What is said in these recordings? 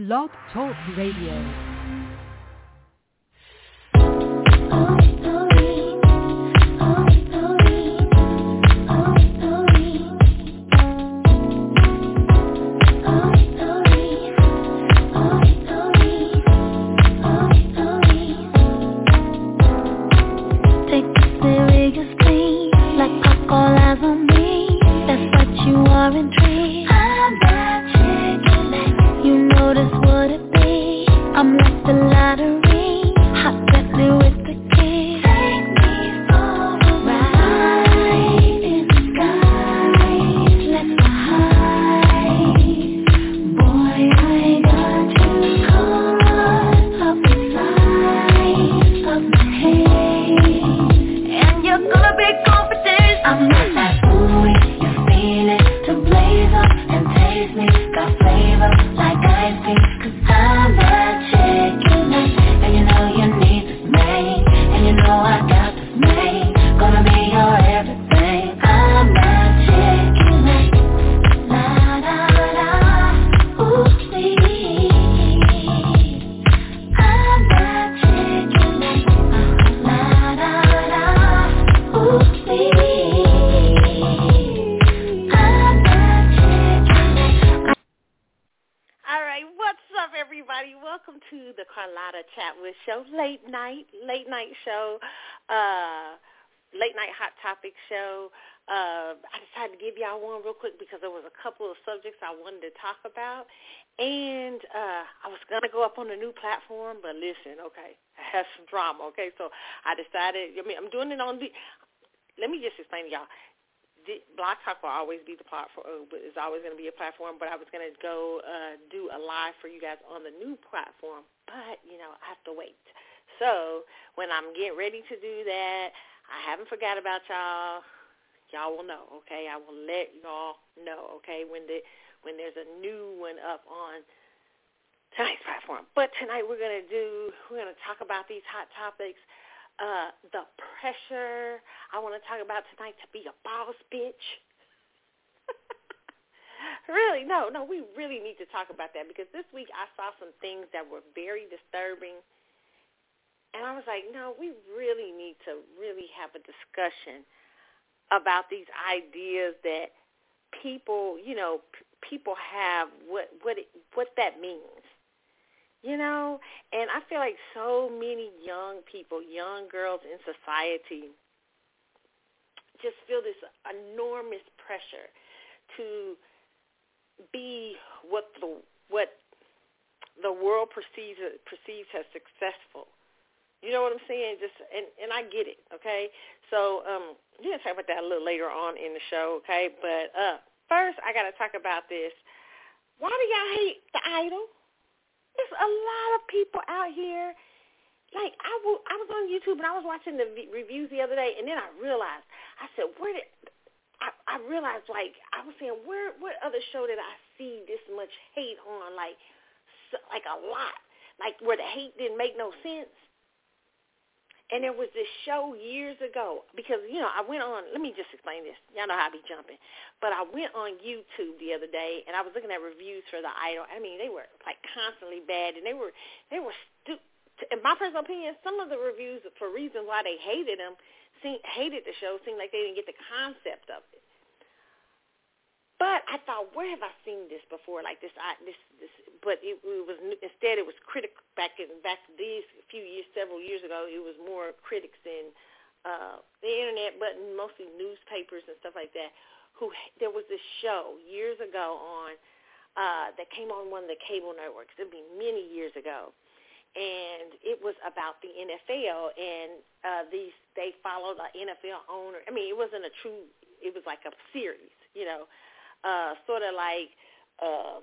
Blog Talk Radio. To talk about, and uh, I was gonna go up on a new platform, but listen, okay, I have some drama, okay, so I decided. I mean, I'm doing it on the. Let me just explain to y'all the- Blog Talk will always be the platform. uh, It's always going to be a platform. But I was going to go uh, do a live for you guys on the new platform. But you know, I have to wait. So when I'm getting ready to do that, I haven't forgot about y'all. Y'all will know, okay? I will let y'all know, okay? When the when there's a new one up on tonight's platform. But tonight we're going to do. We're going to talk about these hot topics uh, the pressure. I want to talk about tonight to be a boss bitch. really, no, no, we really need to talk about that because this week I saw some things that were very disturbing. And I was like, no, we really need to really have a discussion about these ideas that people, you know, p- people have what what it, what that means you know? And i feel like so many young people young girls in society just feel this enormous pressure to be what the what the world perceives perceives as successful. You know what i'm saying? Just and and i get it okay? So um we're gonna talk about that a little later on in the show okay? But uh first i gotta talk about this why do y'all hate the idol there's a lot of people out here. Like I, w- I was on YouTube and I was watching the v- reviews the other day, and then I realized I said, where did I, I realized like I was saying, where what other show did I see this much hate on? Like so, like a lot, like where the hate didn't make no sense. And there was this show years ago because you know I went on. Let me just explain this. Y'all know how I be jumping, but I went on YouTube the other day and I was looking at reviews for the Idol. I mean, they were like constantly bad, and they were they were stu- in my personal opinion, some of the reviews for reasons why they hated them, seem, hated the show, seemed like they didn't get the concept of it. But I thought, where have I seen this before? Like this, I, this, this. But it, it was instead it was critic back in back these few years, several years ago. It was more critics in uh, the internet, but mostly newspapers and stuff like that. Who there was this show years ago on uh, that came on one of the cable networks. It'd be many years ago, and it was about the NFL and uh, these they followed the NFL owner. I mean, it wasn't a true. It was like a series, you know uh, sort of like, um,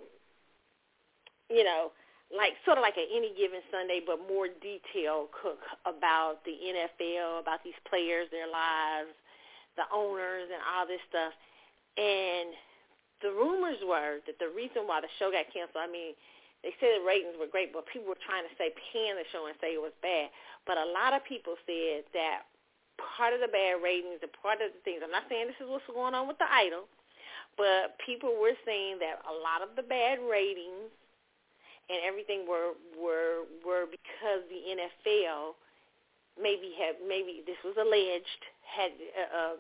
you know, like sort of like a any given Sunday, but more detailed cook about the NFL, about these players, their lives, the owners, and all this stuff. And the rumors were that the reason why the show got canceled, I mean, they said the ratings were great, but people were trying to say pan the show and say it was bad. But a lot of people said that part of the bad ratings and part of the things, I'm not saying this is what's going on with the idol, but people were saying that a lot of the bad ratings and everything were were were because the NFL maybe had maybe this was alleged had uh, uh,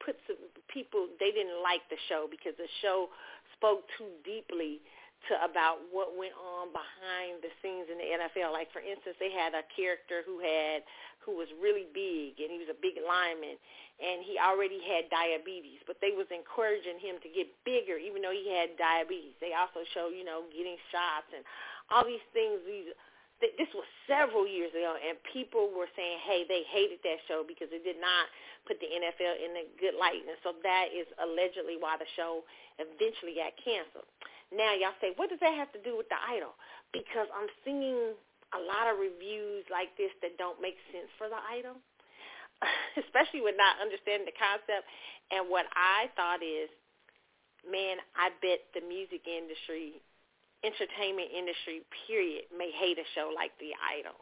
put some people they didn't like the show because the show spoke too deeply to about what went on behind the scenes in the NFL. Like for instance, they had a character who had who was really big and he was a big lineman and he already had diabetes, but they was encouraging him to get bigger even though he had diabetes. They also show, you know, getting shots and all these things these this was several years ago, and people were saying, hey, they hated that show because it did not put the NFL in a good light. And so that is allegedly why the show eventually got canceled. Now y'all say, what does that have to do with the idol? Because I'm seeing a lot of reviews like this that don't make sense for the idol, especially with not understanding the concept. And what I thought is, man, I bet the music industry, entertainment industry, period, may hate a show like The Idol.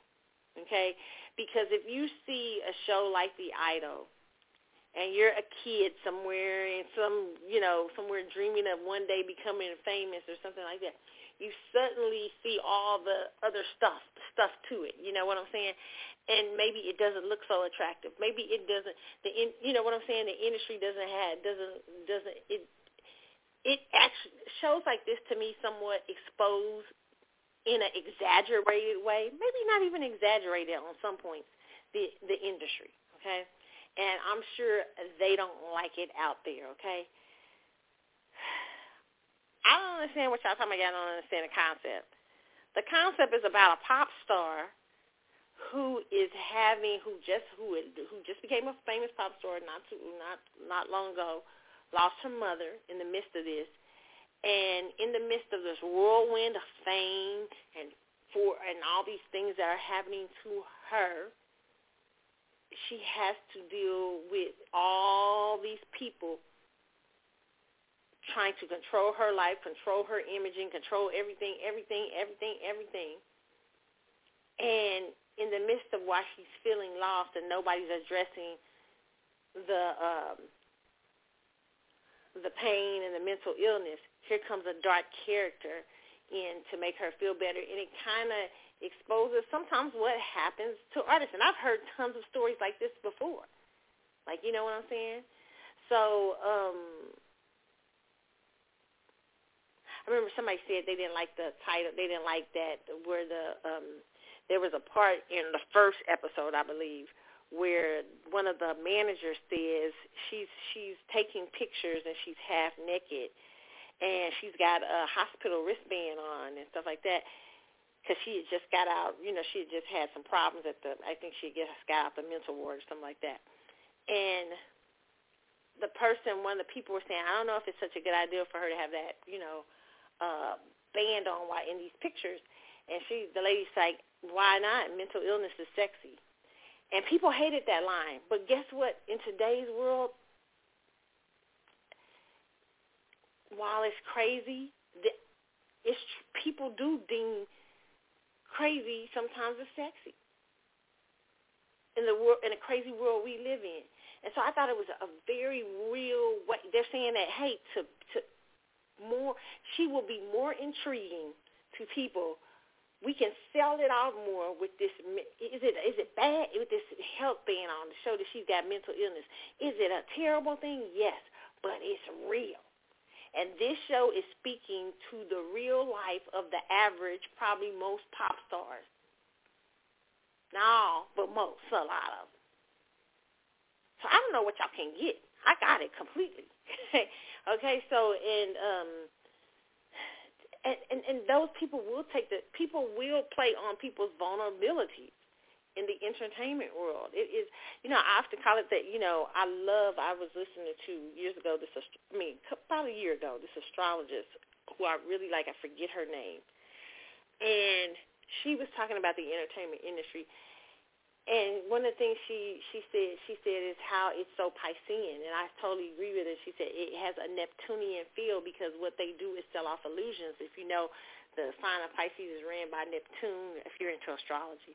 Okay? Because if you see a show like The Idol and you're a kid somewhere in some, you know, somewhere dreaming of one day becoming famous or something like that, you suddenly see all the other stuff, stuff to it. You know what I'm saying? And maybe it doesn't look so attractive. Maybe it doesn't. The in, you know what I'm saying? The industry doesn't have doesn't doesn't it. It actually shows like this to me somewhat expose in an exaggerated way, maybe not even exaggerated on some points, the the industry. Okay and I'm sure they don't like it out there, okay? I don't understand what y'all talking about. I don't understand the concept. The concept is about a pop star who is having who just who who just became a famous pop star not too not not long ago, lost her mother in the midst of this, and in the midst of this whirlwind of fame and for and all these things that are happening to her, she has to deal with all these people trying to control her life, control her imaging, control everything, everything, everything, everything. And in the midst of why she's feeling lost and nobody's addressing the um, the pain and the mental illness, here comes a dark character in to make her feel better, and it kind of exposes sometimes what happens to artists. And I've heard tons of stories like this before. Like, you know what I'm saying? So, um, I remember somebody said they didn't like the title. They didn't like that where the um, there was a part in the first episode, I believe, where one of the managers says she's she's taking pictures and she's half naked and she's got a hospital wristband on and stuff like that because she had just got out. You know, she had just had some problems at the. I think she just got out the mental ward or something like that. And the person, one of the people were saying, I don't know if it's such a good idea for her to have that, you know, uh, band on while in these pictures. And she, the lady's like, why not? Mental illness is sexy. And people hated that line. But guess what? In today's world, while it's crazy, it's people do deem crazy sometimes is sexy in the world in a crazy world we live in. And so I thought it was a very real way. They're saying that hey, to to more, she will be more intriguing to people. We can sell it out more with this. Is it is it bad with this health band on to show that she's got mental illness? Is it a terrible thing? Yes, but it's real. And this show is speaking to the real life of the average, probably most pop stars. No, but most, a lot of them. So I don't know what y'all can get. I got it completely. okay, so and um and, and and those people will take the people will play on people's vulnerabilities in the entertainment world. It is, you know, I often call it that, you know, I love, I was listening to years ago, this, I mean, about a year ago, this astrologist who I really like, I forget her name. And she was talking about the entertainment industry. And one of the things she, she said, she said is how it's so Piscean. And I totally agree with her. She said it has a Neptunian feel because what they do is sell off illusions. If you know, the sign of Pisces is ran by Neptune, if you're into astrology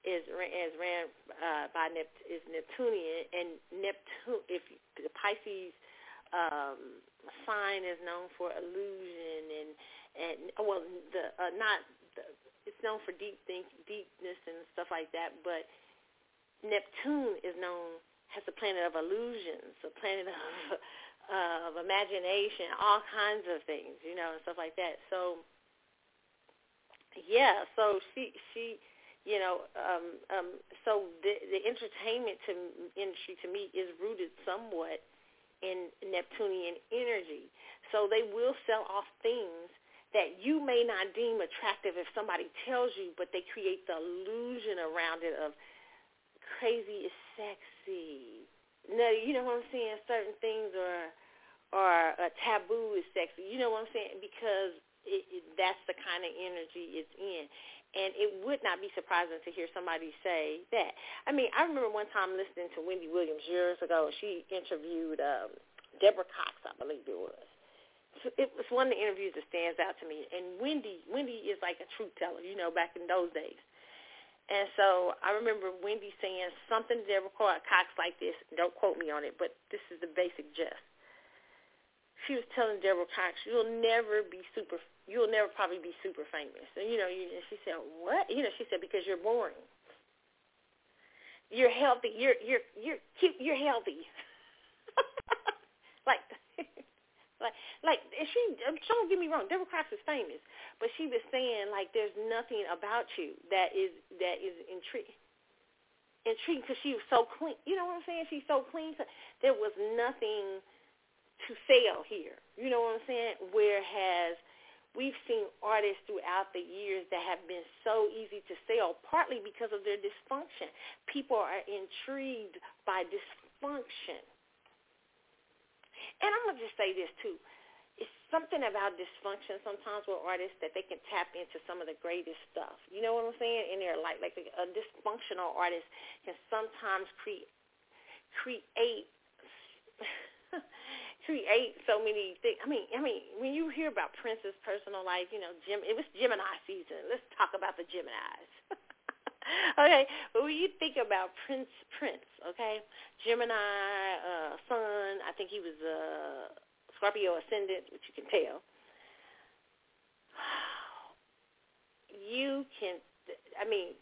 is is ran uh, by Nept- is Neptunian, and Neptune. If the Pisces um, sign is known for illusion and and well, the uh, not the, known for deep think, deepness and stuff like that, but Neptune is known as the planet of illusions, a planet of uh, of imagination, all kinds of things, you know, and stuff like that. So yeah, so she she you know, um, um, so the, the entertainment to, industry to me is rooted somewhat in Neptunian energy. So they will sell off things that you may not deem attractive if somebody tells you, but they create the illusion around it of crazy is sexy. No, you know what I'm saying? Certain things are or a taboo is sexy. You know what I'm saying? Because it, it, that's the kind of energy it's in. And it would not be surprising to hear somebody say that. I mean, I remember one time listening to Wendy Williams years ago. She interviewed um, Deborah Cox, I believe it was. It was one of the interviews that stands out to me. And Wendy, Wendy is like a truth teller, you know, back in those days. And so I remember Wendy saying something to Deborah Cox like this. Don't quote me on it, but this is the basic gist. She was telling Deborah Cox, "You'll never be super you'll never probably be super famous. And you know, you, and she said, what? You know, she said because you're boring. You're healthy. You're you're you're cute. You're healthy. like, like, like. and she um, don't get me wrong. Cox is famous, but she was saying like, there's nothing about you that is that is intriguing intriguing because she was so clean. You know what I'm saying? She's so clean. So there was nothing to sell here. You know what I'm saying? Whereas we've seen artists throughout the years that have been so easy to sell, partly because of their dysfunction. People are intrigued by dysfunction. And I'm going to just say this too. It's something about dysfunction sometimes with artists that they can tap into some of the greatest stuff. You know what I'm saying? In their life, like a dysfunctional artist can sometimes create create create so many things. I mean, I mean, when you hear about Prince's personal life, you know, Jim, it was Gemini season. Let's talk about the Geminis. okay, but when you think about Prince, Prince, okay, Gemini uh, Sun, I think he was uh, Scorpio ascendant, which you can tell. You can, I mean,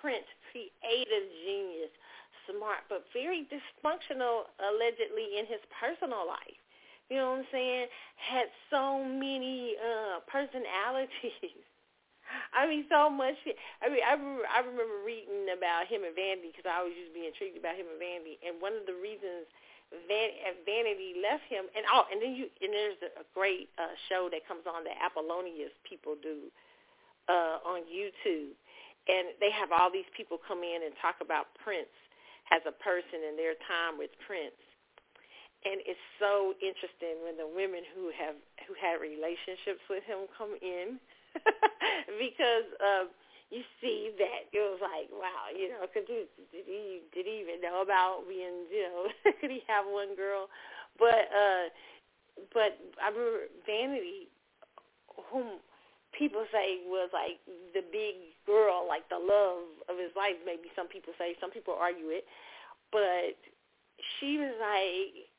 Prince, creative genius smart, but very dysfunctional allegedly in his personal life. You know what I'm saying? Had so many uh personalities. I mean, so much. I mean, I remember, I remember reading about him and Vanity because I always used to be intrigued about him and Vanity. And one of the reasons Van, Vanity left him, and oh, and then you, and there's a, great uh, show that comes on that Apollonius people do uh, on YouTube, and they have all these people come in and talk about Prince as a person in their time with Prince. And it's so interesting when the women who have who had relationships with him come in because um, you see that it was like, wow, you know, you, did he did he even know about being, you know, could he have one girl? But uh, but I remember Vanity, whom people say was like the big girl, like the love of his life. Maybe some people say, some people argue it, but she was like,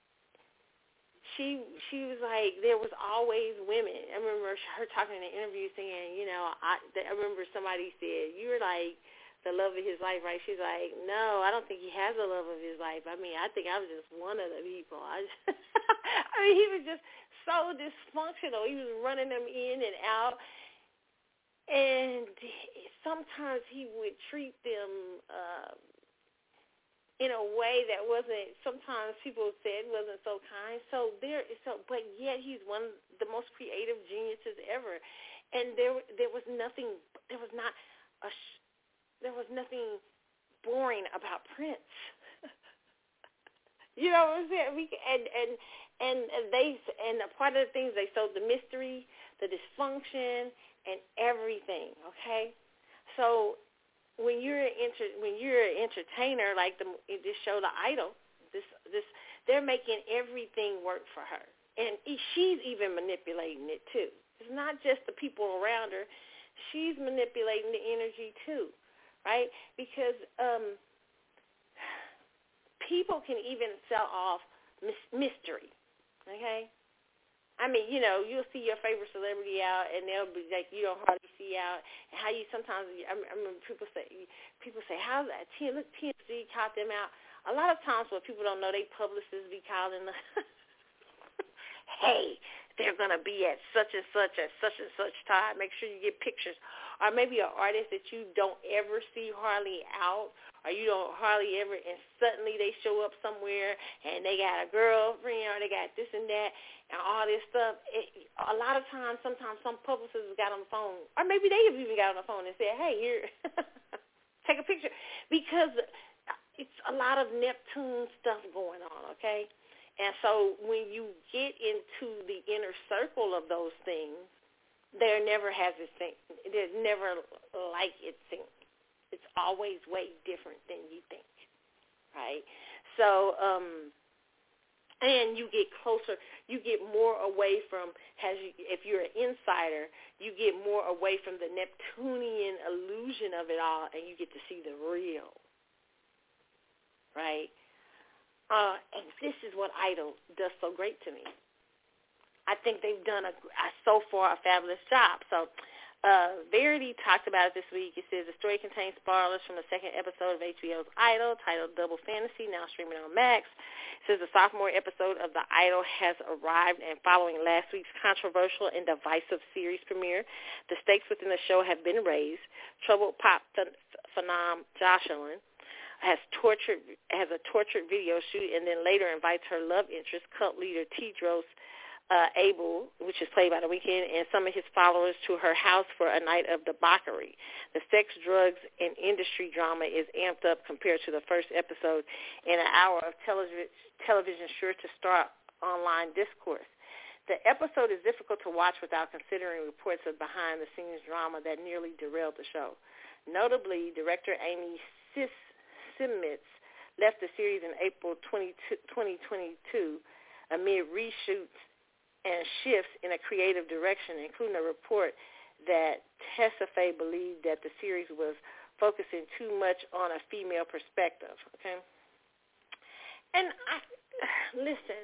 she she was like there was always women. I remember her talking in an interview saying, you know, I I remember somebody said you were like the love of his life, right? She's like, no, I don't think he has the love of his life. I mean, I think I was just one of the people. I, just, I mean, he was just so dysfunctional. He was running them in and out, and sometimes he would treat them uh, in a way that wasn't. Sometimes people said wasn't so kind. So there, so but yet he's one of the most creative geniuses ever, and there there was nothing. There was not a. There was nothing boring about Prince. you know what I'm saying? We and and and they and part of the things they showed the mystery, the dysfunction, and everything. Okay, so when you're an enter, when you're an entertainer like the this show, The Idol, this this they're making everything work for her, and she's even manipulating it too. It's not just the people around her; she's manipulating the energy too, right? Because um, people can even sell off mystery. Okay, I mean, you know, you'll see your favorite celebrity out, and they'll be like, you don't hardly see out, and how you sometimes I remember people say people say how's that T look TMZ caught them out. A lot of times what people don't know, they publicists be calling hey, they're gonna be at such and such at such and such time. Make sure you get pictures. Or maybe an artist that you don't ever see hardly out, or you don't hardly ever, and suddenly they show up somewhere and they got a girlfriend or they got this and that and all this stuff. It, a lot of times, sometimes some publicists got on the phone, or maybe they have even got on the phone and said, "Hey, here, take a picture," because it's a lot of Neptune stuff going on. Okay. And so when you get into the inner circle of those things, there never has it thing. There's never like it thing. It's always way different than you think, right? So, um, and you get closer. You get more away from. Has you, if you're an insider, you get more away from the Neptunian illusion of it all, and you get to see the real, right? Uh, and this is what Idol does so great to me. I think they've done a, a so far a fabulous job. So uh, Variety talked about it this week. It says the story contains spoilers from the second episode of HBO's Idol, titled Double Fantasy, now streaming on Max. It says the sophomore episode of The Idol has arrived, and following last week's controversial and divisive series premiere, the stakes within the show have been raised. Troubled pop phenom Jocelyn has tortured has a tortured video shoot and then later invites her love interest, cult leader Tedros uh, Abel, which is played by the Weeknd, and some of his followers to her house for a night of debauchery. The sex, drugs, and industry drama is amped up compared to the first episode in an hour of television, sure to start online discourse. The episode is difficult to watch without considering reports of behind-the-scenes drama that nearly derailed the show. Notably, director Amy Sis Seimetz left the series in April 20, 2022 amid reshoots and shifts in a creative direction, including a report that Tesfaye believed that the series was focusing too much on a female perspective. Okay, and I listen.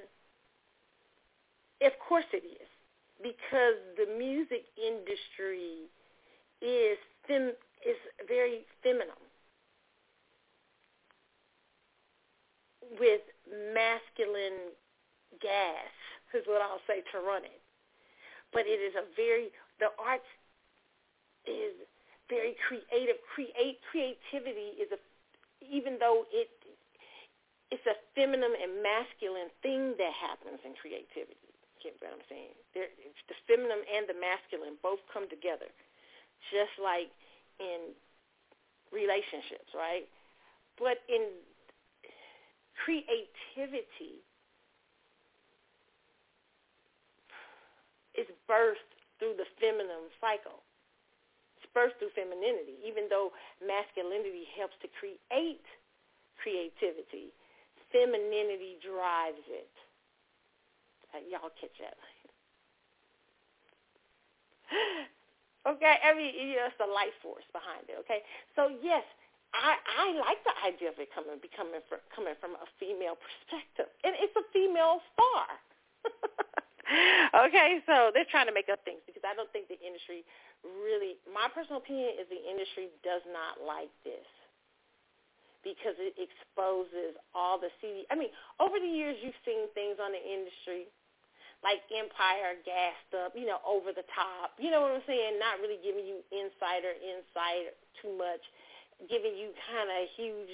Of course it is, because the music industry is fem- is very feminine. With masculine gas is what I'll say to run it. But it is a very the arts is very creative. Create creativity is a even though it it's a feminine and masculine thing that happens in creativity. Get what I'm saying? There, the feminine and the masculine both come together, just like in relationships, right? But in creativity is birthed through the feminine cycle. It's birthed through femininity. Even though masculinity helps to create creativity, femininity drives it. Uh, y'all catch that. okay, I mean, it's the life force behind it. Okay, so yes, I I like the idea of it coming becoming from, coming from a female perspective, and it's a female star. okay, so they're trying to make up things because I don't think the industry really. My personal opinion is the industry does not like this because it exposes all the CD. I mean, over the years you've seen things on the industry like Empire gassed up, you know, over the top. You know what I'm saying? Not really giving you insider insight too much giving you kind of huge,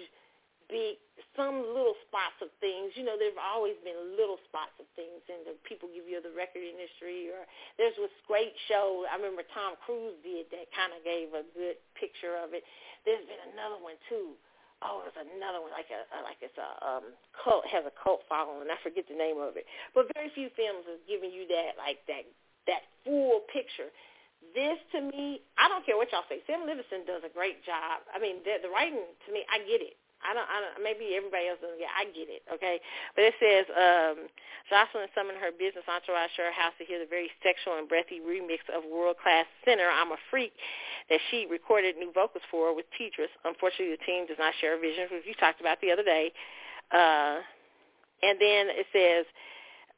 big, some little spots of things. You know, there've always been little spots of things, and the people give you the record industry. Or there's this great show I remember Tom Cruise did that kind of gave a good picture of it. There's been another one too. Oh, there's another one like a, like it's a um, cult has a cult following. I forget the name of it, but very few films are giving you that like that that full picture this to me, I don't care what y'all say. Sam Levinson does a great job. I mean, the, the writing to me, I get it. I don't, I don't, maybe everybody else doesn't get I get it, okay? But it says, um, Jocelyn summoned her business entourage to her house to hear the very sexual and breathy remix of world-class Sinner, I'm a Freak, that she recorded new vocals for with Tedros. Unfortunately, the team does not share a vision, which you talked about the other day. Uh, and then it says,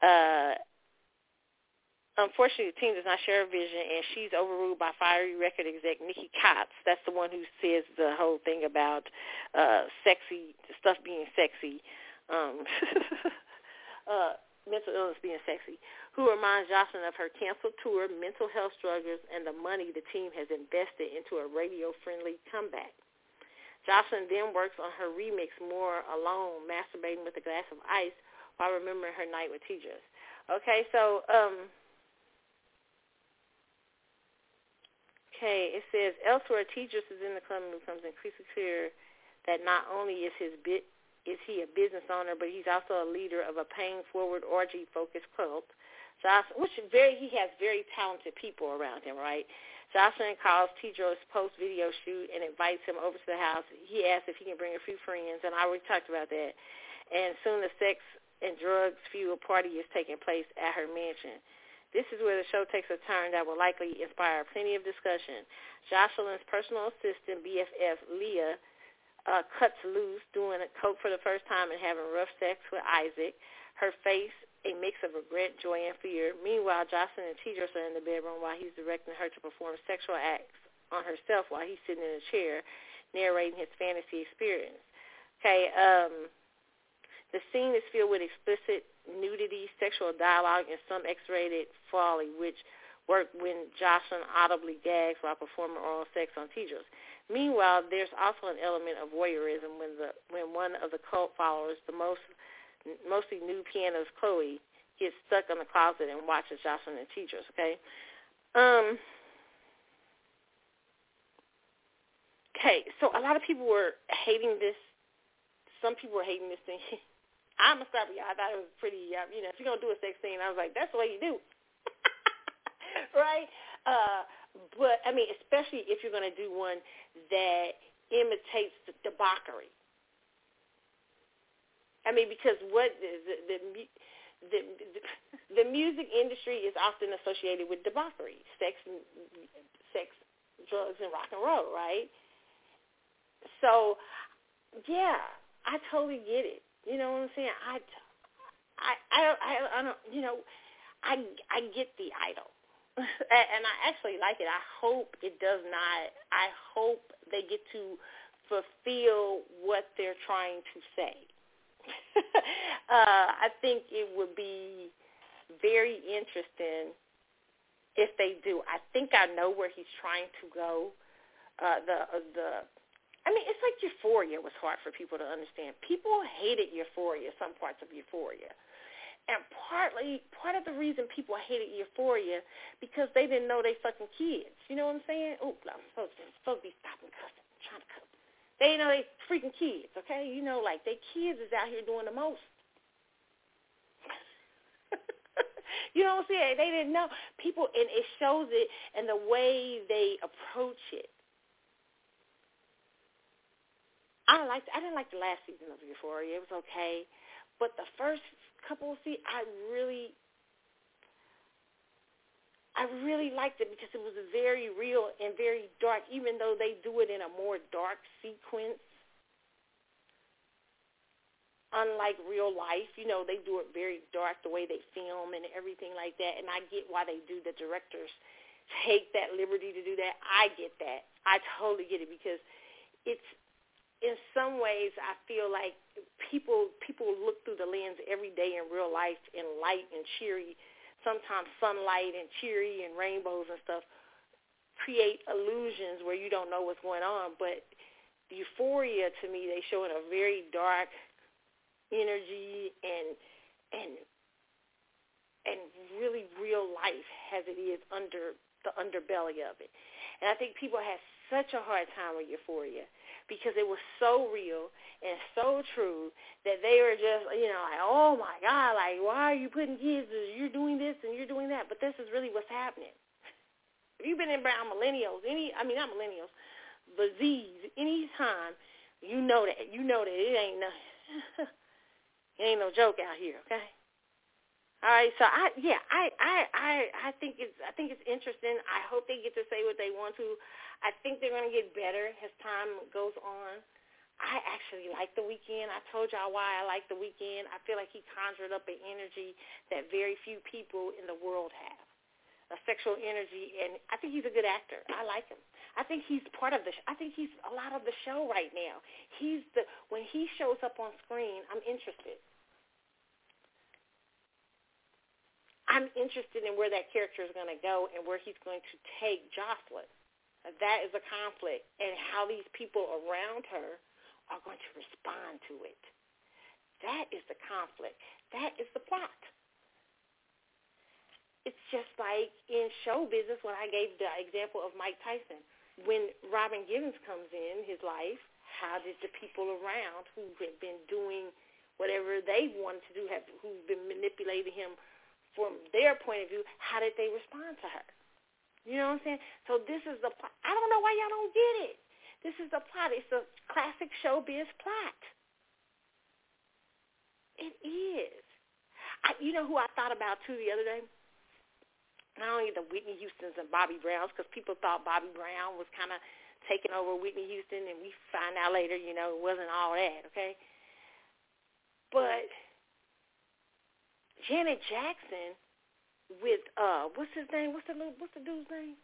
uh, unfortunately, the team does not share a vision, and she's overruled by fiery record exec Nikki Cox. That's the one who says the whole thing about uh, sexy stuff being sexy, um, uh, mental illness being sexy. Who reminds Jocelyn of her canceled tour, mental health struggles, and the money the team has invested into a radio-friendly comeback. Jocelyn then works on her remix, More Alone, masturbating with a glass of ice while remembering her night with Tedros. Okay, so um, Okay, it says elsewhere, Tedros is in the club and it becomes increasingly clear that not only is his bit is he a business owner, but he's also a leader of a paying-forward orgy-focused cult. Jocelyn, which very he has very talented people around him, right? Jocelyn calls Tedros post video shoot and invites him over to the house. He asks if he can bring a few friends, and I already talked about that. And soon the sex and drugs fueled party is taking place at her mansion. This is where the show takes a turn that will likely inspire plenty of discussion. Jocelyn's personal assistant, BFF Leia, uh, cuts loose doing a coke for the first time and having rough sex with Isaac. Her face a mix of regret, joy, and fear. Meanwhile, Jocelyn and Tedros are in the bedroom while he's directing her to perform sexual acts on herself while he's sitting in a chair narrating his fantasy experience. Okay, um, the scene is filled with explicit nudity, sexual dialogue, and some X-rated folly, which work when Jocelyn audibly gags while performing oral sex on Tedros. Meanwhile, there's also an element of voyeurism when the when one of the cult followers, the most mostly new pianist Chloe, gets stuck in the closet and watches Jocelyn and Tedros. Okay. Um. Okay, so a lot of people were hating this. Some people were hating this thing. I'm a scrapper, y'all. I thought it was pretty, um, you know, if you're going to do a sex scene, I was like, that's the way you do. right? Uh, but, I mean, especially if you're going to do one that imitates the debauchery. I mean, because what the, the, the, the, the music industry is often associated with debauchery, sex, sex, drugs, and rock and roll, right? So, yeah, I totally get it. You know what I'm saying? I, I, I, I, I don't, you know, I, I get the idol, and I actually like it. I hope it does not. I hope they get to fulfill what they're trying to say. uh, I think it would be very interesting if they do. I think I know where he's trying to go. Uh, the uh, the I mean, it's like Euphoria was hard for people to understand. People hated Euphoria, some parts of Euphoria. And partly, part of the reason people hated Euphoria because they didn't know they fucking kids. You know what I'm saying? Oh, I'm supposed to, supposed to be stopping cussing. Trying to cuss. They know they freaking kids, okay? You know, like they kids is out here doing the most. you know what I'm saying? They didn't know. People, and it shows it and the way they approach it. I liked. I didn't like the last season of Euphoria. It was okay, but the first couple of seasons, I really, I really liked it because it was very real and very dark. Even though they do it in a more dark sequence, unlike real life, you know, they do it very dark the way they film and everything like that. And I get why they do. The directors take that liberty to do that. I get that. I totally get it because it's in some ways I feel like people people look through the lens every day in real life in light and cheery, sometimes sunlight and cheery and rainbows and stuff create illusions where you don't know what's going on. But euphoria to me they show in a very dark energy and and and really real life as it is under the underbelly of it. And I think people have such a hard time with euphoria because it was so real and so true that they were just, you know, like, oh my God, like, why are you putting kids, you're doing this and you're doing that, but this is really what's happening. If you've been around millennials, any, I mean, not millennials, but Z's, any time, you know that, you know that it ain't no, it ain't no joke out here, okay? All right, so I yeah, I I I I think it's I think it's interesting. I hope they get to say what they want to. I think they're going to get better as time goes on. I actually like the Weeknd. I told y'all why I like the Weeknd. I feel like he conjured up an energy that very few people in the world have. a sexual energy, and I think he's a good actor. I like him. I think he's part of the. Sh- I think he's a lot of the show right now. He's the when he shows up on screen, I'm interested. I'm interested in where that character is going to go and where he's going to take Jocelyn. Uh, that is a conflict, and how these people around her are going to respond to it. That is the conflict. That is the plot it's just like in show business when I gave the example of Mike Tyson. When Robin Givens comes in his life, how did the people around who had been doing whatever they wanted to do, have who've been manipulating him from their point of view, how did they respond to her? You know what I'm saying? So this is the plot. I don't know why y'all don't get it. This is the plot. It's a classic showbiz plot. It is. I, you know who I thought about too the other day? not only the Whitney Houstons and Bobby Browns, because people thought Bobby Brown was kind of taking over Whitney Houston, and we find out later, you know, it wasn't all that, okay? But Janet Jackson with uh, what's his name? What's the what's the dude's name?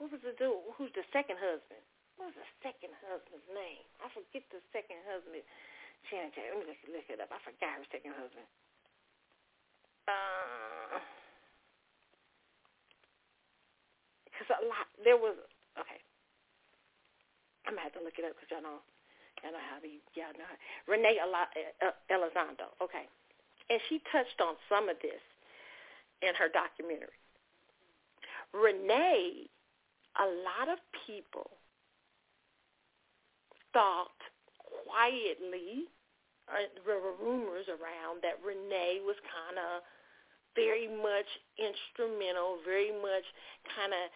What was the dude? Who's the second husband? What was the second husband's name? I forget the second husband. Janet Jackson. Let me look, look it up. I forgot her second husband. Uh because a lot there was okay. I'm gonna have to look it up because y'all know y'all know how to y'all know. Renee uh, Elizondo, okay, and she touched on some of this in her documentary. Renee, a lot of people thought quietly, uh, there were rumors around that Renee was kind of very much instrumental, very much kind of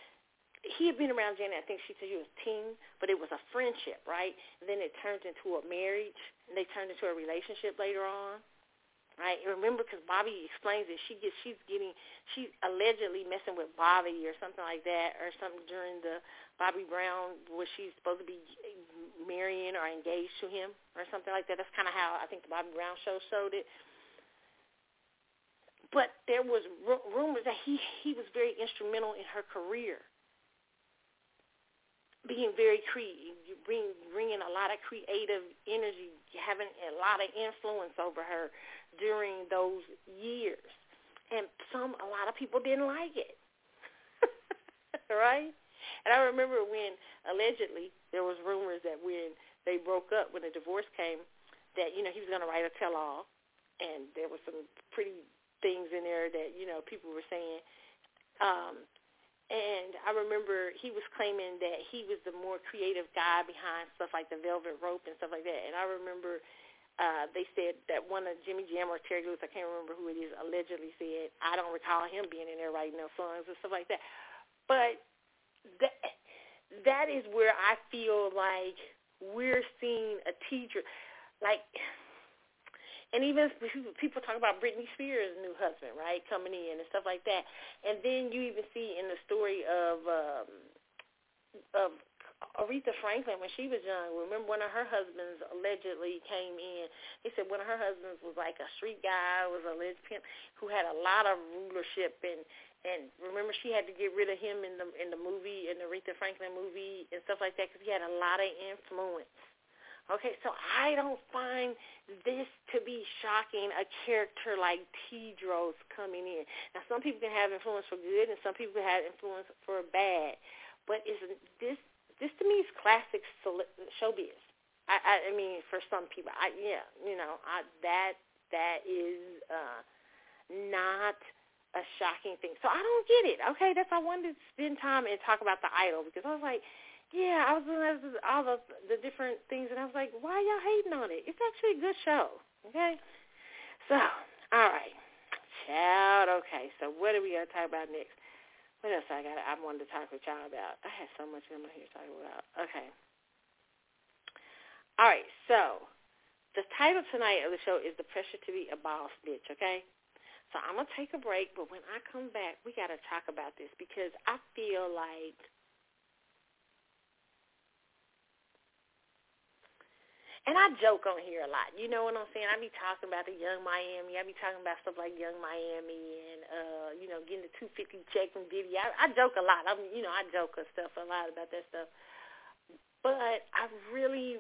he had been around Janet. I think she said he was teen, but it was a friendship, right? And then it turned into a marriage, and they turned into a relationship later on, right? And remember, because Bobby explains it, she gets she's getting she's allegedly messing with Bobby or something like that, or something during the Bobby Brown where she's supposed to be marrying or engaged to him or something like that. That's kind of how I think the Bobby Brown show showed it. But there was r- rumors that he he was very instrumental in her career being very creative, bring bringing a lot of creative energy, having a lot of influence over her during those years, and some a lot of people didn't like it, right? And I remember when allegedly there was rumors that when they broke up, when the divorce came, that you know he was going to write a tell-all, and there was some pretty things in there that you know people were saying. Um, and I remember he was claiming that he was the more creative guy behind stuff like the Velvet Rope and stuff like that. And I remember uh, they said that one of Jimmy Jam or Terry Lewis, I can't remember who it is, allegedly said, I don't recall him being in there writing those songs and stuff like that. But that that is where I feel like we're seeing a teacher, like and even people talk about Britney Spears' new husband, right, coming in and stuff like that. And then you even see in the story of um, of Aretha Franklin when she was young. Remember one of her husbands allegedly came in. They said one of her husbands was like a street guy, was a lesbian who had a lot of rulership and and remember she had to get rid of him in the in the movie in the Aretha Franklin movie and stuff like that because he had a lot of influence Okay, so I don't find this to be shocking, a character like Tedros coming in. Now, some people can have influence for good, and some people have influence for bad. But is this this to me is classic showbiz. I, I, I mean, for some people, I yeah, you know, I, that that is uh, not a shocking thing. So I don't get it. Okay, that's why I wanted to spend time and talk about the idol because I was like, yeah, I was at all the the different things, and I was like, why y'all hating on it? It's actually a good show. Okay, so all right, child. Okay, so what are we gonna talk about next? What else I got? I wanted to talk with y'all about. I had so much I'm here to talk about. Okay. All right, so the title tonight of the show is "The Pressure to Be a Boss Bitch." Okay. So I'm gonna take a break, but when I come back, we gotta talk about this because I feel like and I joke on here a lot. You know what I'm saying? I be talking about the Young Miami. I be talking about stuff like Young Miami and uh, you know, getting the 250 check from Diddy. I, I joke a lot. I'm, you know, I joke and stuff a lot about that stuff. But I really,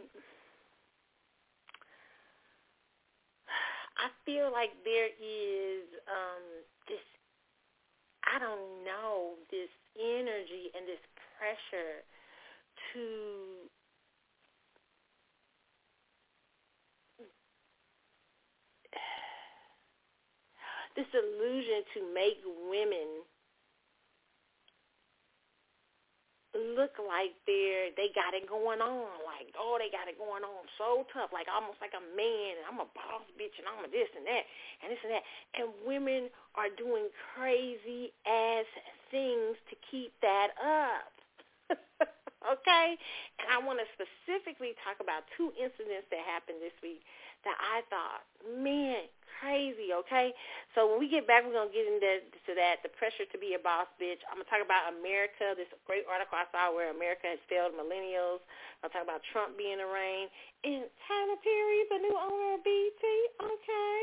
I feel like there is um this, I don't know, this energy and this pressure to this illusion to make women look like they're they got it going on, like oh they got it going on so tough, like almost like a man, and I'm a boss bitch, and I'm a this and that, and this and that, and women are doing crazy ass things to keep that up. okay, and I want to specifically talk about two incidents that happened this week that I thought, man, crazy, okay? So when we get back, we're going to get into to that, the pressure to be a boss bitch. I'm going to talk about America, this great article I saw where America has failed millennials. I'll talk about Trump being arraigned. And Tyler Perry, the new owner of BET, okay.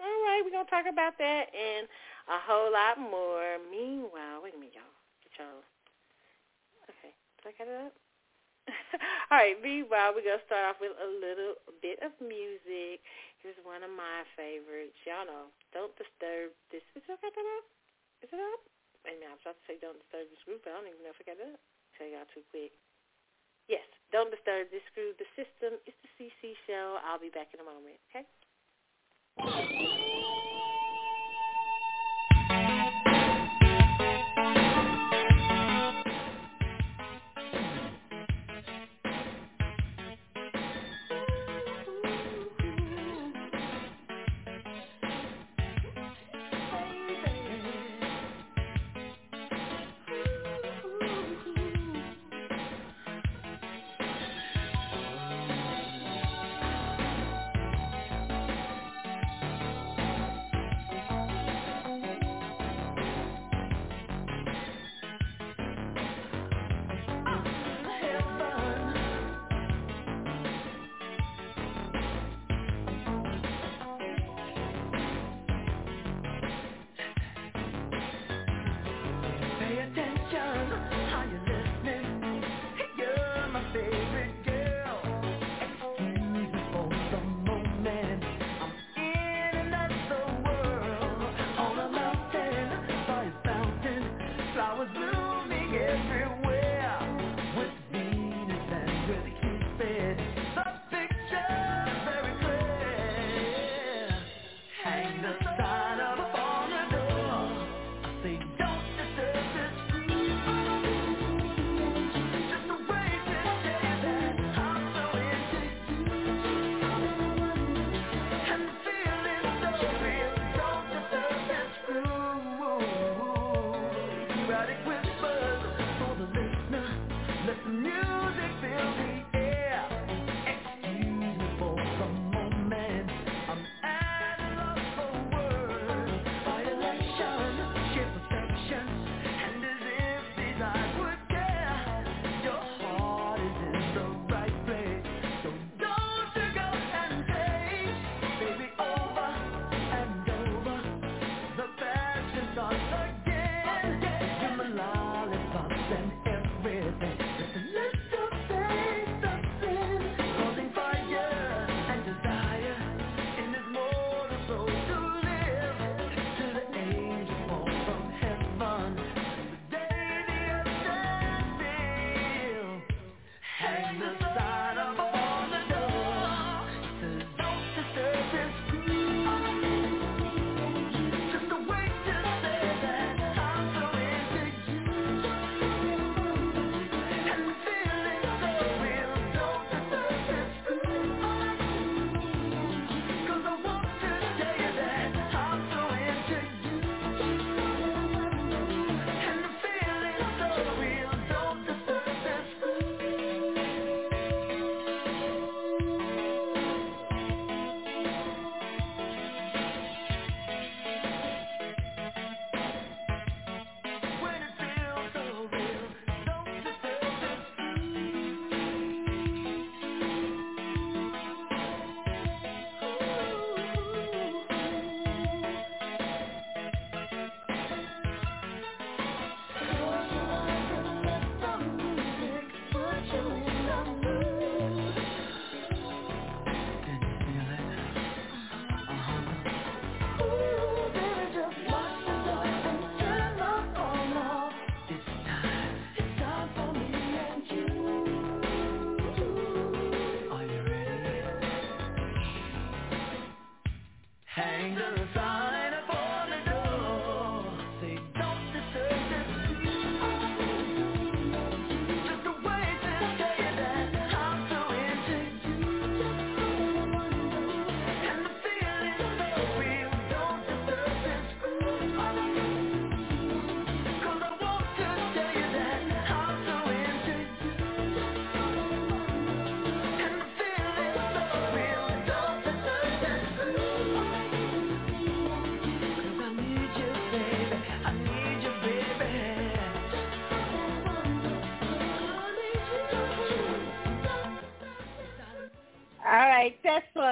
All right, we're going to talk about that and a whole lot more. Meanwhile, wait a minute, y'all. Get y'all. Okay, did I get it up? All right, meanwhile, we're going to start off with a little bit of music. Here's one of my favorites. Y'all know, Don't Disturb This. Is it up? Is it up? A minute, I was about to say Don't Disturb This Groove, but I don't even know if I got it up. Tell y'all too quick. Yes, Don't Disturb This Groove. The system It's the CC Show. I'll be back in a moment, okay?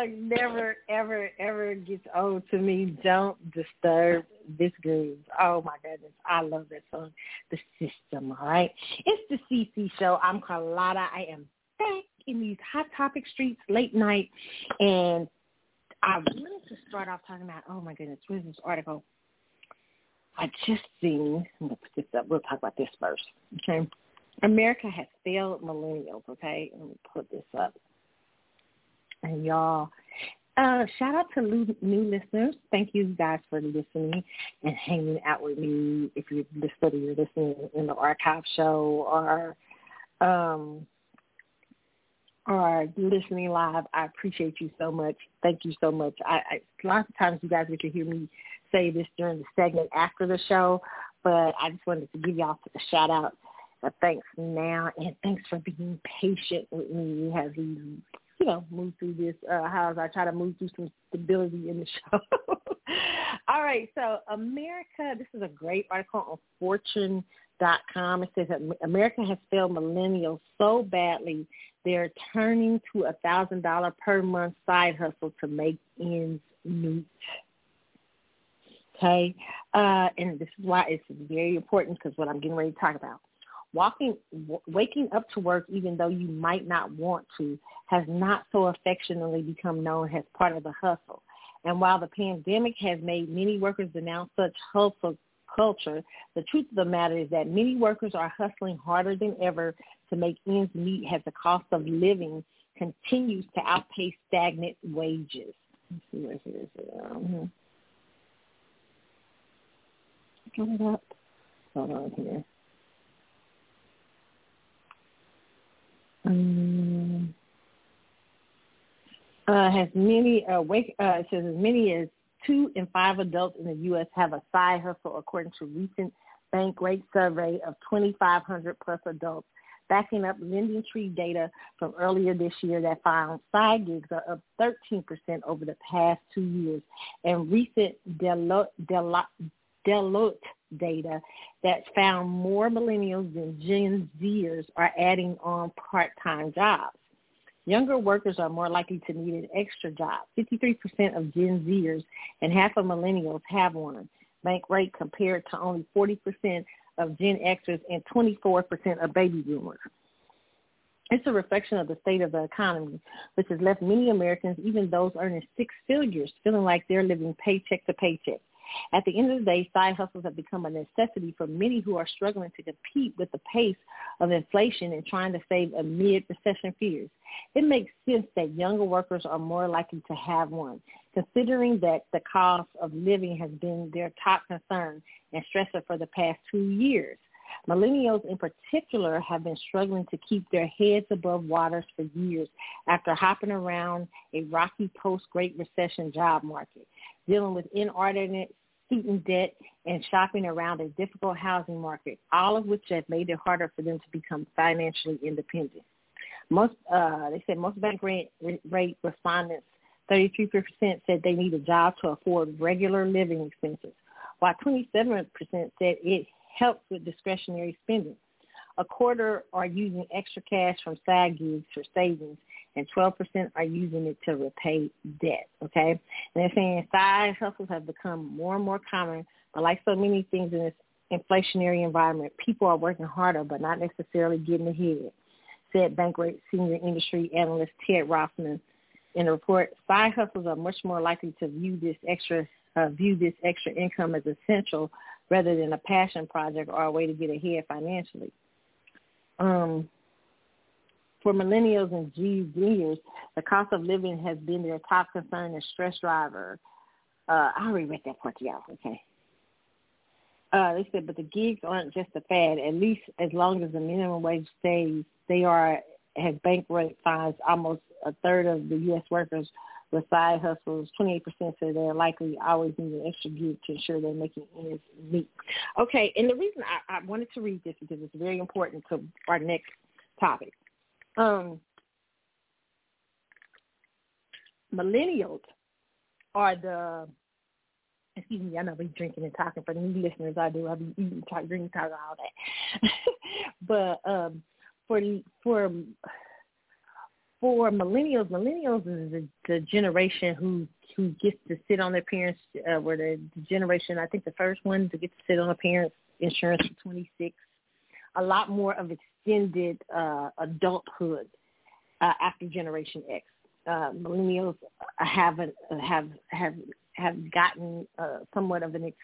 Song never, ever, ever gets old to me. Don't disturb this groove. Oh my goodness. I love that song. The system, all right? It's the CC show. I'm Carlotta. I am back in these hot topic streets late night and I wanted to start off talking about, oh my goodness, where's this article? I just seen, I'm to put this up. We'll talk about this first, okay? America has failed millennials, okay? Let me put this up. And y'all, uh, shout out to new, listeners. Thank you guys for listening and hanging out with me. If you're listening, you're listening in the archive show or um, or listening live. I appreciate you so much. Thank you so much. I, I lots of times you guys get to hear me say this during the segment after the show, but I just wanted to give y'all a shout out. Uh, thanks now, and thanks for being patient with me Have we, you know, move through this. Uh, as I try to move through some stability in the show. All right, so America. This is a great article on Fortune.com. It says that America has failed millennials so badly they're turning to a thousand dollar per month side hustle to make ends meet. Okay, uh, and this is why it's very important because what I'm getting ready to talk about. Walking, w- waking up to work even though you might not want to has not so affectionately become known as part of the hustle. And while the pandemic has made many workers denounce such hustle culture, the truth of the matter is that many workers are hustling harder than ever to make ends meet as the cost of living continues to outpace stagnant wages. Let's see where it is. Um, Got it up. Hold on here. Um, uh, has many uh, wake uh, says as many as two in five adults in the U.S. have a side hustle, according to recent Bankrate survey of 2,500 plus adults, backing up LendingTree data from earlier this year that found side gigs are up 13% over the past two years, and recent Deloitte data that found more millennials than Gen Zers are adding on part-time jobs. Younger workers are more likely to need an extra job. 53% of Gen Zers and half of millennials have one. Bankrate compared to only 40% of Gen Xers and 24% of baby boomers. It's a reflection of the state of the economy, which has left many Americans, even those earning six figures, feeling like they're living paycheck to paycheck. At the end of the day, side hustles have become a necessity for many who are struggling to compete with the pace of inflation and trying to save amid recession fears. It makes sense that younger workers are more likely to have one, considering that the cost of living has been their top concern and stressor for the past two years. Millennials in particular have been struggling to keep their heads above waters for years after hopping around a rocky post-Great Recession job market, dealing with inordinate student debt, and shopping around a difficult housing market, all of which have made it harder for them to become financially independent. Most, uh, they said most Bankrate, rate respondents, 33% said they need a job to afford regular living expenses, while 27% said it helps with discretionary spending. A quarter are using extra cash from side gigs for savings, and 12% are using it to repay debt. Okay, and they're saying side hustles have become more and more common, but like so many things in this inflationary environment, people are working harder but not necessarily getting ahead. Said Bankrate senior industry analyst Ted Rossman in a report. Side hustles are much more likely to view this extra uh, view this extra income as essential rather than a passion project or a way to get ahead financially. Um, for millennials and Zers, the cost of living has been their top concern and stress driver. Uh, I already read that part to y'all, okay. Uh, they said, but the gigs aren't just a fad. At least as long as the minimum wage stays, they are, has Bankrate finds almost a third of the U.S. workers with side hustles. 28% say they're likely always need an extra gig to ensure they're making ends meet. Okay, and the reason I, I wanted to read this because it's very important to our next topic. Um, millennials are the excuse me, I know we drinking and talking for the new listeners. I do. I be eating, talk, drinking, talking, all that. but um, for for for millennials, millennials is the, the generation who who gets to sit on their parents, uh, were the, the generation I think the first one to get to sit on a parents' insurance for 26. A lot more of extended uh, adulthood uh, after Generation X. Uh, millennials haven't have have have gotten uh, somewhat of an ex-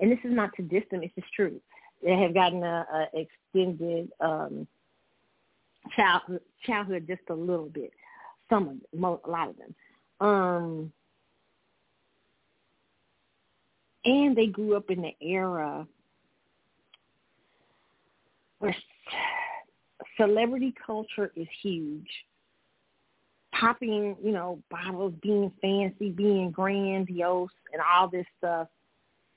and this is not to diss them, it's just true. They have gotten a, a extended um, childhood, childhood just a little bit. Some of them, a lot of them. Um, and they grew up in the era where celebrity culture is huge. Popping, you know, bottles, being fancy, being grandiose, and all this stuff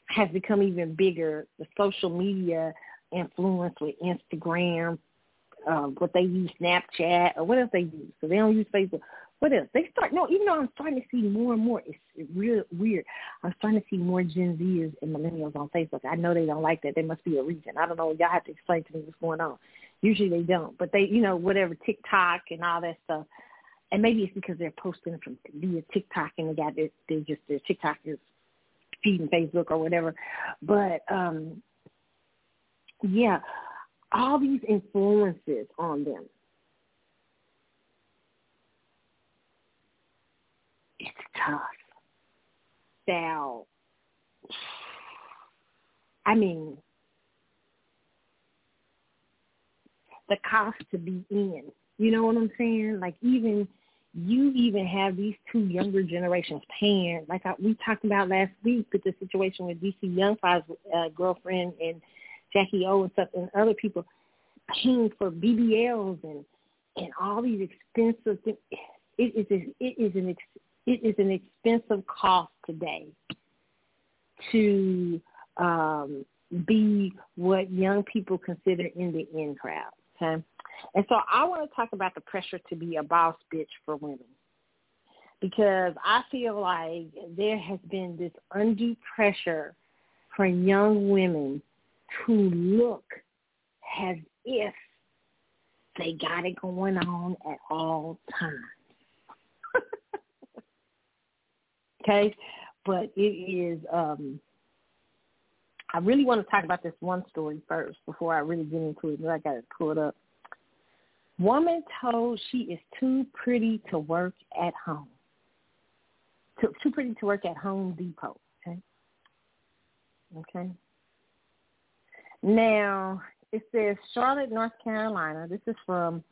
has become even bigger. The social media influence with Instagram, um, what they use Snapchat or what else they use. So they don't use Facebook. What else? They start no, even though I'm starting to see more and more, it's real weird. I'm starting to see more Gen Zers and millennials on Facebook. I know they don't like that. There must be a reason. I don't know. Y'all have to explain to me what's going on. Usually they don't, but they, you know, whatever TikTok and all that stuff. And maybe it's because they're posting from via TikTok and they got their, they just their TikTok is feeding Facebook or whatever. But um yeah, all these influences on them. It's tough. Now, I mean, the cost to be in. You know what I'm saying? Like even you even have these two younger generations paying, like I, we talked about last week with the situation with DC Young Fly's uh, girlfriend and Jackie O and stuff and other people paying for BBLs and and all these expensive things. It is it is an ex, it is an expensive cost today to um, be what young people consider in the in crowd. Okay, and so I want to talk about the pressure to be a boss bitch for women because I feel like there has been this undue pressure for young women to look as if they got it going on at all times. Okay? But it is um I really want to talk about this one story first before I really get into it. I got it up. Woman told she is too pretty to work at home. Too, too pretty to work at Home Depot. Okay. Okay. Now, it says Charlotte, North Carolina. This is from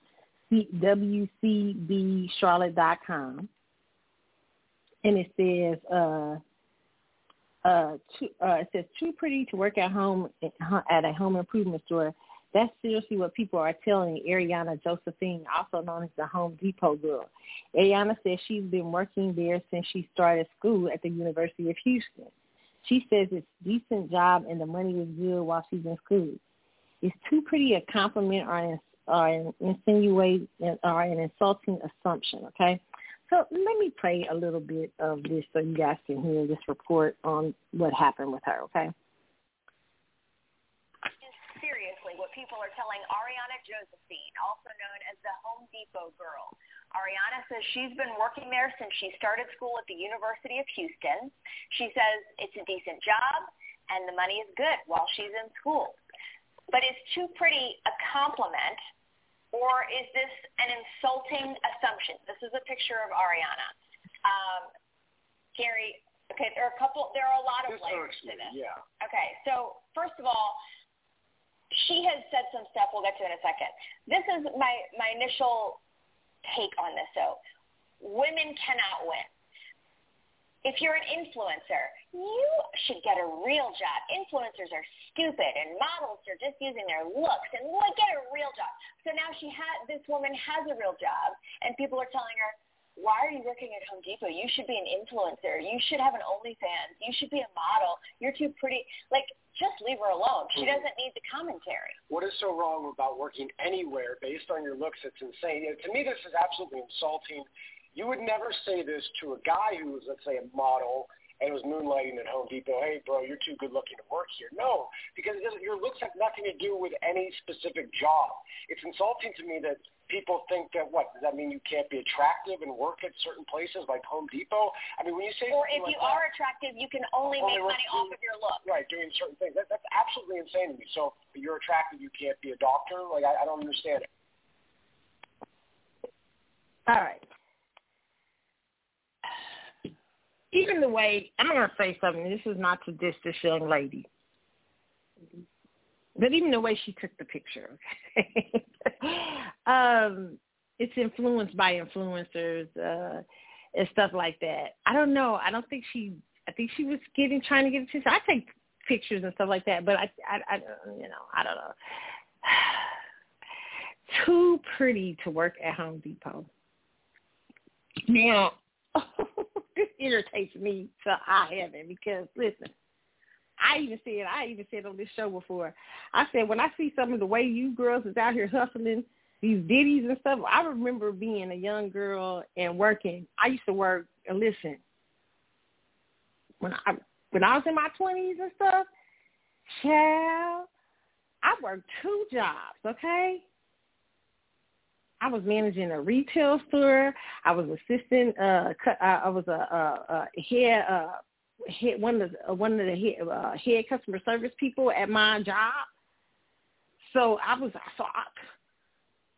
WCBCharlotte.com. And it says, uh, uh, too, uh, it says, too pretty to work at home at a home improvement store. That's seriously what people are telling Ariana Josephine, also known as the Home Depot girl. Ariana says she's been working there since she started school at the University of Houston. She says it's a decent job and the money is good while she's in school. Is too pretty a compliment or an, or an insinuate or an insulting assumption, okay? So let me play a little bit of this so you guys can hear this report on what happened with her, okay? Seriously, what people are telling Ariana Josephine, also known as the Home Depot girl. Ariana says she's been working there since she started school at the University of Houston. She says it's a decent job and the money is good while she's in school. But it's too pretty a compliment or is this an insulting assumption? This is a picture of Ariana. Um, Gary, okay, there are a couple, there are a lot of this layers to this. Yeah. Okay, so first of all, she has said some stuff we'll get to in a second. This is my, my initial take on this though. Women cannot win. If you're an influencer, you should get a real job. Influencers are stupid and models are just using their looks and like get a real job. So now she had this woman has a real job and people are telling her, why are you working at Home Depot? You should be an influencer. You should have an OnlyFans. You should be a model. You're too pretty. Like, just leave her alone. She mm-hmm. doesn't need the commentary. What is so wrong about working anywhere based on your looks? It's insane. You know, to me, this is absolutely insulting. You would never say this to a guy who is, let's say, a model and was moonlighting at Home Depot. Hey, bro, you're too good looking to work here. No, because it doesn't, your looks have nothing to do with any specific job. It's insulting to me that people think that what does that mean you can't be attractive and work at certain places like Home Depot? I mean, when you say or if like you that, are attractive, you can only, only make money off of your look. Right, doing certain things. That, that's absolutely insane to me. So if you're attractive, you can't be a doctor. Like I, I don't understand it. All right even the way I'm going to say something. This is not to diss this young lady, but even the way she took the picture, okay? um, it's influenced by influencers uh, and stuff like that. I don't know. I don't think she. I think she was getting trying to get attention. I take pictures and stuff like that, but I, I, I you know, I don't know. Too pretty to work at Home Depot. Now, irritates me to high heaven because listen, I even said I even said on this show before. I said when I see some of the way you girls is out here hustling these ditties and stuff. I remember being a young girl and working. I used to work and listen when I when I was in my twenties and stuff. Child, I worked two jobs. Okay, I was managing a retail store. I was assistant. Uh, I was a, a, a head, uh, head one of the, one of the head, uh, head customer service people at my job. So I was so. I,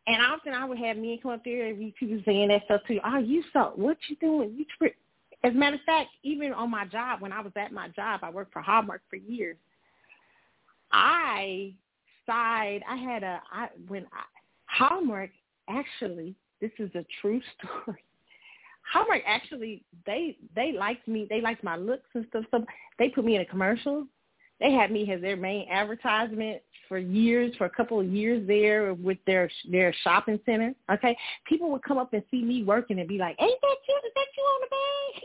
and often I would have men come up there and people saying that stuff to you. Oh, you so what you doing? You tri-? As a matter of fact, even on my job, when I was at my job, I worked for Hallmark for years. I side. I had a I when I, Hallmark actually, this is a true story. Hallmark actually they they liked me. They liked my looks and stuff. So they put me in a commercial. They had me as their main advertisement for years, for a couple of years there with their their shopping center. Okay, people would come up and see me working and be like, "Ain't that you? Is that you on the bag?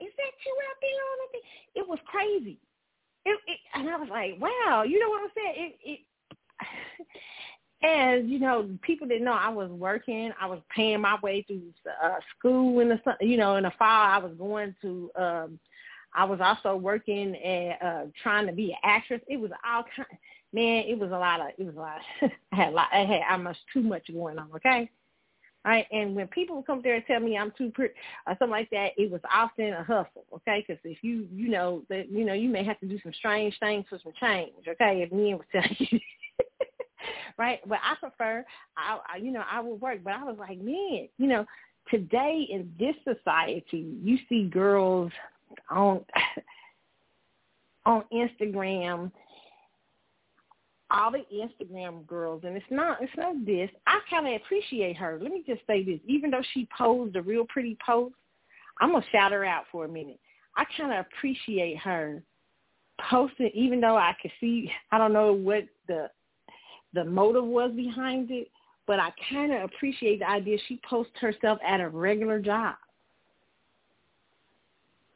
Is that you out there on the bag?" It was crazy. It, it, and I was like, "Wow, you know what I'm saying?" It, it and you know, people didn't know I was working. I was paying my way through uh, school in the you know in the fall. I was going to. um I was also working and uh trying to be an actress. It was all kind. Man, it was a lot of. It was a lot. I had a lot. I had almost too much going on. Okay. All right, and when people would come there and tell me I'm too pretty or something like that, it was often a hustle, okay? Because if you, you know, that you know, you may have to do some strange things for some change, okay? If men would tell you right? But I prefer, I, I you know, I would work. But I was like, man, you know, today in this society, you see girls on on Instagram, all the Instagram girls, and it's not it's not this. I kind of appreciate her. Let me just say this: even though she posed a real pretty post, I'm gonna shout her out for a minute. I kind of appreciate her posting, even though I could see I don't know what the the motive was behind it, but I kind of appreciate the idea she posts herself at a regular job.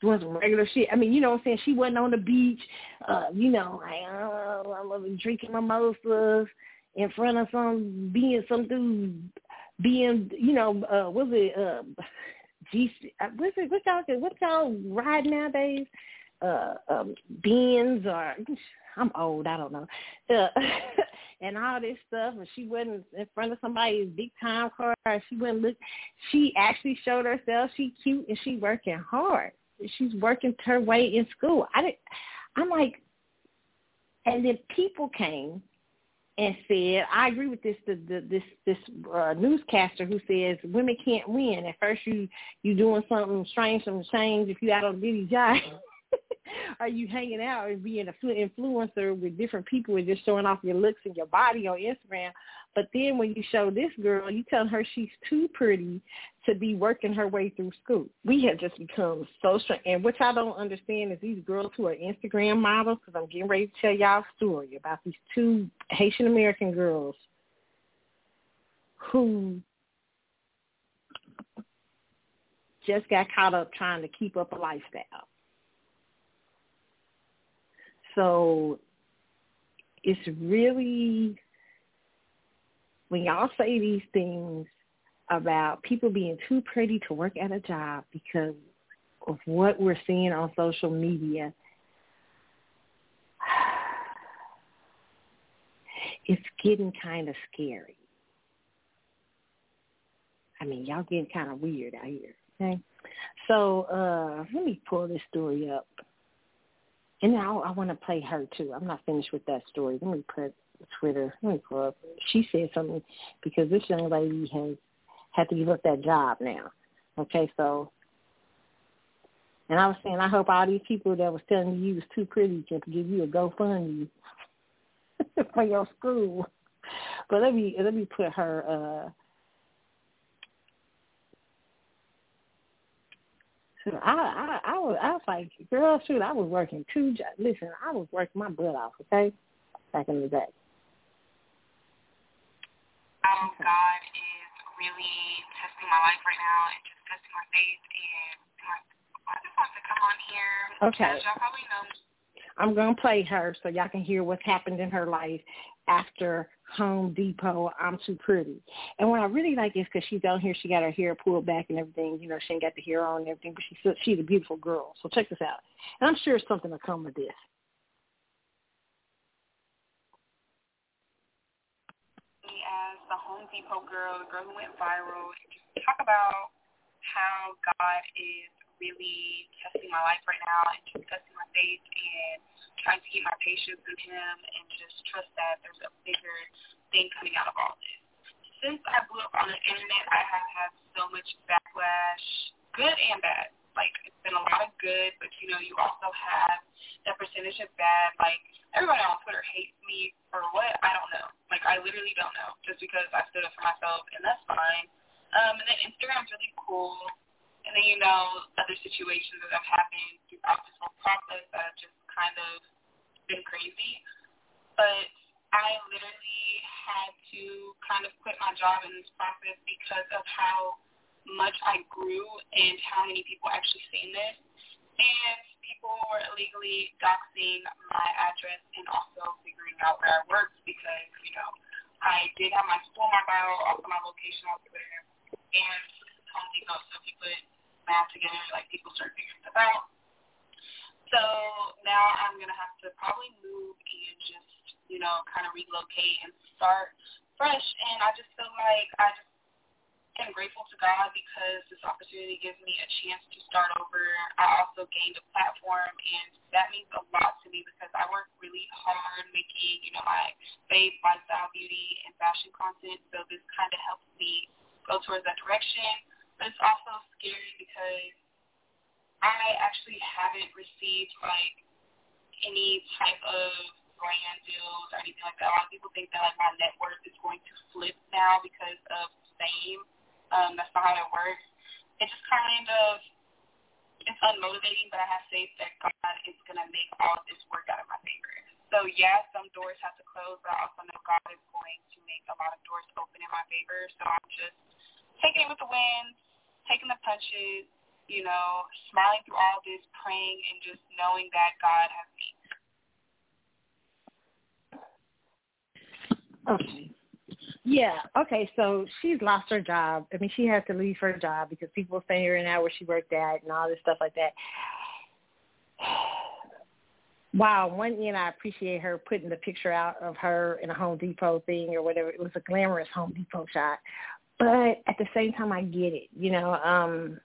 Doing some regular shit. I mean, you know what I'm saying? She wasn't on the beach, uh, you know, like, oh, I'm drinking mimosas in front of some, being some dude, being, you know, uh, was it, uh, G, uh, what's it, what y'all, what y'all ride nowadays? Uh, um, Benz or I'm old, I don't know. Uh, and all this stuff and she wasn't in front of somebody's big time car she wouldn't look she actually showed herself she cute and she working hard. She's working her way in school. I did i'm like and then people came and said i agree with this the, the this this uh, newscaster who says women can't win. At first you you doing something strange some change. If you out on bitty job are you hanging out and being an influencer with different people and just showing off your looks and your body on Instagram? But then when you show this girl, you tell her she's too pretty to be working her way through school. We have just become so strange. And what I don't understand is these girls who are Instagram models, because I'm getting ready to tell y'all a story about these two Haitian American girls who just got caught up trying to keep up a lifestyle. So it's really when y'all say these things about people being too pretty to work at a job because of what we're seeing on social media, it's getting kind of scary. I mean, y'all getting kind of weird out here. Okay, so uh let me pull this story up, and now I want to play her too. I'm not finished with that story. Let me put Twitter. Let me pull up. She said something because this young lady has had to give up that job now. Okay, so and I was saying, I hope all these people that was telling you you was too pretty can give you a GoFundMe for your school. But let me let me put her. Uh, I, I I was I was like, girl, shoot, I was working two jobs. Listen, I was working my butt off, okay, back in the day. Um, God is really testing my life right now and just testing my faith and I just want to come on here. Okay. As y'all probably know. I'm to play her so y'all can hear what's happened in her life after Home Depot, I'm Too Pretty. And what I really like is because she's down here, she got her hair pulled back and everything. You know, she ain't got the hair on and everything, but she's, she's a beautiful girl. So check this out. And I'm sure something will come with this. As the Home Depot girl, the girl who went viral, talk about how God is really testing my life right now and just testing my faith and trying to keep my patience in him and just trust that there's a bigger thing coming out of all this. Since I blew up on the internet, I have had so much backlash, good and bad. Like, it's been a lot of good, but, you know, you also have that percentage of bad. Like, everybody on Twitter hates me for what? I don't know. Like, I literally don't know. Just because I stood up for myself, and that's fine. Um, and then Instagram's really cool and then, you know, other situations that have happened throughout this whole process that have just kind of been crazy. But I literally had to kind of quit my job in this process because of how much I grew and how many people actually seen this. And people were illegally doxing my address and also figuring out where I worked because, you know, I did have my school, my bio, also my location on Twitter. And Home Depot, so if you put math together, like people start figuring stuff out. So now I'm gonna have to probably move and just, you know, kind of relocate and start fresh. And I just feel like I just am grateful to God because this opportunity gives me a chance to start over. I also gained a platform, and that means a lot to me because I work really hard making, you know, my faith, lifestyle, beauty, and fashion content. So this kind of helps me go towards that direction but it's also scary because I actually haven't received like any type of brand deals or anything like that. A lot of people think that like my net worth is going to flip now because of fame. Um, that's not how it works. It just kind of it's unmotivating, but I have faith that God is gonna make all of this work out in my favor. So yeah, some doors have to close, but I also know God is going to make a lot of doors open in my favor. So I'm just taking it with the wind, taking the punches, you know, smiling through all this, praying, and just knowing that God has me. Okay. Yeah. Okay. So she's lost her job. I mean, she had to leave her job because people were figuring out where she worked at and all this stuff like that. Wow. One end, I appreciate her putting the picture out of her in a Home Depot thing or whatever. It was a glamorous Home Depot shot but at the same time, I get it. You know, um,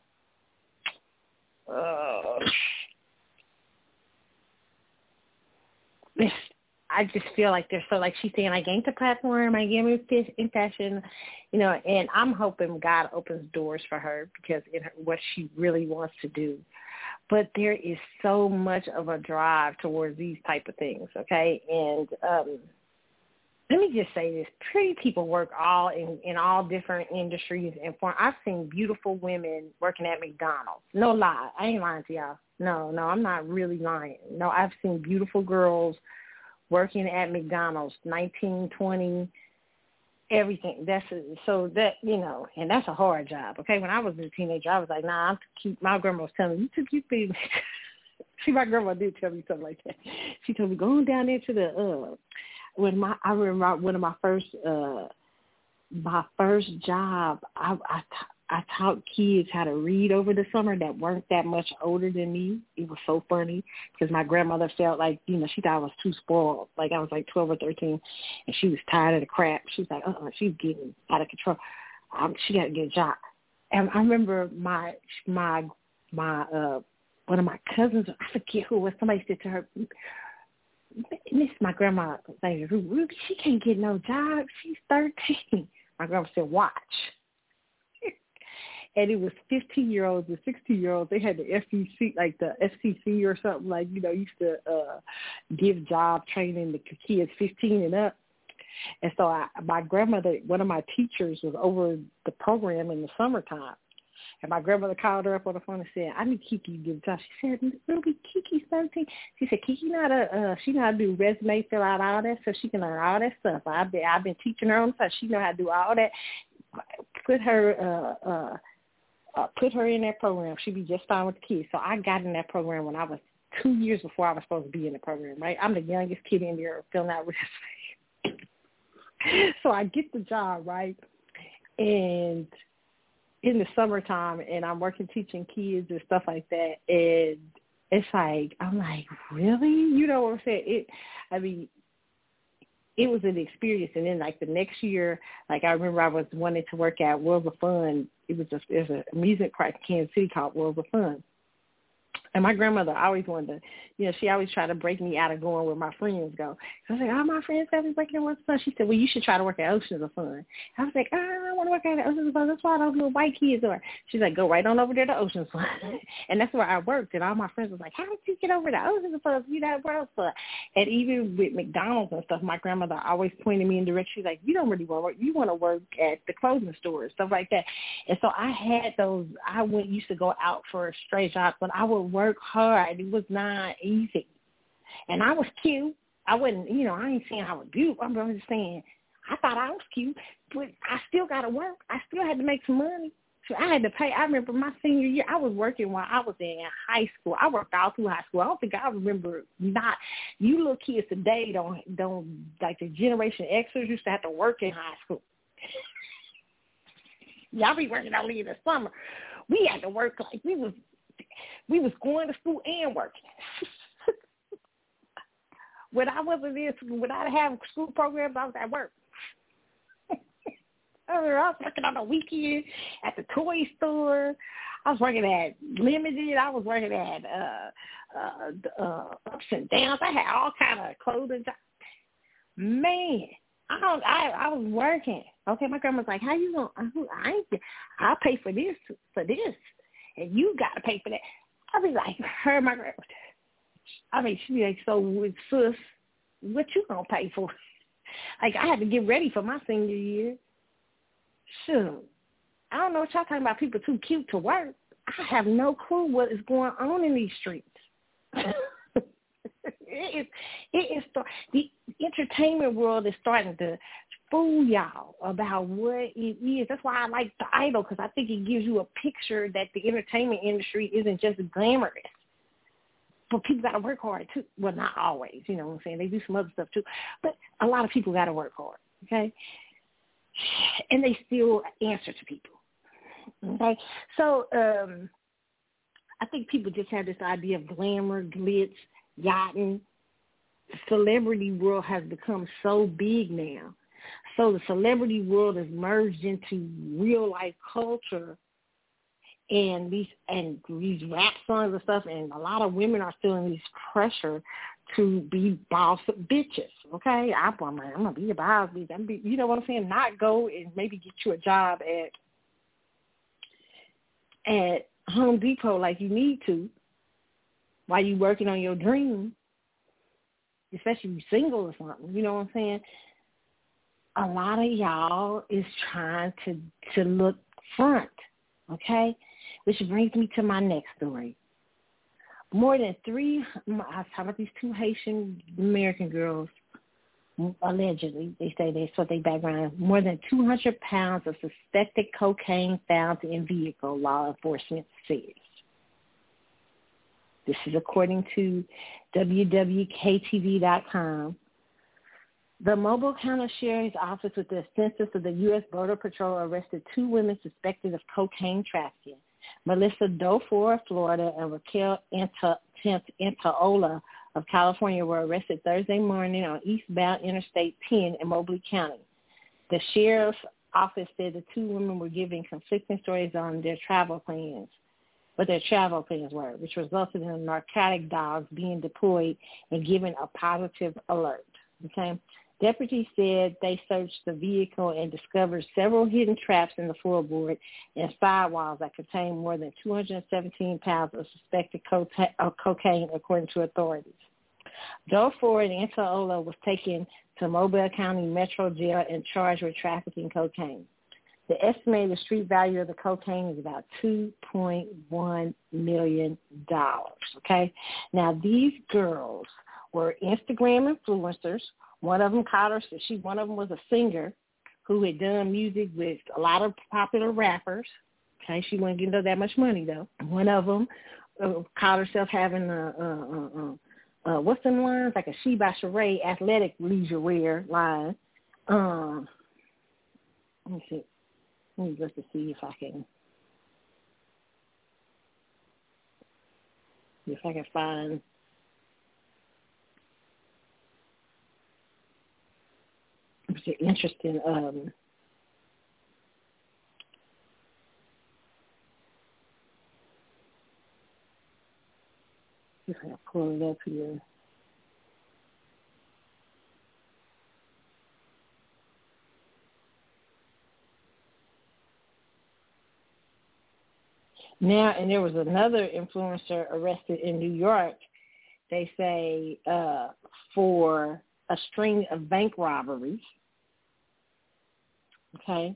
uh, I just feel like they're so like she's saying I gained the platform, I gained in fashion, you know, and I'm hoping God opens doors for her because in her, what she really wants to do. But there is so much of a drive towards these type of things, okay, and um let me just say this: pretty people work all in in all different industries and for I've seen beautiful women working at McDonald's. No lie, I ain't lying to y'all. No, no, I'm not really lying. No, I've seen beautiful girls working at McDonald's, nineteen, twenty, everything. That's a, so that you know, and that's a hard job. Okay, when I was a teenager, I was like, nah, I'm keep. My grandma was telling me, you too cute, baby. See, my grandma did tell me something like that. She told me, go on down there to the uh when my I remember one of my first uh my first job I I I taught kids how to read over the summer that weren't that much older than me. It was so funny because my grandmother felt like, you know, she thought I was too spoiled. Like I was like 12 or 13 and she was tired of the crap. She was like, uh-uh, she's getting out of control. Um, she got to get a job. And I remember my, my, my, uh, one of my cousins, I forget who it was, somebody said to her, Miss, my grandma, Ruby, she can't get no job. She's 13. My grandma said, watch and it was 15 year olds and 16 year olds. They had the FCC, like the FCC or something, like you know, used to uh give job training to kids 15 and up. And so I, my grandmother, one of my teachers, was over the program in the summertime. And my grandmother called her up on the phone and said, "I need Kiki to give a job." She said, "Ruby, Kiki's seventeen. She said, "Kiki not a uh, she know how to do resume, fill out all that, so she can learn all that stuff. I've been I've been teaching her on stuff. She know how to do all that. Put her uh, uh, uh, put her in that program. She'd be just fine with the kids. So I got in that program when I was two years before I was supposed to be in the program, right? I'm the youngest kid in there filling out resumes. so I get the job, right? And in the summertime and I'm working teaching kids and stuff like that and it's like I'm like, Really? You know what I'm saying? It I mean, it was an experience. And then like the next year, like I remember I was wanting to work at World of Fun. It was just it was a amusement park in Kansas City called World of Fun. And my grandmother always wanted to, you know, she always tried to break me out of going where my friends go. So I was like, oh, my friends got me Oceans of Fun. She said, well, you should try to work at Oceans of Fun. I was like, oh, I want to work at Oceans of Fun. That's why those little white kids are. She's like, go right on over there to Oceans of Fun. and that's where I worked. And all my friends was like, how did you get over to Oceans of Fun? You know, World Fun. And even with McDonald's and stuff, my grandmother always pointed me in direction. She's like, you don't really want to work. You want to work at the clothing store, stuff like that. And so I had those, I went, used to go out for straight jobs, but I would work hard it was not easy. And I was cute. I wasn't, you know, I ain't saying I was beautiful. I'm just saying I thought I was cute, but I still got to work. I still had to make some money. So I had to pay. I remember my senior year, I was working while I was in high school. I worked all through high school. I don't think I remember not. You little kids today don't don't like the Generation Xers used to have to work in high school. Y'all be working only in the summer. We had to work like we was we was going to school and working. when I wasn't in school, when I have school programs, I was at work. I was working on the weekend at the toy store. I was working at Limited. I was working at uh, uh, uh, Ups and Downs. I had all kind of clothing. Man, I don't. I I was working. Okay, my grandma's like, "How you gonna? I ain't. I'll pay for this for this, and you got to pay for that." I be like, her my grandma. I mean, she be like, so with sis, what you gonna pay for? Like I had to get ready for my senior year. Sure. I don't know what y'all talking about. People too cute to work. I have no clue what is going on in these streets. it is. It is. The entertainment world is starting to fool y'all about what it is. That's why I like the idol because I think it gives you a picture that the entertainment industry isn't just glamorous. But people got to work hard too. Well, not always, you know what I'm saying. They do some other stuff too, but a lot of people got to work hard. Okay, and they still answer to people. Okay, so um, I think people just have this idea of glamour, glitz, yachting. Celebrity world has become so big now so the celebrity world is merged into real life culture and these and these rap songs and stuff and a lot of women are feeling this pressure to be boss bitches. Okay, I'm, I'm gonna be a boss bitch. I'm be, you know what I'm saying? Not go and maybe get you a job at at Home Depot like you need to while you working on your dream, especially if you're single or something. You know what I'm saying? A lot of y'all is trying to to look front, okay? Which brings me to my next story. More than three, I was talking about these two Haitian American girls, allegedly, they say they so they background, more than 200 pounds of suspected cocaine found in vehicle, law enforcement says. This is according to WWKTV.com The Mobile County Sheriff's Office with the assistance of the U.S. Border Patrol arrested two women suspected of cocaine trafficking. Melissa Dufour of Florida and Raquel Antaola of California were arrested Thursday morning on eastbound Interstate 10 in Mobile County. The sheriff's office said the two women were giving conflicting stories on their travel plans, what their travel plans were, which resulted in narcotic dogs being deployed and given a positive alert. Okay. Deputies said they searched the vehicle and discovered several hidden traps in the floorboard and sidewalls that contained more than 217 pounds of suspected uh, cocaine, according to authorities. Dufour and Antaola was taken to Mobile County Metro Jail and charged with trafficking cocaine. The estimated street value of the cocaine is about $2.1 million. Okay? Now, these girls were Instagram influencers one of them called her. She one of them was a singer who had done music with a lot of popular rappers. Okay, she wasn't getting that much money though. One of them uh, called herself having a, uh, uh, uh, what's them lines like a She by Sheree athletic leisure wear line. Um, let me see. Let me look to see if I can if I can find it's interesting. Um, just gonna pull it up here. Now, and there was another influencer arrested in New York. They say uh, for a string of bank robberies Okay.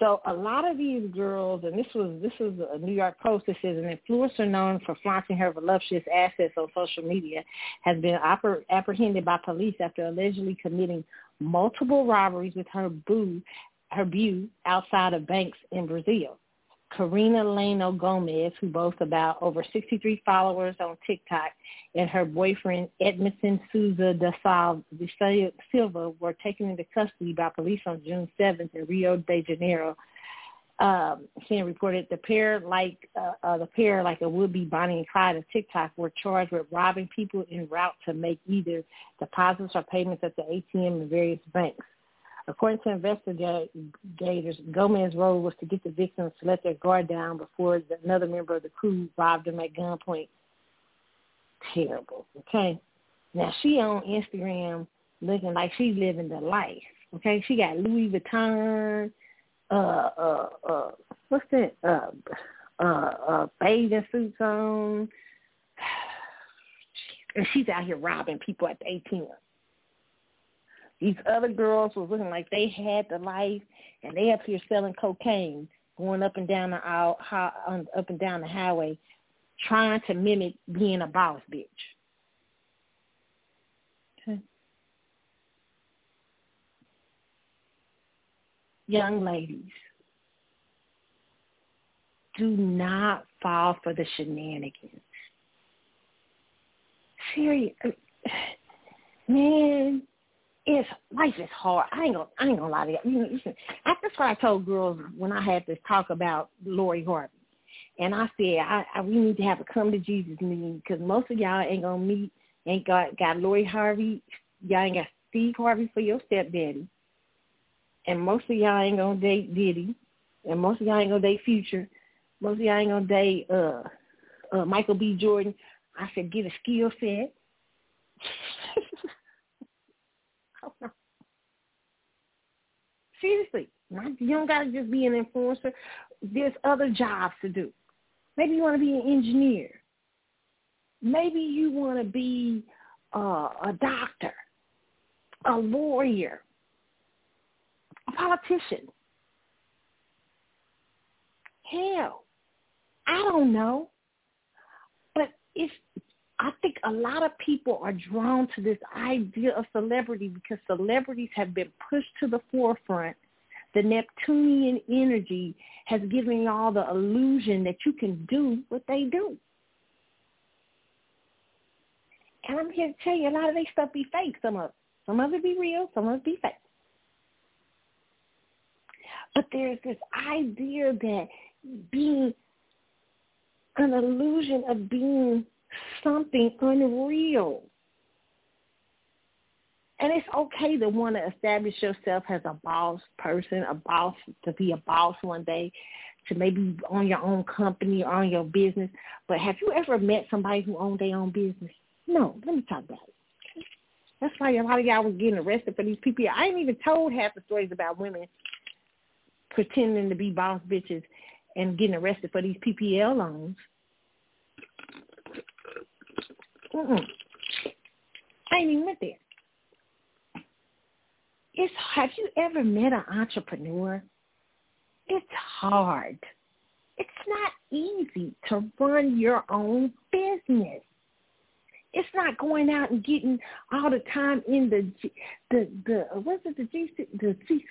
So a lot of these girls, and this was this was a New York Post. This is an influencer known for flaunting her voluptuous assets on social media, has been oper- apprehended by police after allegedly committing multiple robberies with her boo, her beau outside of banks in Brazil. Karina Leno Gomez, who boasts about over 63 followers on TikTok, and her boyfriend Edmondson Souza da Silva were taken into custody by police on June 7th in Rio de Janeiro. Um, reported the pair, like uh, uh, the pair, like a would-be Bonnie and Clyde of TikTok, were charged with robbing people en route to make either deposits or payments at the ATM in various banks. According to investigators, Gomez's role was to get the victims to let their guard down before another member of the crew robbed them at gunpoint. Terrible. Okay. Now she on Instagram looking like she's living the life. Okay. She got Louis Vuitton, uh, uh, uh, what's that? Uh, uh, uh, bathing suits on. And she's out here robbing people at the ATM. These other girls was looking like they had the life, and they up here selling cocaine, going up and down the aisle, um, up and down the highway, trying to mimic being a boss bitch. Okay. Young ladies, do not fall for the shenanigans. Serious, man it's life is hard. I ain't gonna I ain't gonna lie to you. you listen, that's what I told girls when I had this talk about Lori Harvey, and I said I, I we need to have a come to Jesus meeting because most of y'all ain't gonna meet ain't got got Lori Harvey, y'all ain't got Steve Harvey for your stepdaddy, and most of y'all ain't gonna date Diddy, and most of y'all ain't gonna date Future, most of y'all ain't gonna date uh, uh Michael B. Jordan. I said get a skill set. Seriously, you don't got to just be an influencer. There's other jobs to do. Maybe you want to be an engineer. Maybe you want to be uh, a doctor, a lawyer, a politician. Hell, I don't know. But if I think a lot of people are drawn to this idea of celebrity because celebrities have been pushed to the forefront. The Neptunian energy has given y'all the illusion that you can do what they do. And I'm here to tell you, a lot of they stuff be fake, some of it. Some of it be real, some of it be fake. But there's this idea that being an illusion of being something unreal. And it's okay to want to establish yourself as a boss person, a boss, to be a boss one day, to maybe own your own company or own your business. But have you ever met somebody who owned their own business? No. Let me talk about it. That's why a lot of y'all was getting arrested for these people. I ain't even told half the stories about women pretending to be boss bitches and getting arrested for these PPP loans. Mm-mm. I ain't even went there. It's have you ever met an entrepreneur? It's hard. It's not easy to run your own business. It's not going out and getting all the time in the the the what's it the G the G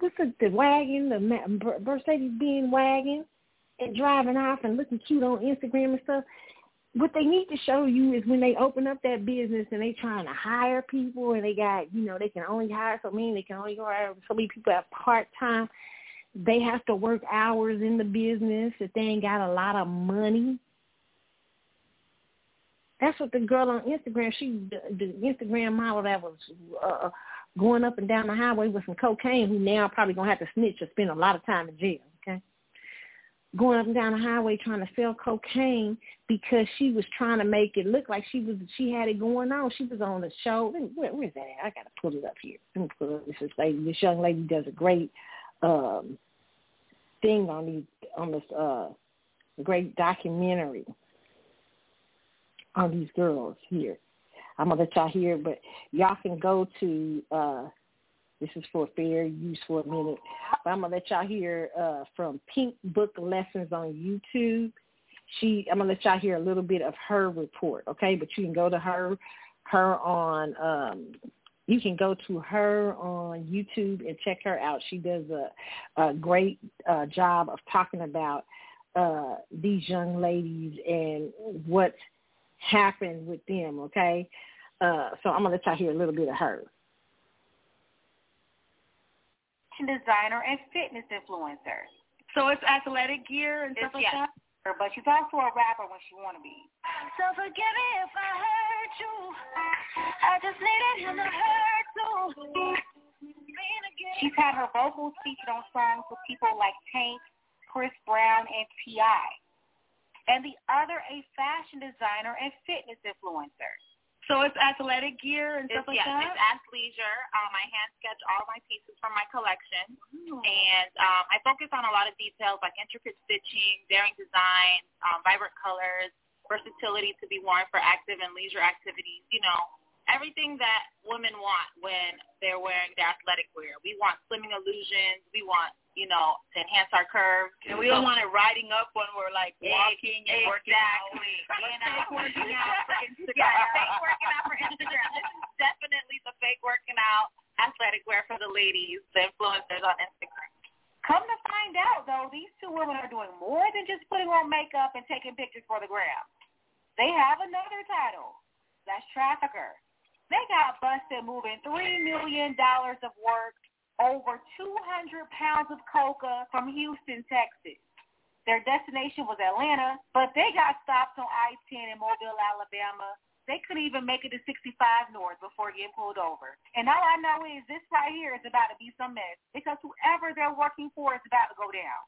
what's it the wagon the Mercedes Benz wagon and driving off and looking cute on Instagram and stuff. What they need to show you is when they open up that business and they trying to hire people and they got you know they can only hire so many they can only hire so many people at part time. They have to work hours in the business if they ain't got a lot of money that's what the girl on Instagram, she the, the Instagram model that was uh, going up and down the highway with some cocaine, who now probably gonna have to snitch or spend a lot of time in jail. Going up and down the highway trying to sell cocaine because she was trying to make it look like she was she had it going on. She was on the show. Where, where's that at? I gotta pull it up here. This lady. This young lady does a great um thing on these on this uh great documentary on these girls here. I'm gonna let y'all hear, but y'all can go to. uh This is for fair use for a minute, but I'm gonna let y'all hear uh from Pink Book Lessons on YouTube. She, I'm gonna let y'all hear a little bit of her report, okay? But you can go to her, her on. um you can go to her on YouTube and check her out. She does a, a great uh, job of talking about uh, these young ladies and what happened with them, okay? Uh, so I'm to let y'all hear a little bit of her. Designer and fitness influencer. So it's athletic gear and stuff like that? But she's also a rapper when she want to be. So forgive me if I hurt you. I just needed him to hurt too. She's had her vocals featured on songs with people like Tank, Chris Brown, and T.I and the other a fashion designer and fitness influencer. So it's athletic gear and stuff it's, like yes, that? Yes, it's athleisure. Um, I hand sketch all my pieces from my collection. Oh. And um, I focus on a lot of details like intricate stitching, daring design, um, vibrant colors, versatility to be worn for active and leisure activities, you know, everything that women want when they're wearing their athletic wear. We want slimming illusions. We want, you know, to enhance our curves. And we don't want it riding up when we're like walking and exactly. working out. You know, working out for Instagram. Yeah, fake working out for Instagram. This is definitely the fake working out athletic wear for the ladies, the influencers on Instagram. Come to find out, though, these two women are doing more than just putting on makeup and taking pictures for the gram. They have another title. That's trafficker. They got busted moving $3 million of work, over 200 pounds of coca from Houston, Texas. Their destination was Atlanta, but they got stopped on I-10 in Mobile, Alabama. They couldn't even make it to 65 North before getting pulled over. And all I know is this right here is about to be some mess because whoever they're working for is about to go down.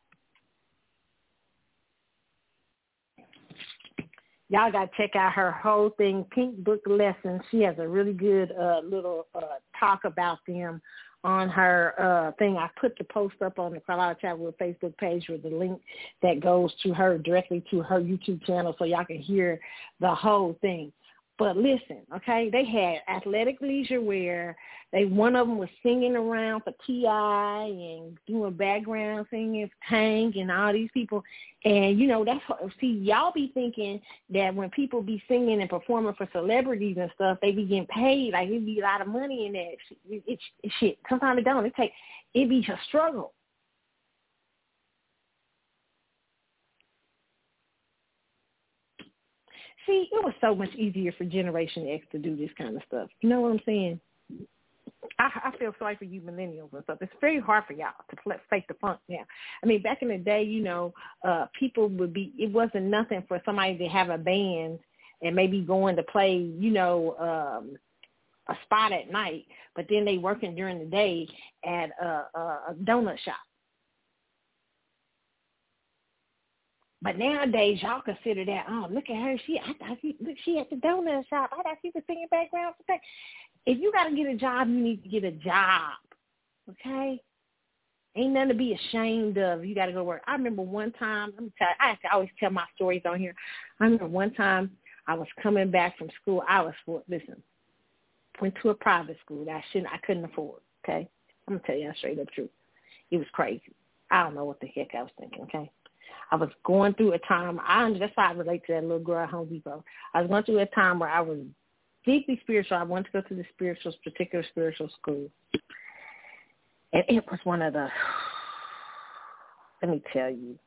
y'all got to check out her whole thing, Pink Book Lessons. She has a really good uh, little uh, talk about them on her uh, thing. I put the post up on the Carlotta Travel Facebook page with the link that goes to her directly to her YouTube channel so y'all can hear the whole thing. But listen, okay, they had athletic leisure wear. They one of them was singing around for T.I. and doing background singing for Tank and all these people. And you know that's what, see y'all be thinking that when people be singing and performing for celebrities and stuff, they be getting paid like it be a lot of money in that. It, it, it, shit, sometimes it don't. It take it be a struggle. See, it was so much easier for Generation X to do this kind of stuff. You know what I'm saying? I, I feel sorry for you millennials and stuff. It's very hard for y'all to play, fake the funk now. I mean, back in the day, you know, uh, people would be. It wasn't nothing for somebody to have a band and maybe going to play, you know, um, a spot at night, but then they working during the day at a, a, a donut shop. But nowadays, y'all consider that. Oh, look at her. She, I thought she, look, she at the donut shop. I thought she was singing background. If you got to get a job, you need to get a job. Okay. Ain't nothing to be ashamed of. You got to go work. I remember one time. Me tell. You, I have to always tell my stories on here. I remember one time I was coming back from school. I was for listen. Went to a private school that I shouldn't. I couldn't afford. Okay. I'm gonna tell you straight up truth. It was crazy. I don't know what the heck I was thinking. Okay. I was going through a time. I that's why I relate to that little girl at Home Depot. I was going through a time where I was deeply spiritual. I wanted to go to the spiritual, particular spiritual school, and it was one of the. Let me tell you,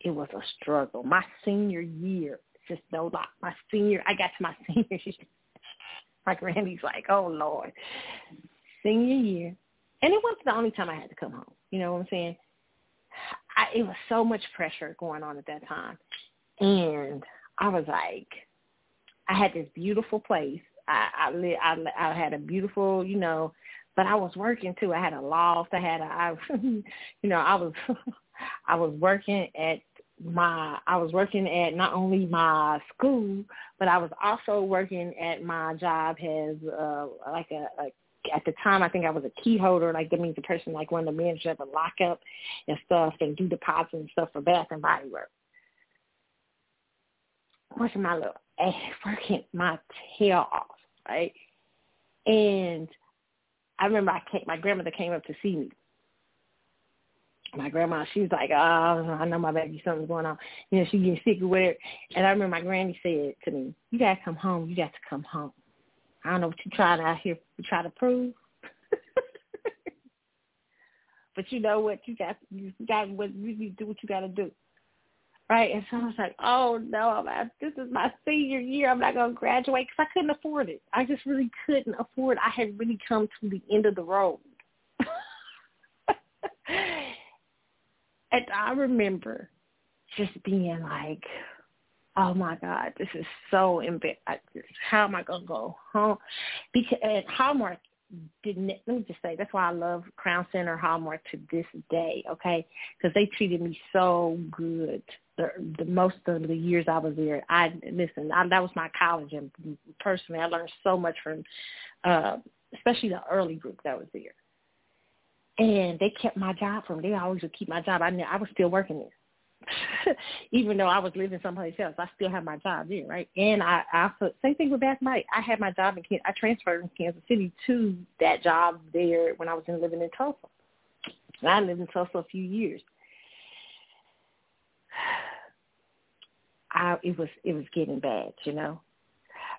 it was a struggle. My senior year, just no lie. My senior, I got to my senior year. My granny's like, "Oh Lord," senior year, and it wasn't the only time I had to come home. You know what I'm saying? I, it was so much pressure going on at that time, and I was like, I had this beautiful place. I I, li- I I had a beautiful, you know, but I was working too. I had a loft. I had a, I, you know, I was I was working at my I was working at not only my school, but I was also working at my job as uh like a, a at the time I think I was a key holder, like that means the person like of the managers of a lockup and stuff and do deposits and stuff for Bath and Body Works. Working my little ass, working my tail off, right? And I remember I came, my grandmother came up to see me. My grandma, she was like, "Oh, I know my baby, something's going on." You know, she getting sick or whatever. And I remember my granny said to me, "You gotta come home. You got to come home." I don't know what you're trying out here to try to prove. but you know what? You got you got what you do what you got to do, right? And so I was like, oh no, I'm, this is my senior year. I'm not gonna graduate because I couldn't afford it. I just really couldn't afford. I had really come to the end of the road. and I remember just being like, oh my God, this is so embarrassing. How am I gonna go home? Because and Hallmark didn't. Let me just say that's why I love Crown Center Hallmark to this day. Okay, because they treated me so good. The, the most of the years I was there, I listen. I, that was my college, and personally, I learned so much from, uh, especially the early group that was there. And they kept my job from. Me. They always would keep my job. I I was still working there. even though I was living someplace else, I still had my job there, right? And I, I same thing with Bath Night. I had my job in Kansas. I transferred from Kansas City to that job there when I was in, living in Tulsa. And I lived in Tulsa a few years. I it was it was getting bad, you know.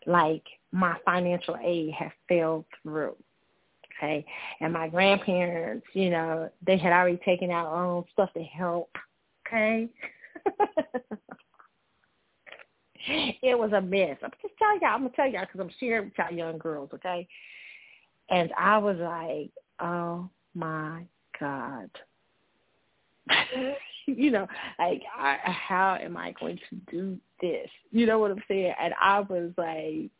Like my financial aid had fell through. Okay. And my grandparents, you know, they had already taken out own stuff to help okay? it was a mess. I'm just telling y'all. I'm gonna tell y'all because I'm sharing with y'all young girls, okay? And I was like, oh my god. you know, like, I, how am I going to do this? You know what I'm saying? And I was like,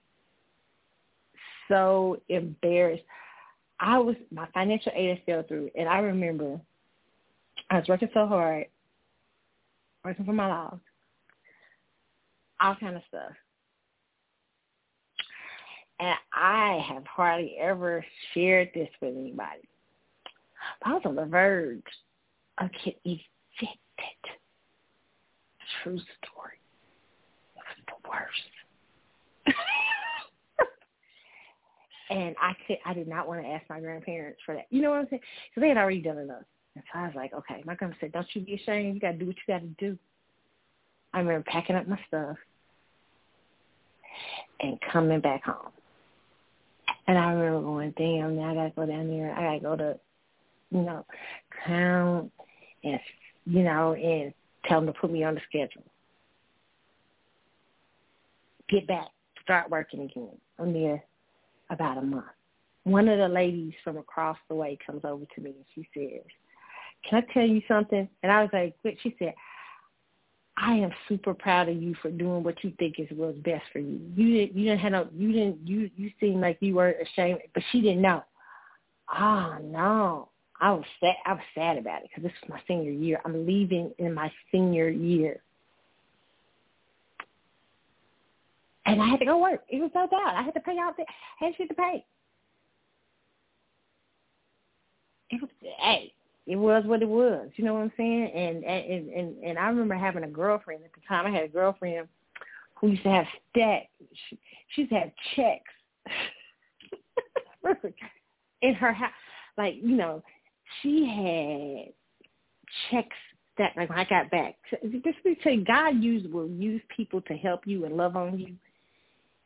so embarrassed. I was my financial aid fell through, and I remember I was working so hard, working for my laws, all kind of stuff. And I have hardly ever shared this with anybody. But I was on the verge of getting evicted. True story. It was the worst. and I could, I did not want to ask my grandparents for that. You know what I'm saying? Because they had already done enough. And so I was like, okay. My grandma said, don't you be ashamed. You got to do what you got to do. I remember packing up my stuff and coming back home. And I remember going, damn, now I got to go down there. I got to go to, you know, town and, you know, and tell them to put me on the schedule. Get back, start working again. I'm there about a month. one of the ladies from across the way comes over to me and she says, "Can I tell you something?" And I was like, "She said." I am super proud of you for doing what you think is what's best for you. You didn't, you didn't have no, you didn't, you, you seemed like you weren't ashamed, but she didn't know. Oh no, I was sad. I was sad about it because this is my senior year. I'm leaving in my senior year, and I had to go work. It was no doubt. I had to pay out. The, I had to pay. It was hey, it was what it was. You know what I'm saying? And and and and I remember having a girlfriend at the time. I had a girlfriend who used to have stacks. She, used to have checks in her house. Like you know, she had checks that like when I got back. Just to say, God use will use people to help you and love on you,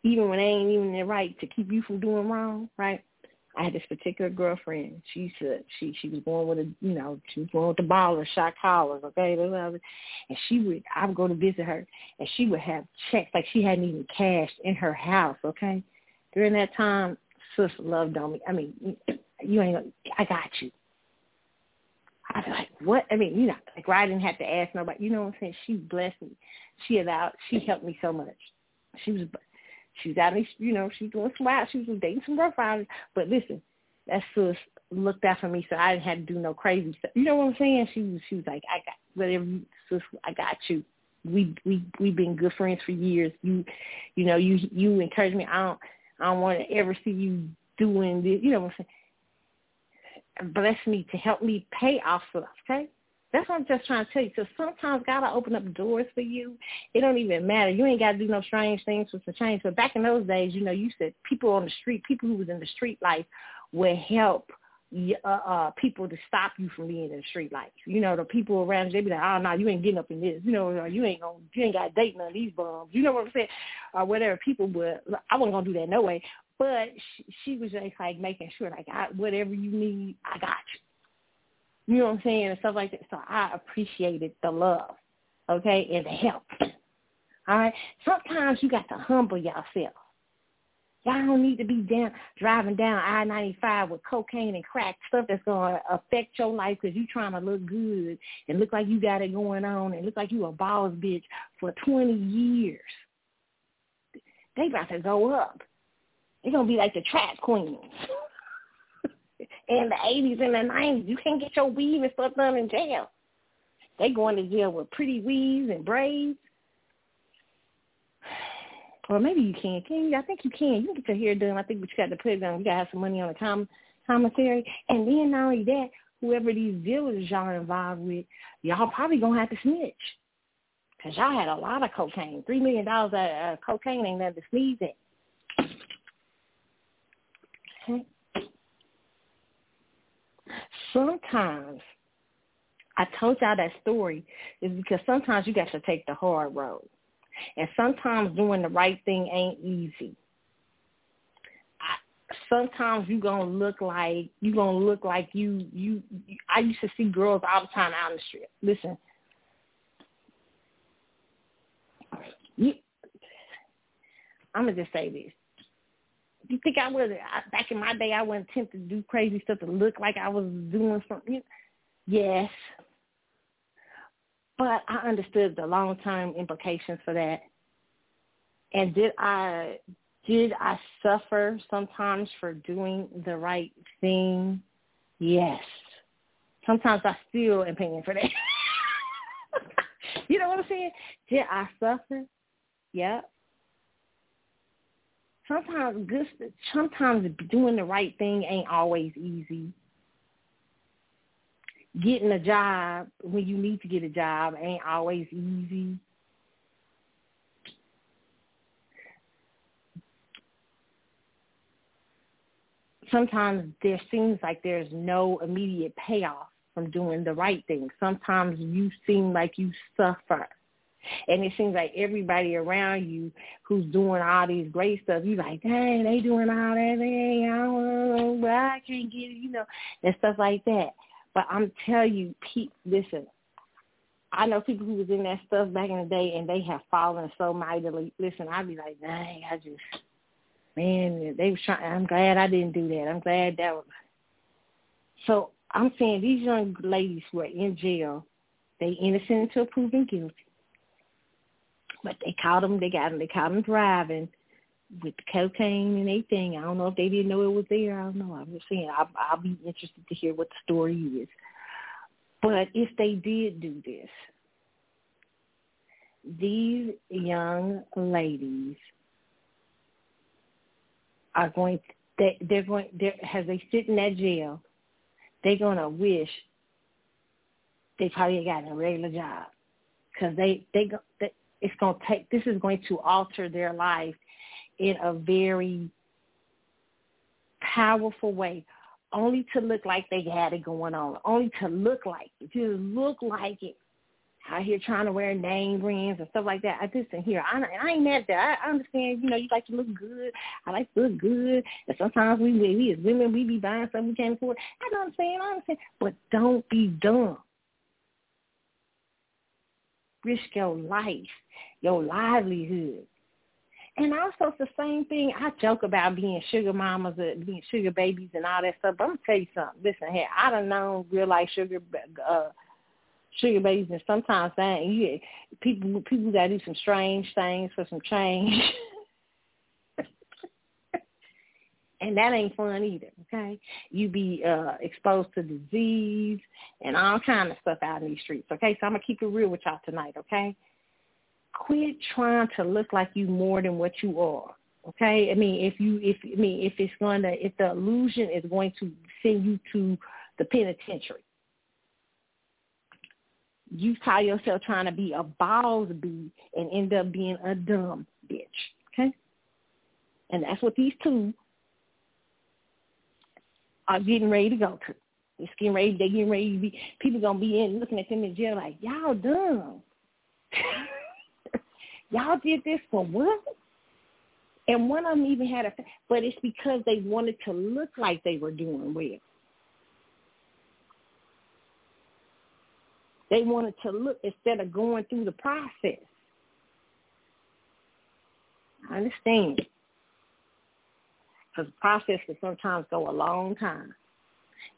even when they ain't even the right to keep you from doing wrong. Right? I had this particular girlfriend. She said she she was born with a you know she was born with the ballers, shot collars, okay, and she would I would go to visit her, and she would have checks like she hadn't even cashed in her house, okay. During that time, sis loved on me. I mean, you ain't I got you. I was like, what? I mean, you know, like I didn't have to ask nobody. You know what I'm saying? She blessed me. She allowed. She helped me so much. She was She's out, you know, she's doing some wild. She was dating some rough riders. But listen, that sis looked out for me, so I didn't have to do no crazy stuff. You know what I'm saying? She was, she was like, I got whatever, sis, I got you. We we we've been good friends for years. You, you know, you you encourage me. I don't I don't want to ever see you doing this. You know what I'm saying? Bless me to help me pay off stuff. Okay. That's what I'm just trying to tell you. So sometimes God will open up doors for you. It don't even matter. You ain't got to do no strange things for some change. But back in those days, you know, you said people on the street, people who was in the street life would help uh, uh, people to stop you from being in the street life. You know, the people around you, they be like, oh, no, you ain't getting up in this. You know, you ain't gonna, you ain't got to date none of these bums. You know what I'm saying? Or whatever. People would, I wasn't going to do that no way. But she, she was just like making sure, like, I, whatever you need, I got you. You know what I'm saying? And stuff like that. So I appreciated the love, okay, and the help. All right. Sometimes you got to humble yourself. Y'all don't need to be down driving down I ninety five with cocaine and crack stuff that's gonna affect your life because you trying to look good and look like you got it going on and look like you a boss bitch for twenty years. They about to go up. They're gonna be like the trap queens in the 80s and the 90s. You can't get your weave and stuff done in jail. They going to jail with pretty weaves and braids. Or maybe you can. Can you? I think you can. You can get your hair done. I think but you got to put it on. You got to have some money on the com- commissary. And then not only that, whoever these dealers y'all are involved with, y'all probably going to have to snitch. Because y'all had a lot of cocaine. $3 million of uh, cocaine ain't nothing to sneeze at. Okay sometimes I told y'all that story is because sometimes you got to take the hard road. And sometimes doing the right thing ain't easy. Sometimes you gonna look like you gonna look like you, you you I used to see girls all the time out in the street. Listen. You, I'm gonna just say this you think I would back in my day I wouldn't attempt to do crazy stuff to look like I was doing something? Yes. But I understood the long term implications for that. And did I did I suffer sometimes for doing the right thing? Yes. Sometimes I still am paying for that. you know what I'm saying? Did I suffer? Yep sometimes good sometimes doing the right thing ain't always easy. Getting a job when you need to get a job ain't always easy. Sometimes there seems like there's no immediate payoff from doing the right thing. Sometimes you seem like you suffer and it seems like everybody around you who's doing all these great stuff, you're like, dang, they doing all that thing. I don't know, I can't get it, you know, and stuff like that. But I'm telling you, Pete, listen, I know people who was in that stuff back in the day and they have fallen so mightily. Listen, I'd be like, dang, I just, Man, they was trying. I'm glad I didn't do that. I'm glad that was. So I'm saying these young ladies who are in jail, they innocent until proven guilty. But they caught them. They got them. They caught them driving with the cocaine and everything. I don't know if they didn't know it was there. I don't know. I'm just saying. I'll, I'll be interested to hear what the story is. But if they did do this, these young ladies are going to, they they're going they're, as they sit in that jail, they're gonna wish they probably got a regular job because they they go they, it's gonna take this is going to alter their life in a very powerful way only to look like they had it going on, only to look like it, look like it out here trying to wear name brands and stuff like that. I just and here. I, I ain't mad at that. I, understand. You know, you like to look good. I like to look good. And sometimes we we, as women we be buying stuff we can't afford. I know what I'm saying. I understand. But don't be dumb. Risk your life, your livelihood. And also it's the same thing. I joke about being sugar mamas, and being sugar babies, and all that stuff. But I'm gonna tell you something. Listen here, I don't know real life sugar uh, sugar babies, and sometimes that you people people got to do some strange things for some change. and that ain't fun either. Okay, you be uh exposed to disease and all kind of stuff out in these streets. Okay, so I'm gonna keep it real with y'all tonight. Okay, quit trying to look like you more than what you are. Okay, I mean if you if I mean if it's to if the illusion is going to send you to the penitentiary you tie yourself trying to be a balls bee and end up being a dumb bitch. Okay? And that's what these two are getting ready to go to. They're getting ready, They're getting ready to be people gonna be in looking at them in jail like, Y'all dumb. Y'all did this for what? And one of them even had a but it's because they wanted to look like they were doing well. They wanted to look instead of going through the process. I understand. Because the process can sometimes go a long time.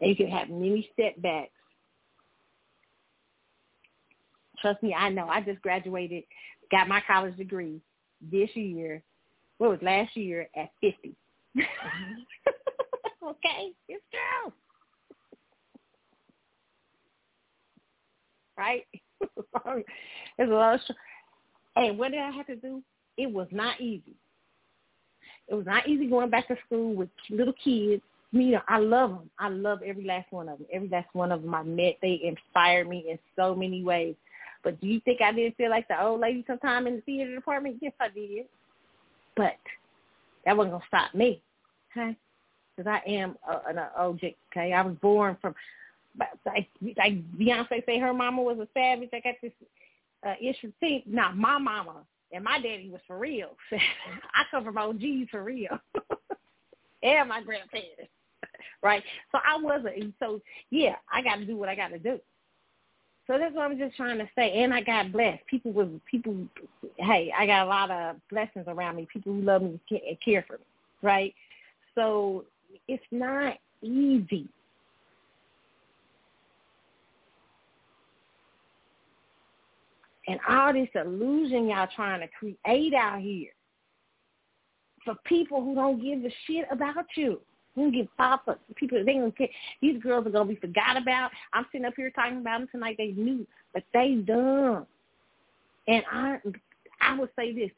And you can have many setbacks. Trust me, I know. I just graduated, got my college degree this year. What was last year at 50. Mm-hmm. okay, it's true. right? There's a lot of. And what did I have to do? It was not easy. It was not easy going back to school with little kids. You know, I love them. I love every last one of them. Every last one of them I met, they inspired me in so many ways. But do you think I didn't feel like the old lady sometime in the theater department? Yes, I did. But that wasn't gonna stop me, okay? Because I am a, an OG. Okay, I was born from like, like Beyonce say her mama was a savage. I got this uh, issue. See, now my mama and my daddy was for real. I come from OGs for real, and my grandparents, right? So I wasn't. So yeah, I got to do what I got to do. So that's what I'm just trying to say. And I got blessed. People was people. Hey, I got a lot of blessings around me. People who love me and care for me, right? So it's not easy and all this illusion y'all trying to create out here for people who don't give a shit about you. Who give pop up people they gonna care. These girls are gonna be forgot about. I'm sitting up here talking about them tonight. They knew, but they dumb. And I, I would say this: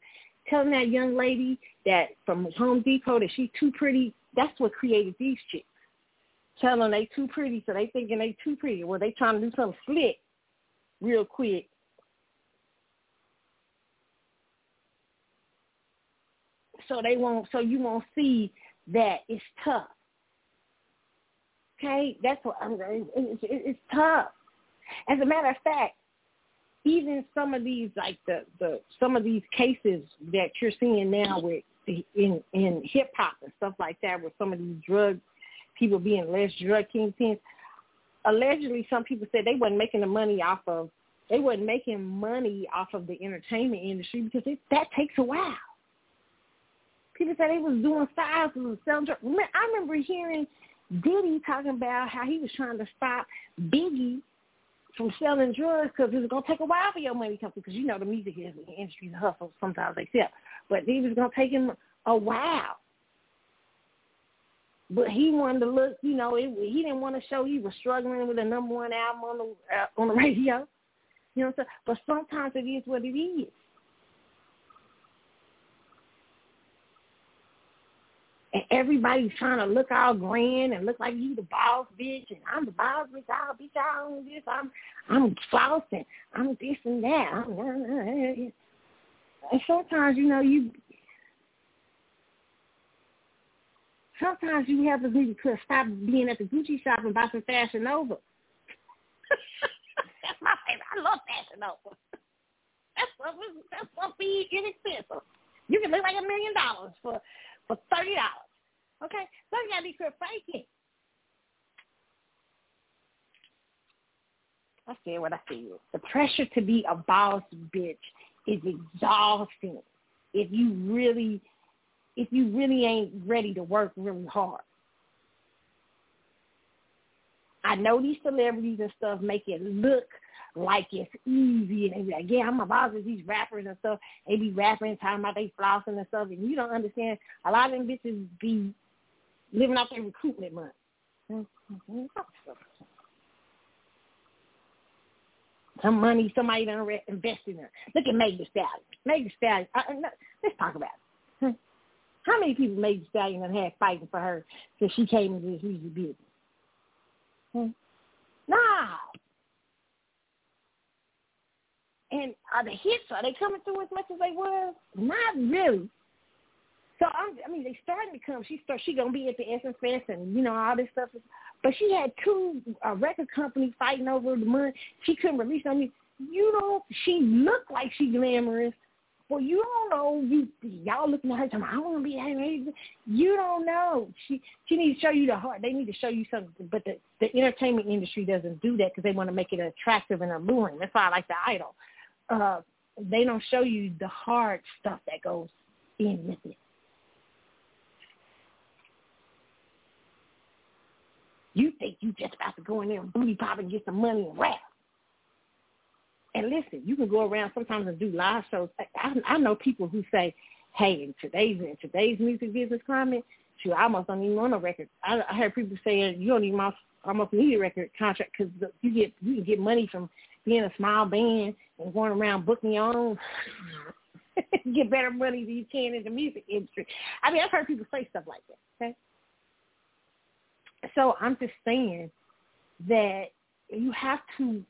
telling that young lady that from Home Depot that she's too pretty. That's what created these chicks. Telling them they too pretty, so they thinking they too pretty. Well, they trying to do something slick, real quick, so they won't so you won't see that it's tough. Okay, that's what I'm. It's, it's tough. As a matter of fact, even some of these like the the some of these cases that you're seeing now with in in hip hop and stuff like that, with some of these drug people being less drug kingpins. Allegedly, some people said they wasn't making the money off of they wasn't making money off of the entertainment industry because it, that takes a while People said they was doing styles and selling drugs. I remember hearing Diddy talking about how he was trying to stop Biggie from selling drugs because it was going to take a while for your money to come through because you know the music industry's a hustle. Sometimes they sell. But it was going to take him a while. But he wanted to look, you know, it, he didn't want to show he was struggling with a number one album on the uh, on the radio. You know what I'm saying? But sometimes it is what it is. And everybody's trying to look all grand and look like you the boss bitch and I'm the boss bitch, I'll be all this, I'm I'm flossing, I'm this and that. I'm, uh, uh, uh, and sometimes, you know, you sometimes you have to be to stop being at the Gucci shop and buy some Fashion Nova. that's my favorite. I love Fashion Nova. That's something that's something inexpensive. You can look like a million dollars for for thirty dollars. Okay, so you gotta be quit faking. I said what I said. The pressure to be a boss bitch is exhausting if you really if you really ain't ready to work really hard. I know these celebrities and stuff make it look like it's easy and they be like, yeah, I'm a boss of these rappers and stuff. They be rapping talking about they flossing and stuff and you don't understand a lot of them bitches be living off their recruitment money. Some money somebody done invest in her. Look at Meg Thee Stallion. Meg Thee Stallion. Uh, uh let's talk about it. How many people Meg Thee Stallion have had fighting for her since she came into this music business? Nah. And are the hits, are they coming through as much as they were? Not really. So I'm, I mean, they starting to come. She start. She gonna be at the Essence Fest and you know all this stuff. But she had two uh, record companies fighting over the money. She couldn't release. I mean, you know, she looked like she glamorous. Well, you don't know. You y'all looking at her saying, "I want to be that." You don't know. She she needs to show you the heart. They need to show you something. But the the entertainment industry doesn't do that because they want to make it attractive and alluring. That's why I like the idol. Uh, they don't show you the hard stuff that goes in with it. You think you just about to go in there and booty pop and get some money and rap. And listen, you can go around sometimes and do live shows. I, I know people who say, "Hey, in today's in today's music business climate, shoot, I almost don't even want a record." I, I heard people saying you don't even almost, almost need a record contract because you get you can get money from being a small band and going around booking your own. get better money than you can in the music industry. I mean, I've heard people say stuff like that. Okay, so I'm just saying that you have to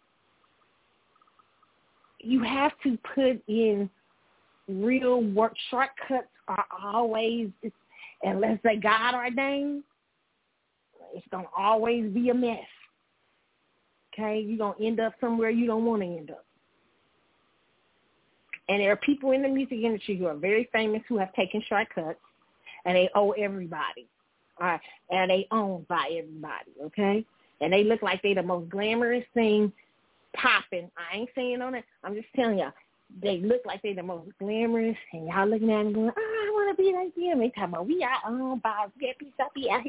you have to put in real work. Shortcuts are always, unless they God ordained, it's gonna always be a mess. Okay, you're gonna end up somewhere you don't want to end up. And there are people in the music industry who are very famous who have taken shortcuts, and they owe everybody are and they owned by everybody, okay? And they look like they the most glamorous thing popping. I ain't saying on it. I'm just telling y'all. They look like they the most glamorous, and y'all looking at them going, oh, I want to be like them. They talking about, we are owned by up here.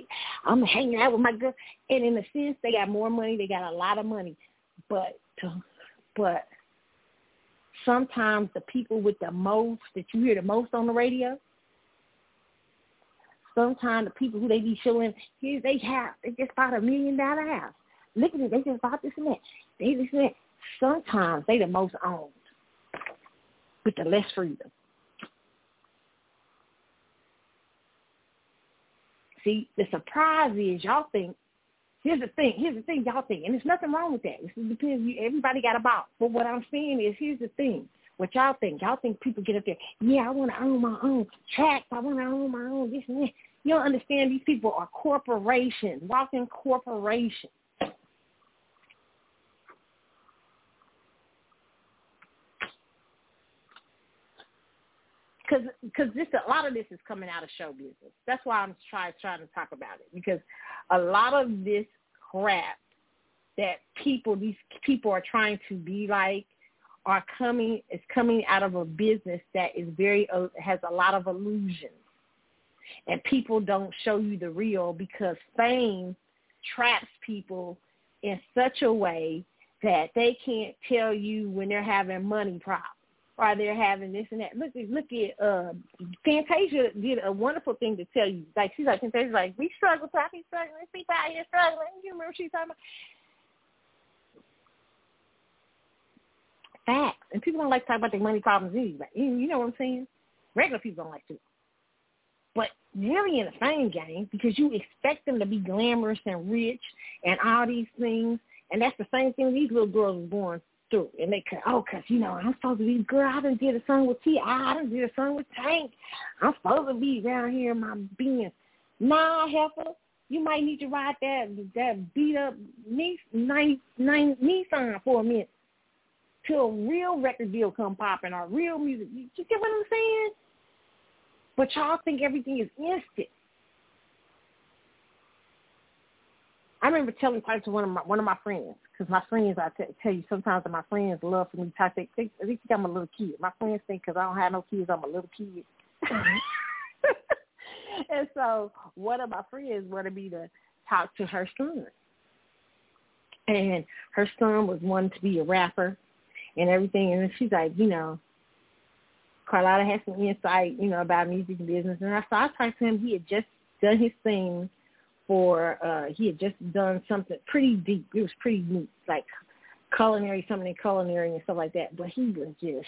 I'm hanging out with my girl. And in a sense, they got more money. They got a lot of money. But, but sometimes the people with the most, that you hear the most on the radio, sometimes the people who they be showing, here they have, they just bought a million dollar house. Look at it, they just bought this and that. They just that. Sometimes they the most owned with the less freedom. See, the surprise is y'all think, here's the thing, here's the thing y'all think, and there's nothing wrong with that. It depends, everybody got a box. But what I'm saying is, here's the thing. What y'all think? Y'all think people get up there, yeah, I want to own my own tracks. I want to own my own this and that. You don't understand these people are corporations, walking corporations. Because because this a lot of this is coming out of show business. That's why I'm trying trying to talk about it because a lot of this crap that people these people are trying to be like are coming is coming out of a business that is very uh, has a lot of illusions And people don't show you the real because fame traps people in such a way that they can't tell you when they're having money problems or they're having this and that. Look look at uh Fantasia did a wonderful thing to tell you. Like she's like Fantasia's like, We struggle, Poppy struggling, people out here struggling. You remember she's talking about facts. And people don't like to talk about their money problems anyway. You know what I'm saying? Regular people don't like to. But really in the fame game, because you expect them to be glamorous and rich and all these things, and that's the same thing these little girls are going through. And they could, oh, because, you know, I'm supposed to be, girl, I done did a song with T. I done did a song with Tank. I'm supposed to be down here in my Benz. Nah, heifer, you might need to ride that that beat up Nissan for a minute till a real record deal come popping or real music. You get what I'm saying? But y'all think everything is instant. I remember telling type to one of my one of my friends because my friends, I t- tell you, sometimes my friends love for me to talk. They think, they think I'm a little kid. My friends think because I don't have no kids, I'm a little kid. Mm-hmm. and so one of my friends wanted me to talk to her son. And her son was wanting to be a rapper and everything. And she's like, you know, Carlotta has some insight, you know, about music business. And I, so I talked to him. He had just done his thing for uh he had just done something pretty deep. It was pretty neat, like culinary, something in culinary and stuff like that. But he was just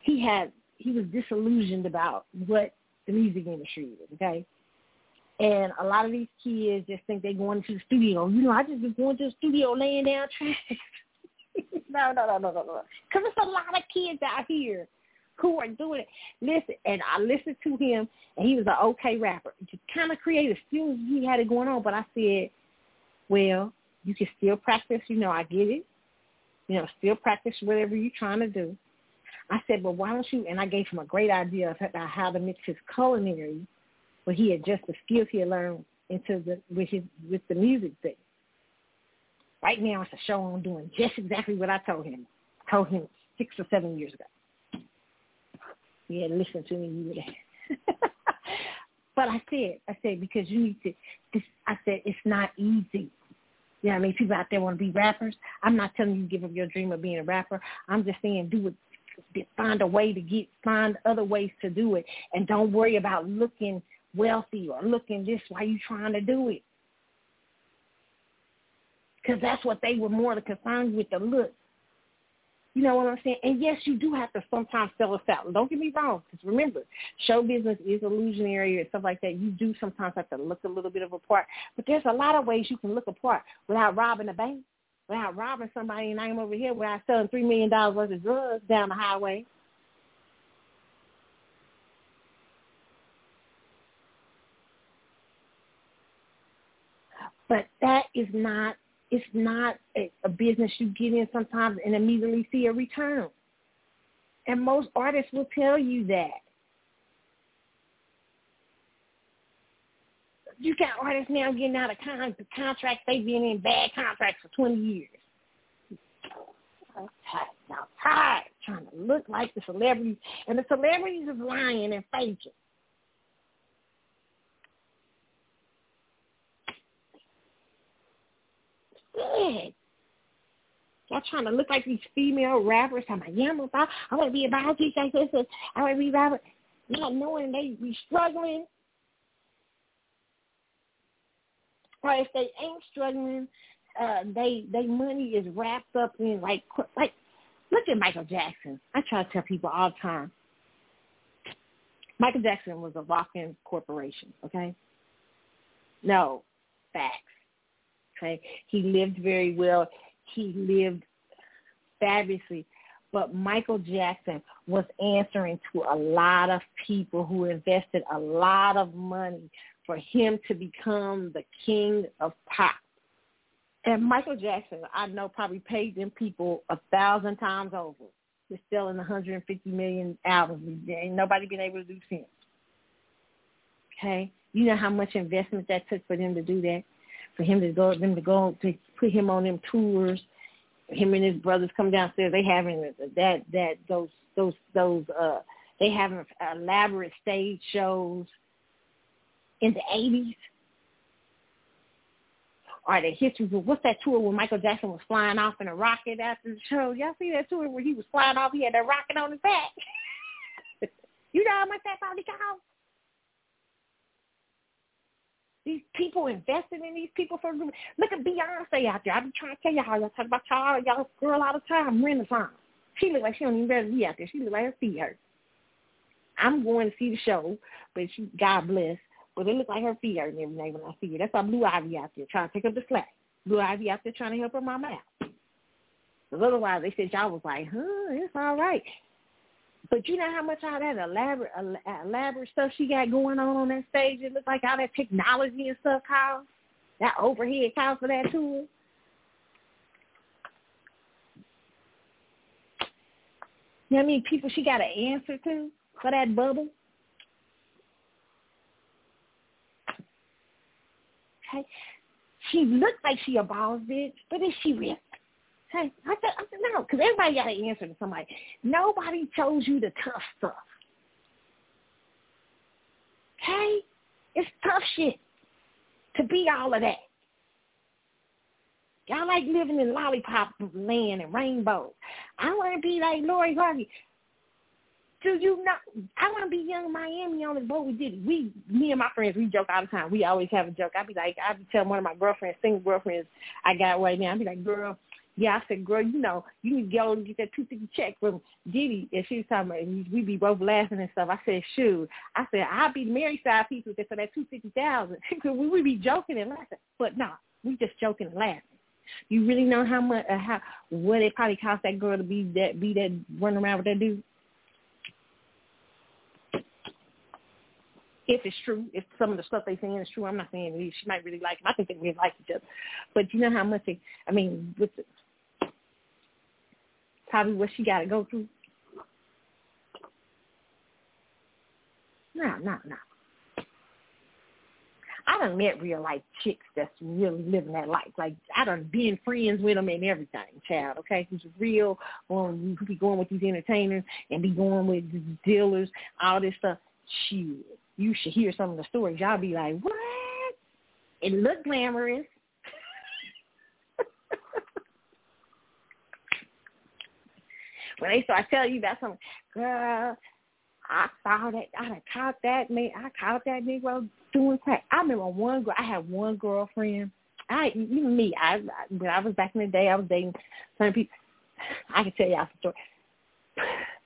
he had he was disillusioned about what the music industry is, okay? And a lot of these kids just think they're going to the studio. You know, I just been going to the studio laying down tracks. no, no, no, no, no, no. Because there's a lot of kids out here who are doing it. Listen, and I listened to him, and he was an okay rapper, just kind of creative. Still, he had it going on. But I said, well, you can still practice. You know, I get it. You know, still practice whatever you're trying to do. I said, but why don't you? And I gave him a great idea about how to mix his culinary, but he had just the skills he had learned into the with his with the music thing. Right now, it's a show I'm doing just exactly what I told him. I told him six or seven years ago. Yeah, listen to me, you would But I said, I said, because you need to, this, I said, it's not easy. You know what I mean? People out there want to be rappers. I'm not telling you give up your dream of being a rapper. I'm just saying do it, find a way to get, find other ways to do it. And don't worry about looking wealthy or looking this while you're trying to do it. Because that's what they were more concerned with, the look. You know what I'm saying? And yes, you do have to sometimes sell us out. Don't get me wrong, because remember, show business is illusionary and stuff like that. You do sometimes have to look a little bit of a part. But there's a lot of ways you can look apart without robbing a bank, without robbing somebody and I'm over here, without selling $3 million worth of drugs down the highway. But that is not it's not a, a business you get in sometimes and immediately see a return. And most artists will tell you that. You got artists now getting out of con- contracts they've been in bad contracts for 20 years. I'm tired. I'm tired trying to look like the celebrities. And the celebrities is lying and faking. Good. Y'all trying to look like these female rappers. I'm like, yeah, I want to be these like this. I want to be about not knowing they be struggling. Or if they ain't struggling, uh, they they money is wrapped up in like like look at Michael Jackson. I try to tell people all the time. Michael Jackson was a walk-in corporation. Okay. No, facts. Okay, he lived very well. He lived fabulously. But Michael Jackson was answering to a lot of people who invested a lot of money for him to become the king of pop. And Michael Jackson, I know, probably paid them people a thousand times over. They're selling 150 million albums. Ain't nobody been able to do since. Okay, you know how much investment that took for them to do that for him to go them to go to put him on them tours. Him and his brothers come downstairs. They having that that those those those uh they having elaborate stage shows. in the 80s. Or the history what's that tour where Michael Jackson was flying off in a rocket after the show? Y'all see that tour where he was flying off? He had that rocket on his back. you know how much that probably cost? These people investing in these people for look at Beyonce out there. I be trying to tell y'all, y'all talk about y'all, y'all girl all the time, Renaissance. She look like she don't even better be out there. She look like her feet hurt. I'm going to see the show, but she God bless. But it look like her feet hurt and everything when I see her. That's why Blue Ivy out there trying to pick up the slack. Blue Ivy out there trying to help her mama out. Because otherwise they said y'all was like, huh, it's all right. But you know how much all that elaborate, elaborate stuff she got going on on that stage? It looks like all that technology and stuff costs. That overhead cost for that tour. You know I mean? People she got to answer to for that bubble. Okay. She looks like she a boss bitch, but is she real? Hey, I said, I said no, because everybody got to answer to somebody. Nobody chose you the tough stuff. Okay? It's tough shit to be all of that. Y'all like living in lollipop land and rainbows. I want to be like Lori Harvey. Do you not? I want to be Yung Miami on the boat. We did. We, me and my friends, we joke all the time. We always have a joke. I'd be like, I'd telling one of my girlfriends, single girlfriends I got right now. I'd be like, girl, yeah, I said, girl, you know, you need to go and get that two fifty check from Diddy. And she was talking about, and we be both laughing and stuff. I said, shoot. I said, I'll be the married side people for that two fifty thousand. We would be joking and laughing, but no, we just joking and laughing. You really know how much, uh, how what it probably cost that girl to be that be that running around with that dude. If it's true, if some of the stuff they saying is true, I'm not saying she might really like him. I think they really like each other. But you know how much they, I mean, with the, probably what she got to go through. No, no, no. I done met real life chicks that's really living that life. Like I done been friends with them and everything, child. Okay, who's real. Um, you be going with these entertainers and be going with dealers, all this stuff. Shit, you should hear some of the stories. Y'all be like, what? It look glamorous. When they start telling you about something, girl, I saw that, I caught that man, I caught that Negro doing crack. I remember one girl, I had one girlfriend. I, even me, I, when I was back in the day, I was dating some people. I can tell y'all some story.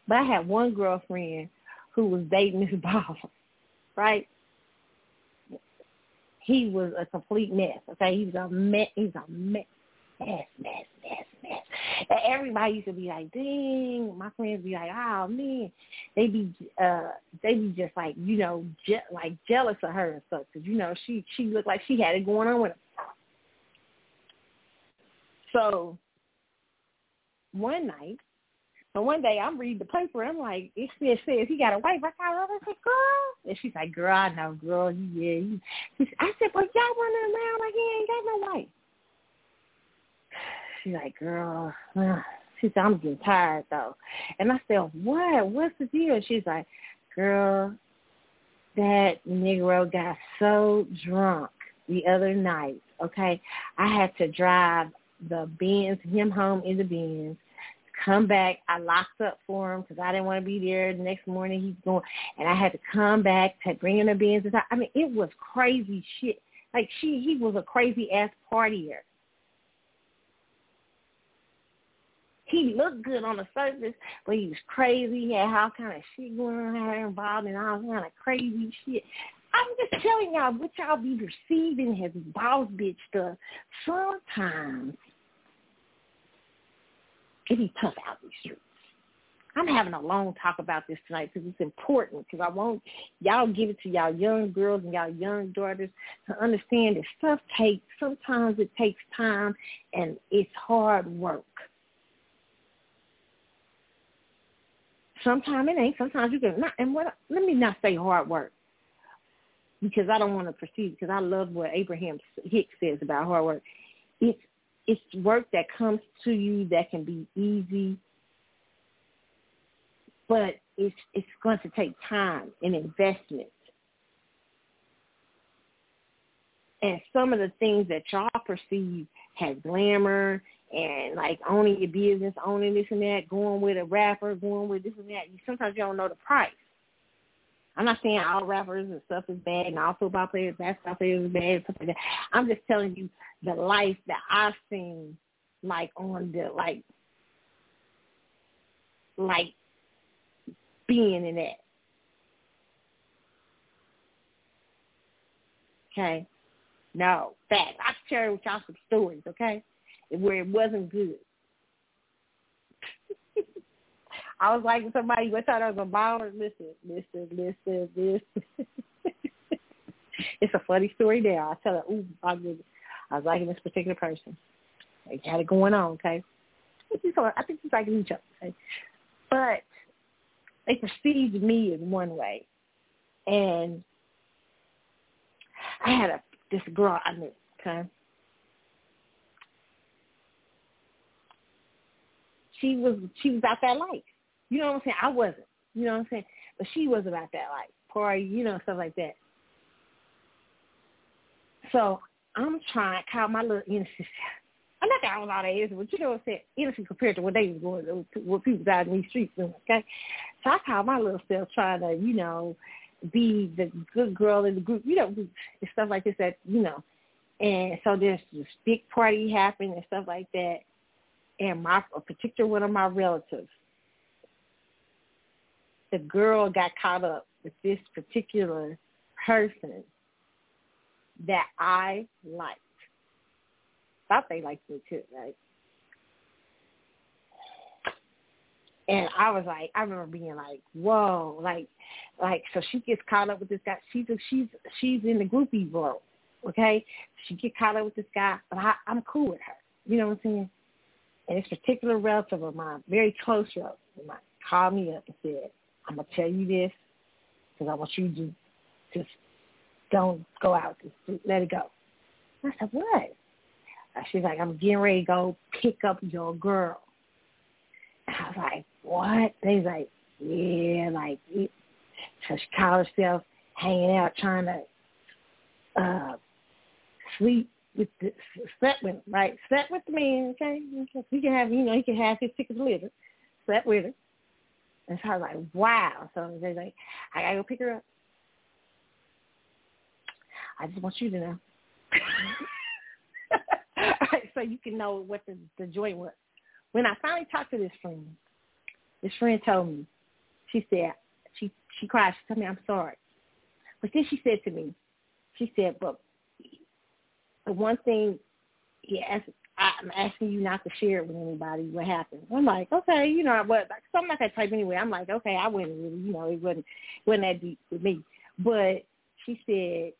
But I had one girlfriend who was dating this boss, right? He was a complete mess. Okay, he was a mess. He's a mess, mess, mess. And everybody used to be like, dang, my friends be like, oh man, they be uh they be just like, you know, je- like jealous of her and stuff because you know she she looked like she had it going on with her. So one night, so one day I'm reading the paper. I'm like, it says, he got a wife. I call her. I said, girl. And she's like, girl, I know, girl. Yeah. I said, but y'all running around like he ain't got no wife. She's like, girl, uh, she said, I'm getting tired though. And I said, what? What's the deal? She's like, girl, that Negro got so drunk the other night, okay? I had to drive the Benz, him home in the Benz, come back. I locked up for him because I didn't want to be there. The next morning he's going, and I had to come back to bring him the Benz. I mean, it was crazy shit. Like she, he was a crazy ass partier. He looked good on the surface, but he was crazy. He had all kind of shit going on, had involved in all kind of crazy shit. I'm just telling y'all what y'all be receiving as boss bitch stuff. Sometimes it be tough out these streets. I'm having a long talk about this tonight because it's important because I want y'all give it to y'all young girls and y'all young daughters to understand that stuff takes, sometimes it takes time and it's hard work. Sometimes it ain't. Sometimes you can not. And what? Let me not say hard work because I don't want to proceed because I love what Abraham Hicks says about hard work. It's it's work that comes to you that can be easy, but it's it's going to take time and investment. And some of the things that y'all perceive has glamour and like owning your business, owning this and that, going with a rapper, going with this and that. Sometimes you don't know the price. I'm not saying all rappers and stuff is bad and all football players, basketball players is bad stuff like that. I'm just telling you the life that I've seen like on the like like being in that. Okay? No, fact. I can share with y'all some stories, okay? Where it wasn't good. I was like somebody what thought I was a baller. Listen, listen, listen, listen. it's a funny story there. I tell her, ooh, I was liking this particular person. They had it going on, okay? I think she's liking each other, okay? But they perceived me in one way. And I had a this girl I knew, okay? She was she was about that life. You know what I'm saying? I wasn't. You know what I'm saying? But she was about that life. Party, you know, stuff like that. So I'm trying to call my little innocent I'm not that I was all that innocent, but you know what I'm saying? Innocent compared to what they was going to, what people out in these streets doing, okay? So I called my little self trying to, you know, be the good girl in the group, you know, stuff like this that, you know. And so there's this big party happening and stuff like that. And my a particular one of my relatives, the girl got caught up with this particular person that I liked. Thought they liked me too, right? And I was like, I remember being like, whoa, like, like, so she gets caught up with this guy. She's she's she's in the groupie world, okay? She get caught up with this guy, but I, I'm cool with her. You know what I'm saying? And this particular relative of mine, very close relative called me up and said, I'm gonna tell you this because I want you to just don't go out, just let it go. I said, what? She's like, I'm getting ready to go pick up your girl. And I was like, what? They's like, yeah, like, so she called herself hanging out trying to uh sleep with the slept with right? Slept with the man, okay? He can have you know, he can have his ticket litter. Slept with her. And so I was like, wow. So they're like, I gotta go pick her up. I just want you to know. so you can know what the, the joy was. When I finally talked to this friend, this friend told me, she said, she she cried. She told me, I'm sorry. But then she said to me, she said, but the one thing he asked, I'm asking you not to share it with anybody what happened. I'm like, okay, you know, but like, so I'm not that type anyway. I'm like, okay, I wouldn't really, you know, it wasn't wasn't that deep with me. But she said,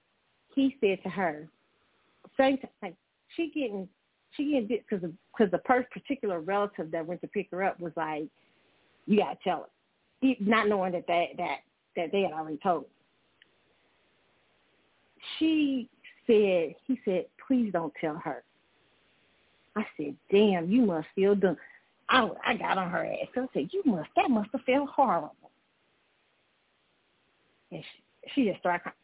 he said to her, same time, like she getting she getting because because the particular relative that went to pick her up was like, you gotta tell her, not knowing that that that that they had already told. She said, he said, please don't tell her. I said, damn, you must feel dumb. I, I got on her ass. I said, you must, that must have felt horrible. And she, she just started crying.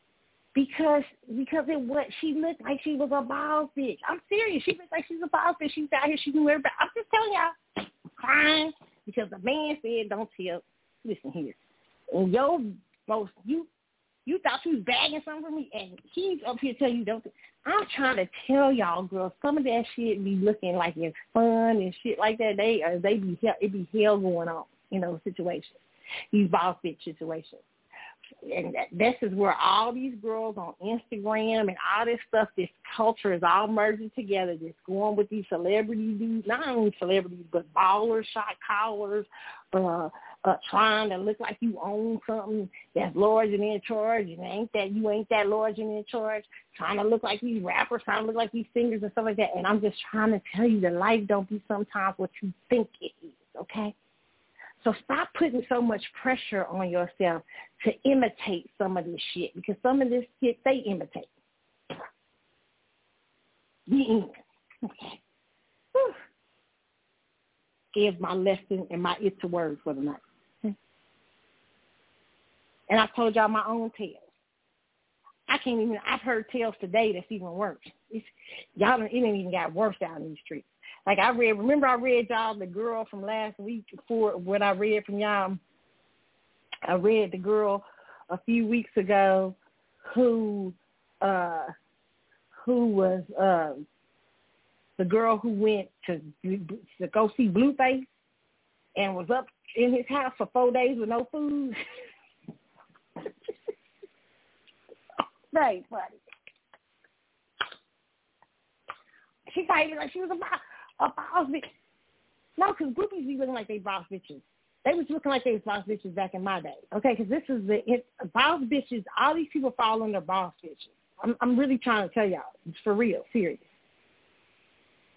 Because because it what she looked like she was a boss bitch. I'm serious. She looked like she's a boss bitch. She's out here. She knew everybody. I'm just telling y'all, crying because the man said, "Don't tell." Listen here, and your most you you thought you was bagging something from me, and he's up here telling you don't. I'm trying to tell y'all, girls, some of that shit be looking like it's fun and shit like that. They or they be hell, it be hell going on in those situations, these boss bitch situations and that, this is where all these girls on Instagram and all this stuff, this culture is all merging together. Just going with these celebrities, these not only celebrities but ballers, shot callers, uh, uh, trying to look like you own something that's large and in charge, and ain't that you ain't that large and in charge. Trying to look like these rappers, trying to look like these singers and stuff like that. And I'm just trying to tell you that life don't be sometimes what you think it is. Okay. So stop putting so much pressure on yourself to imitate some of this shit because some of this shit they imitate. Okay. Give my lesson and my it's a word for the night. And I told y'all my own tales. I can't even. I've heard tales today that's even worse. It's, y'all, it ain't even got worse out in these streets. Like I read, remember I read y'all the girl from last week for what I read from y'all. I read the girl a few weeks ago who uh who was uh the girl who went to to go see Blueface and was up in his house for four days with no food. Very funny. She thought like she was a boss, a boss bitch. No, because groupies be looking like they boss bitches. They was looking like they was boss bitches back in my day. Okay, because this is the it, boss bitches. All these people fall under boss bitches. I'm, I'm really trying to tell y'all. It's for real, serious.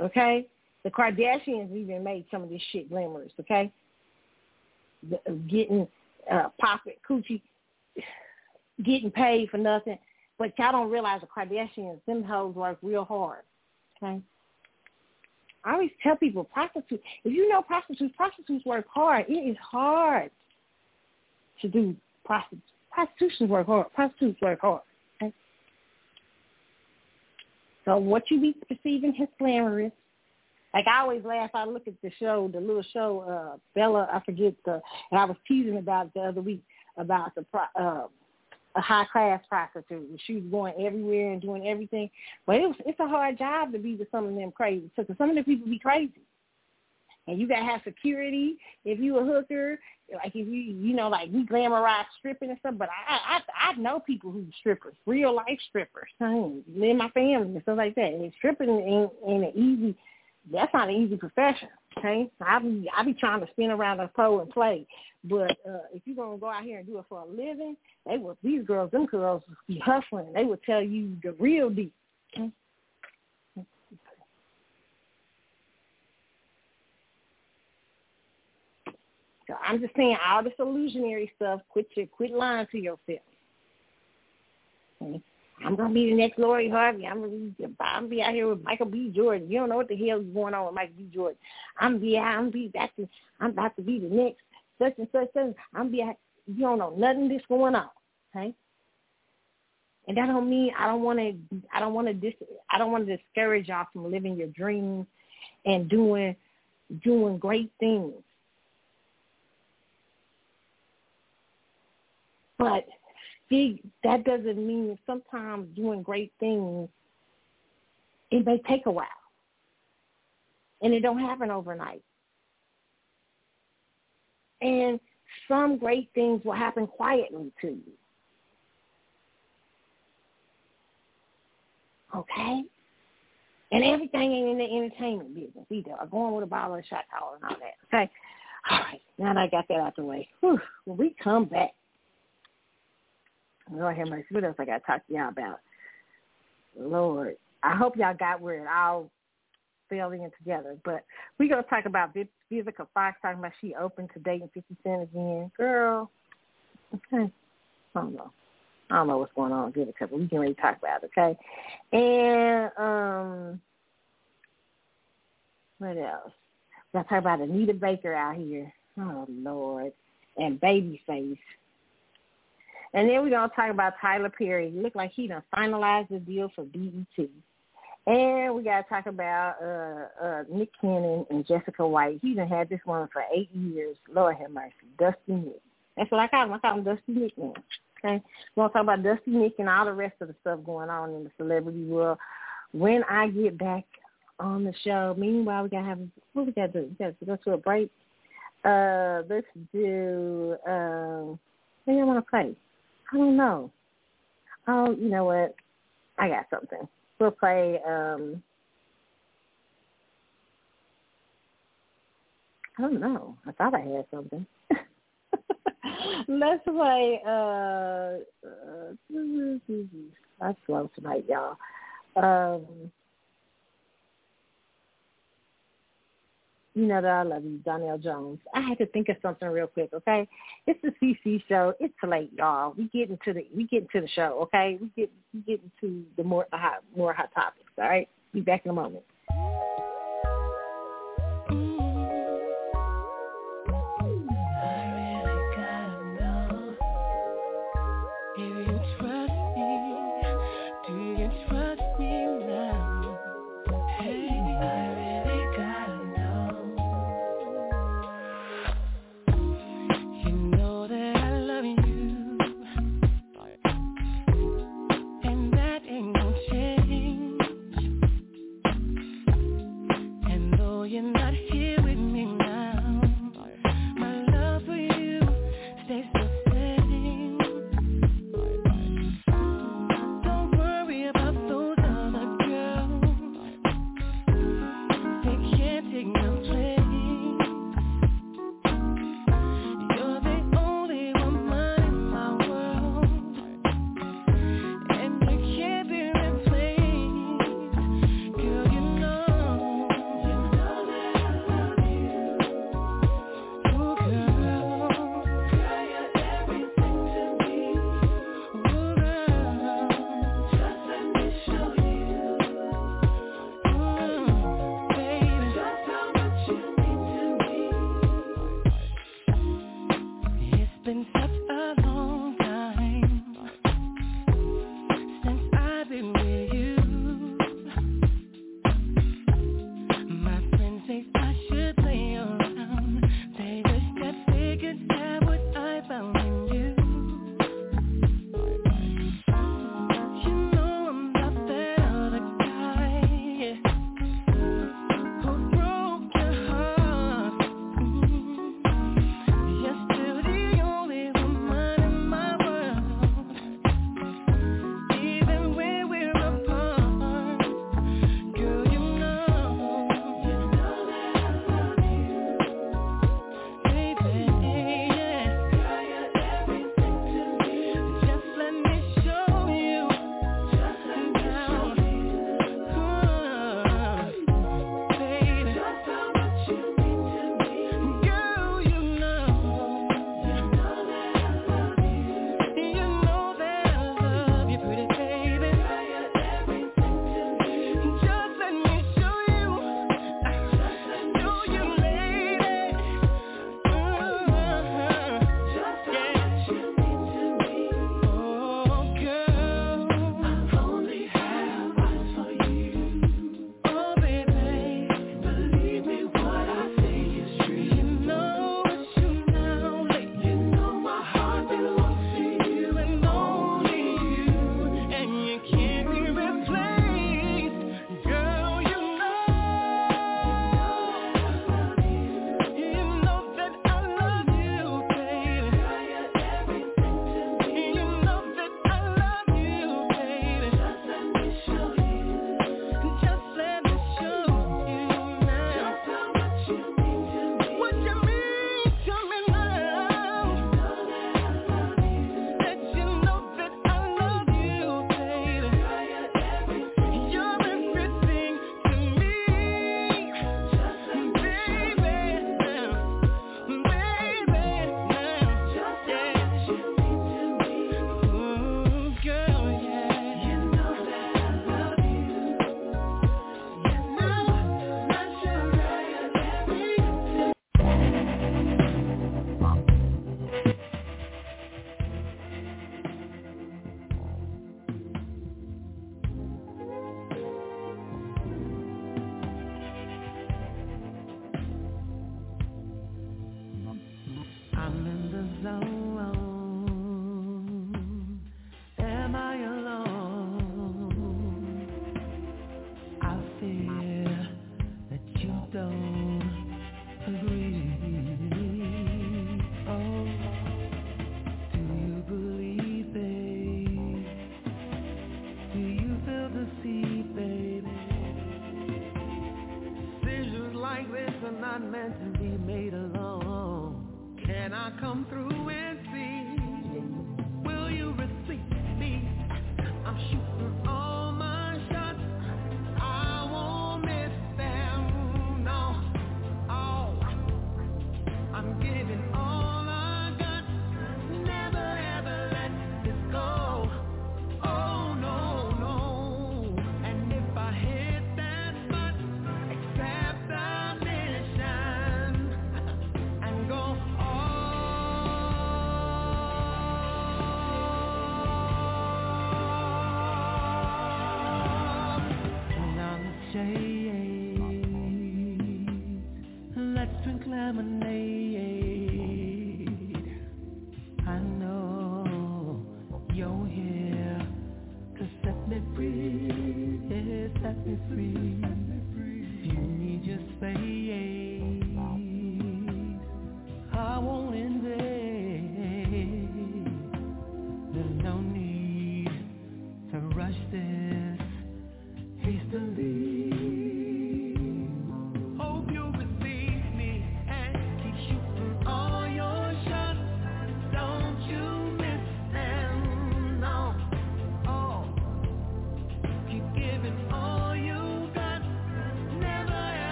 Okay, the Kardashians even made some of this shit glamorous. Okay, the, getting uh, popping coochie, getting paid for nothing. But y'all don't realize the Kardashians, them hoes work real hard. Okay. I always tell people prostitutes. If you know prostitutes, prostitutes work hard. It is hard to do prostitution. Prostitutions work hard. Prostitutes work hard. Okay? So what you be perceiving as glamorous. Like I always laugh. I look at the show, the little show, uh, Bella. I forget the. And I was teasing about the other week about the uh, a high class prostitute. She was going everywhere and doing everything. But it was it's a hard job to be with some of them crazy. So some of the people be crazy. And you gotta have security if you a hooker. Like if you you know like we glamorize stripping and stuff, but I I I know people who strippers, real life strippers, in my family and stuff like that. And stripping ain't, ain't an easy. That's not an easy profession. Okay, I be I be trying to spin around the pole and play, but uh, if you're gonna go out here and do it for a living, they will. These girls, them girls, be hustling. They will tell you the real deal. Okay? So I'm just saying all this illusionary stuff. Quit your quit lying to yourself. Okay? I'm gonna be the next Lori Harvey. I'm gonna be, I'm gonna be out here with Michael B. Jordan. You don't know what the hell is going on with Michael B. Jordan. I'm be I'm gonna be back to I'm about to be the next such and such and I'm be you don't know nothing that's going on. Okay? And that don't mean I don't want to I don't want to dis I don't want to discourage y'all from living your dreams and doing doing great things. But that doesn't mean sometimes doing great things, it may take a while. And it don't happen overnight. And some great things will happen quietly to you. Okay? And everything ain't in the entertainment business either. I'm going with a bottle of shot collar and all that. Okay? All right. Now that I got that out the way. Whew, when we come back, Lord have mercy. What else I got to talk to y'all about? Lord, I hope y'all got where it all fell in together. But we're going to talk about Vivica Fox talking about she open to dating 50 Cent again. Girl, okay. I don't know. I don't know what's going on with Vivica, but we can really talk about it, okay? And um, what else? Going to talk about Anita Baker out here. Oh, Lord. And Babyface. And then we're going to talk about Tyler Perry. Look like he done finalized the deal for BET. And we got to talk about uh, uh, Nick Cannon and Jessica White. He done had this one for eight years. Lord have mercy. Dusty Nick. That's what I call him. I call him Dusty Nick now. Okay? We're to talk about Dusty Nick and all the rest of the stuff going on in the celebrity world. When I get back on the show, meanwhile, we got to have, what we got to do? We got to go to a break. Uh, let's do, uh, what do you want to play? I don't know. Oh, you know what? I got something. We'll play. um I don't know. I thought I had something. Let's play. Uh, uh, I'm slow tonight, y'all. Um, You know that I love you, Donell Jones. I had to think of something real quick, okay? It's the CC show. It's late, y'all. We get into the we get into the show, okay? We get we get into the more the hot more hot topics. All right, be back in a moment.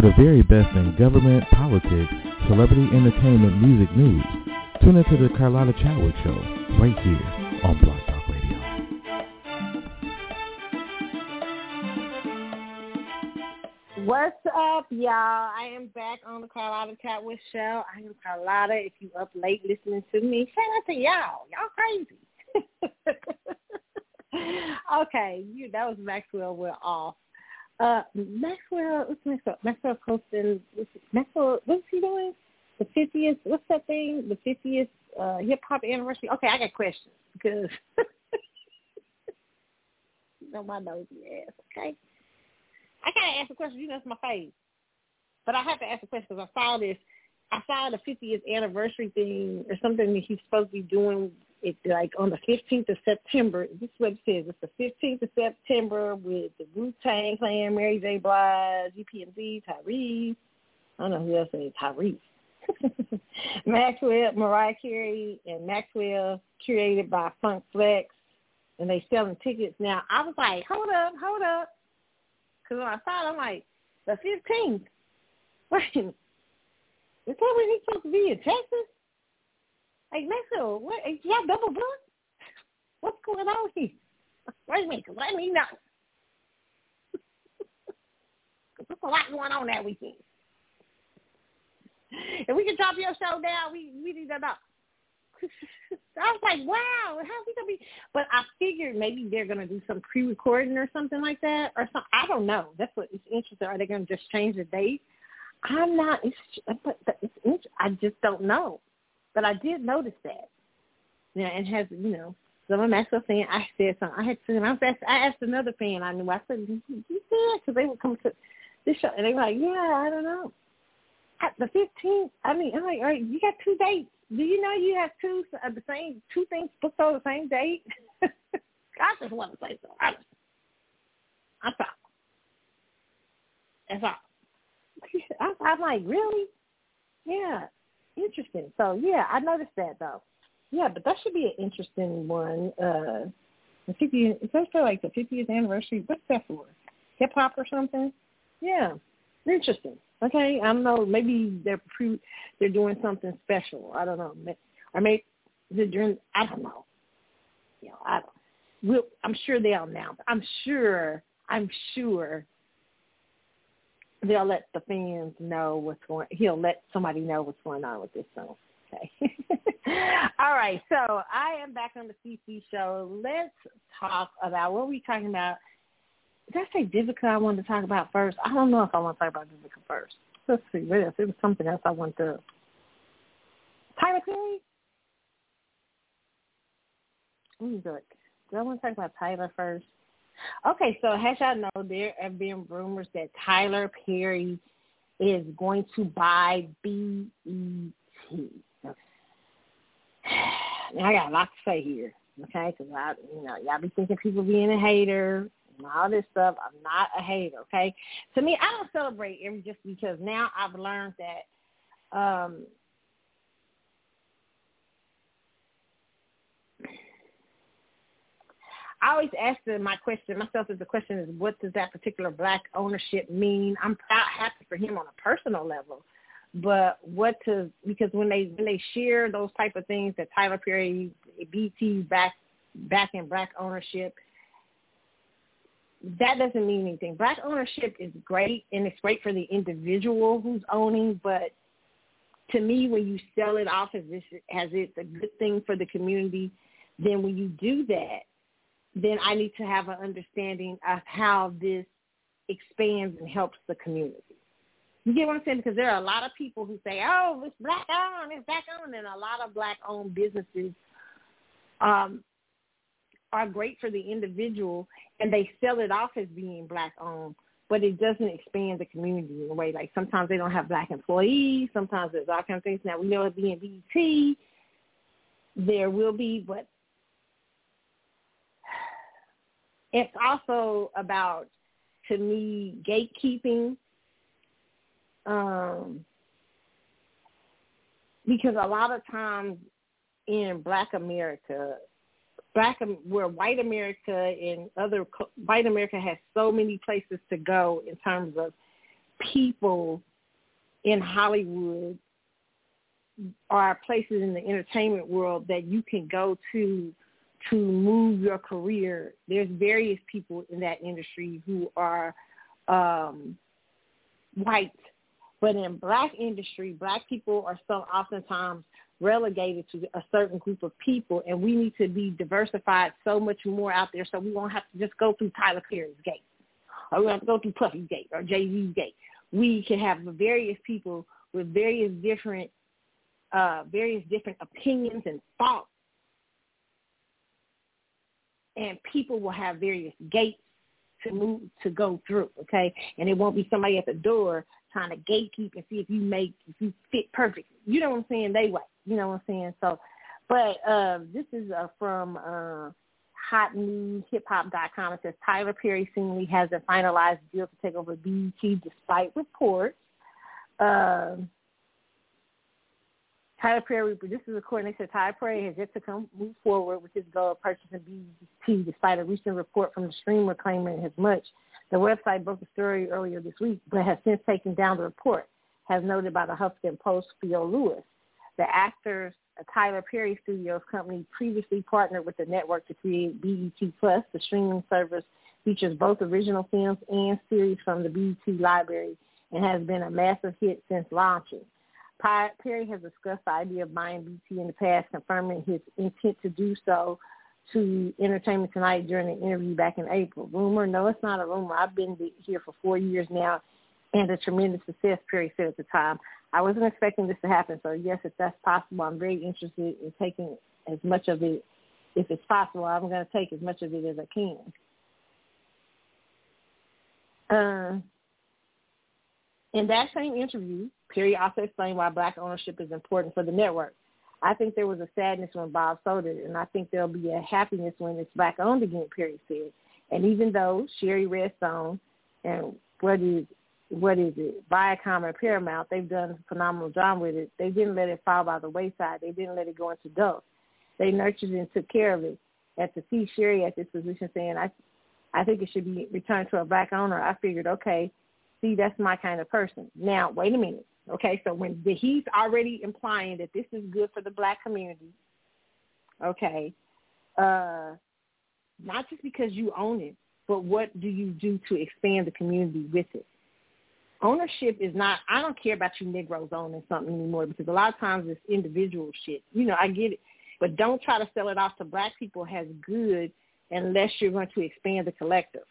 For the very best in government, politics, celebrity entertainment, music news, tune into the Carlotta Chadwick Show right here on Blog Talk Radio. What's up, y'all? I am back on the Carlotta Chadwick Show. I am Carlotta. If you up late listening to me, shout out to y'all. Y'all crazy. okay, you that was Maxwell. We're off. Uh, Maxwell, what's Maxwell? Maxwell posting. what's- Maxwell, what's he doing? The fiftieth. What's that thing? The fiftieth uh, hip hop anniversary. Okay, I got questions because know my nosy ass. Okay. I gotta ask a question. You know, it's my face, but I have to ask a question because I saw this. I saw the 50th anniversary thing or something that he's supposed to be doing. It like on the 15th of September. This is what it says. It's the 15th of September with the Wu Tang Clan, Mary J. Blige, EPMD, Tyrese. I don't know who else is Tyrese. Maxwell, Mariah Carey, and Maxwell curated by Funk Flex, and they selling tickets now. I was like, hold up, hold up. Because when I saw it, I'm like, the 15th. Wait, is that when he's supposed to be in Texas? Like, Maxwell, what? Is y'all double booked? What's going on here? Wait a let me know. There's a lot going on that weekend. If we can drop your show down, we we need to know. I was like, wow, how's he gonna be? But I figured maybe they're gonna do some pre-recording or something like that, or something. I don't know. That's what is interesting. Are they gonna just change the date? I'm not. It's but it's I just don't know. But I did notice that. Yeah, and has you know. So I'm Maxwell fan. I said something. I had to. I, asked, I asked another fan I knew. I said, "You said?" Because they would come to this show, and they were like, "Yeah, I don't know." At the 15th, I mean, I'm like, all right, you got two dates. Do you know you have two uh, the same two things booked on the same date? I just want to say so. I just, that's all. I'm like, really? Yeah, interesting. So yeah, I noticed that though. Yeah, but that should be an interesting one. Uh, the 50, is that for like the 50th anniversary? What's that for? Hip hop or something? Yeah, interesting. Okay, I don't know. Maybe they're pre, they're doing something special. I don't know. Or maybe they're. I don't know. You know, I. We'll, I'm sure they'll announce. I'm sure. I'm sure they'll let the fans know what's going. He'll let somebody know what's going on with this song. Okay. All right. So I am back on the CC show. Let's talk about what we talking about. Did I say Vivica I wanted to talk about first? I don't know if I want to talk about Vivica first. Let's see. What else? It was something else I wanted to. Tyler Perry? Let me look. Do I want to talk about Tyler first? Okay, so as y'all know, there have been rumors that Tyler Perry is going to buy BET. Now, I got a lot to say here, okay? Because I, you know, y'all be thinking people being a hater and all this stuff. I'm not a hater, okay? To me, I don't celebrate every just because now I've learned that um I always ask the, my question myself is the question is what does that particular black ownership mean? I'm proud, happy for him on a personal level, but what to because when they when they share those type of things that Tyler Perry, BT back back in black ownership, that doesn't mean anything. Black ownership is great and it's great for the individual who's owning, but to me, when you sell it off as this as it's a good thing for the community, then when you do that, then I need to have an understanding of how this expands and helps the community. You get what I'm saying? Because there are a lot of people who say, "Oh, it's black owned, it's black owned," and a lot of black owned businesses um, are great for the individual, and they sell it off as being black owned, but it doesn't expand the community in a way. Like sometimes they don't have black employees, sometimes there's all kinds of things. Now we know it being BET, there will be, but it's also about to me gatekeeping um because a lot of times in Black America, Black where White America and other White America has so many places to go in terms of people in Hollywood are places in the entertainment world that you can go to to move your career. There's various people in that industry who are um, white, but in black industry, black people are so oftentimes relegated to a certain group of people, and we need to be diversified so much more out there, so we won't have to just go through Tyler Perry's gate, or we don't have to go through Puffy's gate or Jay Z's gate. We can have various people with various different, uh, various different opinions and thoughts, and people will have various gates to move to go through. Okay, and it won't be somebody at the door trying to gatekeep and see if you make if you fit perfect. You know what I'm saying? They way. You know what I'm saying? So, but uh, this is uh, from uh, HotNewsHipHop.com. It says Tyler Perry seemingly hasn't finalized deal to take over BET despite reports. Uh, Tyler Perry, this is according, they Tyler Perry has yet to come move forward with his goal of purchasing BET despite a recent report from the streamer claiming as much. The website broke the story earlier this week, but has since taken down the report, has noted by the Huffington Post Theo Lewis. The actors uh, Tyler Perry Studios company previously partnered with the network to create BET Plus. The streaming service features both original films and series from the BET library and has been a massive hit since launching. Perry has discussed the idea of buying BT in the past, confirming his intent to do so to Entertainment Tonight during an interview back in April. Rumor? No, it's not a rumor. I've been here for four years now, and a tremendous success, Perry said at the time. I wasn't expecting this to happen, so yes, if that's possible, I'm very interested in taking as much of it. If it's possible, I'm going to take as much of it as I can. Uh, in that same interview, Perry also explained why black ownership is important for the network. I think there was a sadness when Bob sold it, and I think there'll be a happiness when it's black owned again, Perry said. And even though Shari Redstone and what is what is it, Viacom and Paramount, they've done a phenomenal job with it. They didn't let it fall by the wayside. They didn't let it go into dust. They nurtured and took care of it. And to see Shari at this position saying, I, I think it should be returned to a black owner, I figured, okay, see, that's my kind of person. Now, wait a minute. Okay, so when the, he's already implying that this is good for the black community, okay, uh, not just because you own it, but what do you do to expand the community with it? Ownership is not, I don't care about you Negroes owning something anymore because a lot of times it's individual shit. You know, I get it. But don't try to sell it off to black people as good unless you're going to expand the collective.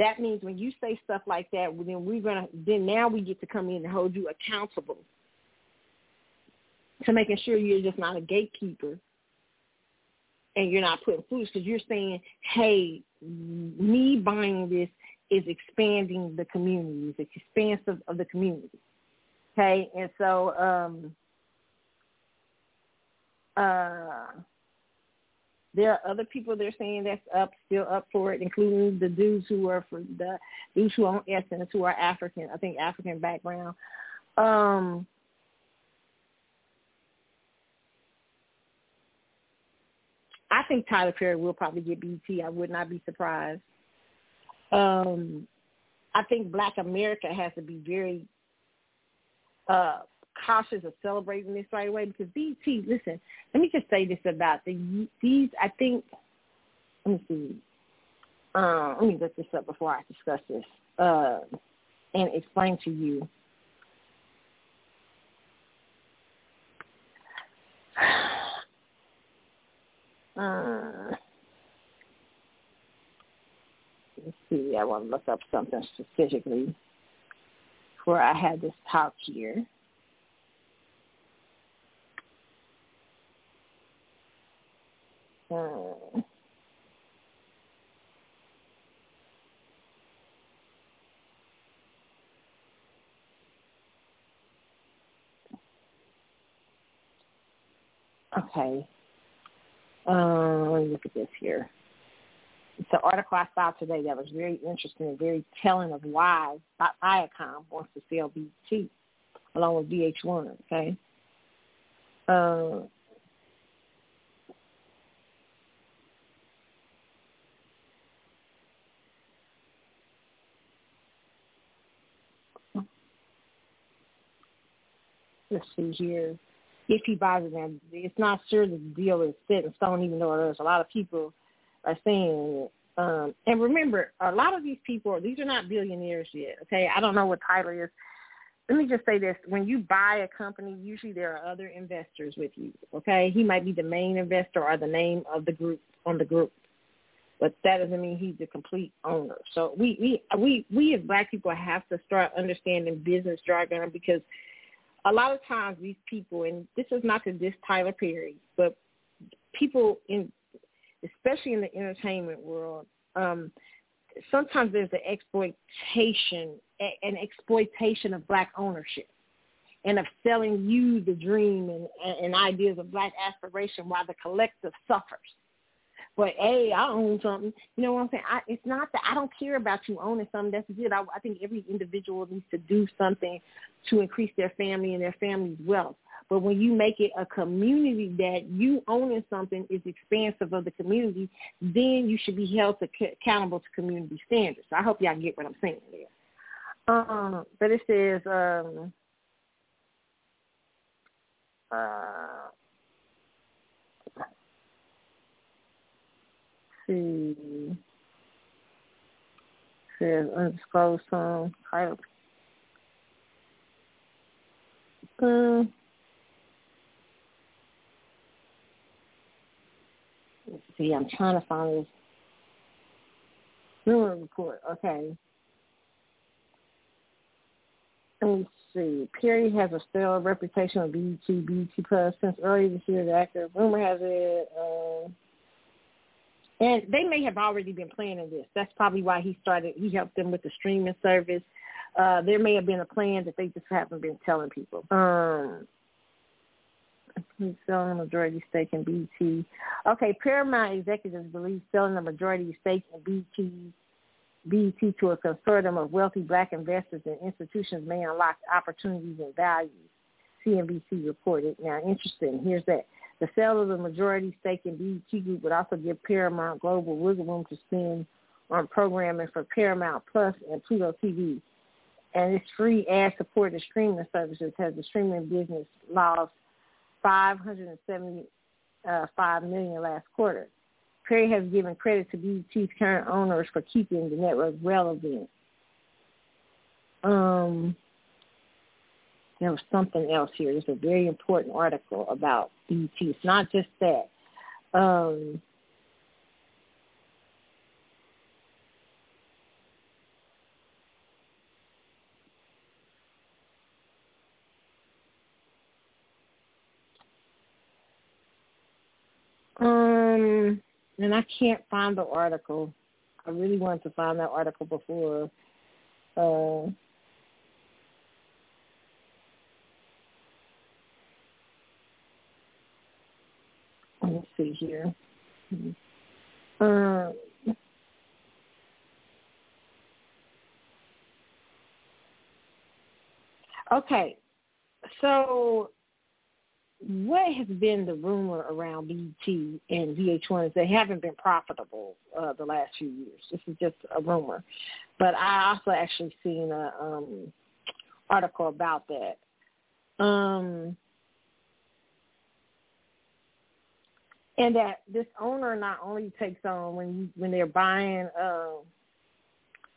That means when you say stuff like that, then we're gonna then now we get to come in and hold you accountable to making sure you're just not a gatekeeper and you're not putting foods because you're saying, hey, me buying this is expanding the community, it's expansive of the community. Okay, and so um, uh, there are other people they're saying that's up, still up for it, including the dudes who are for the dudes who own Essence, who are African, I think African background. Um, I think Tyler Perry will probably get BT. I would not be surprised. Um, I think Black America has to be very uh, cautious of celebrating this right away because BET, listen, let me just say this about the these. I think. Let me see. Uh, let me look this up before I discuss this uh, and explain to you. Uh, let's see. I want to look up something specifically where I had this talk here. Hmm. Okay. Uh, let me look at this here. It's an article I saw today that was very interesting and very telling of why Viacom wants to sell BET. along with VH1. Okay. Uh, let's here. If he buys it, now it's not sure the deal is set in stone, even though there's a lot of people are saying it. Um, and remember, a lot of these people, these are not billionaires yet. Okay, I don't know what Tyler is. Let me just say this: when you buy a company, usually there are other investors with you. Okay, he might be the main investor or the name of the group on the group, but that doesn't mean he's the complete owner. So we we we we as black people have to start understanding business jargon because a lot of times these people, and this is not to diss Tyler Perry, but people in, especially in the entertainment world, um, sometimes there's an exploitation, an exploitation of black ownership and of selling you the dream and, and ideas of black aspiration while the collective suffers but hey, I own something. You know what I'm saying? I, it's not that I don't care about you owning something. That's good. I, I think every individual needs to do something to increase their family and their family's wealth. But when you make it a community that you owning something is expansive of the community, then you should be held to, accountable to community standards. So I hope y'all get what I'm saying there. Um, but it says, um, uh, see. Says undisclosed song title. Um, let's see, I'm trying to find this rumor report. Okay. Let me see. Perry has a stellar reputation on BET, BET Plus. Since earlier this year, the actor, rumor has it, uh, and they may have already been planning this. That's probably why he started. He helped them with the streaming service. Uh, there may have been a plan that they just haven't been telling people. Um, selling a majority stake in BT. Okay, Paramount executives believe selling a majority stake in BT BET to a consortium of wealthy black investors and institutions may unlock opportunities and values, CNBC reported. Now, interesting. Here's that. The sale of the majority stake in BET Group would also give Paramount Global wiggle room to spend on programming for Paramount Plus and Pluto TV. And its free ad-supported streaming services has the streaming business lost 575 million last quarter. Perry has given credit to BET's current owners for keeping the network relevant. Um, there was something else here. There's a very important article about It's not just that. Um, um, and I can't find the article. I really wanted to find that article before. Uh, Let's see here. Uh, okay, so what has been the rumor around BT and VH1 is they haven't been profitable uh, the last few years. This is just a rumor, but I also actually seen a um, article about that. Um, and that this owner not only takes on when you when they're buying uh,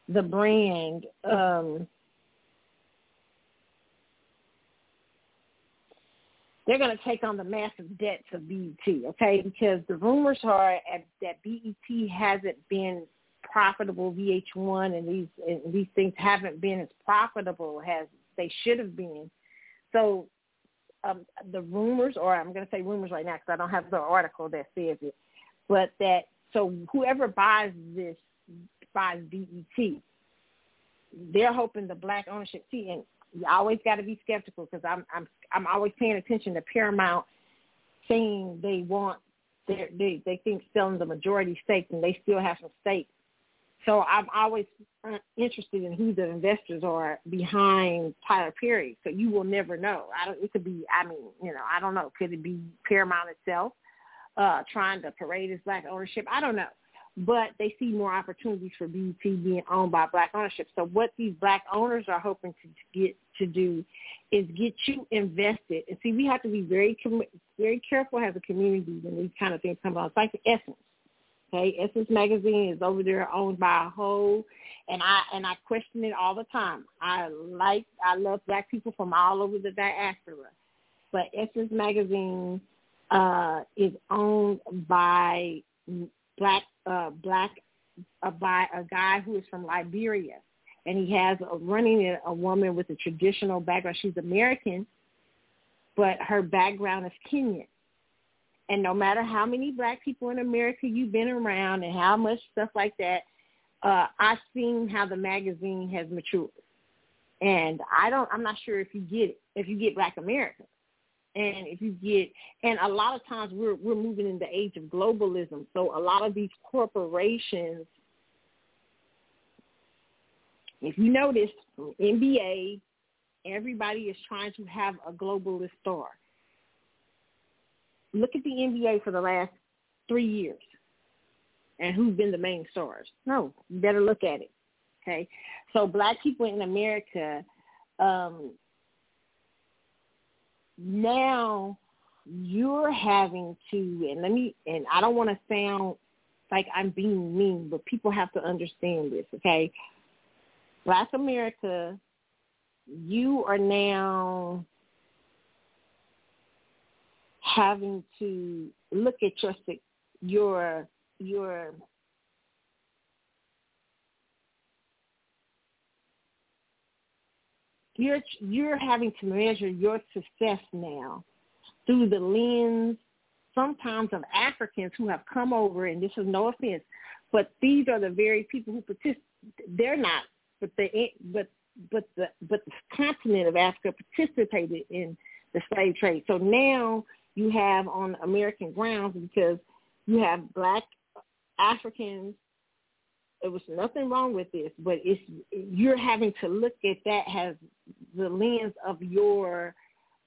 the brand um, they're going to take on the massive debts of BET, okay? Because the rumors are that BET hasn't been profitable, VH1 and these and these things haven't been as profitable as they should have been. So um, the rumors, or I'm going to say rumors right now because I don't have the article that says it, but that so whoever buys this buys BET, they're hoping the black ownership. See, and you always got to be skeptical because I'm I'm I'm always paying attention to Paramount saying they want they they they think selling the majority stake and they still have some stake. So I'm always uh, interested in who the investors are behind Tyler Perry. So you will never know. I don't. It could be. I mean, you know, I don't know. Could it be Paramount itself uh, trying to parade its black ownership? I don't know. But they see more opportunities for BET being owned by black ownership. So what these black owners are hoping to get to do is get you invested. And see, we have to be very very careful as a community when these kind of things come out. It's like the Essence Okay, Essence Magazine is over there owned by a whole, and I and I question it all the time. I like I love black people from all over the diaspora, but Essence Magazine uh, is owned by black uh, black uh, by a guy who is from Liberia, and he has a, running a woman with a traditional background. She's American, but her background is Kenyan. And no matter how many black people in America you've been around and how much stuff like that, uh, I've seen how the magazine has matured. And I don't, I'm not sure if you get it, if you get Black America. And if you get, and a lot of times we're, we're moving in the age of globalism. So a lot of these corporations, if you notice, NBA, everybody is trying to have a globalist star look at the NBA for the last three years and who's been the main stars. No, you better look at it. Okay, so black people in America um, now you're having to, and let me, and I don't want to sound like I'm being mean, but people have to understand this. Okay, Black America, you are now having to look at your your your you're you're having to measure your success now through the lens sometimes of Africans who have come over and this is no offense but these are the very people who participate they're not but the but but the but the continent of Africa participated in the slave trade. So now you have on American grounds because you have black Africans. There was nothing wrong with this, but it's you're having to look at that as the lens of your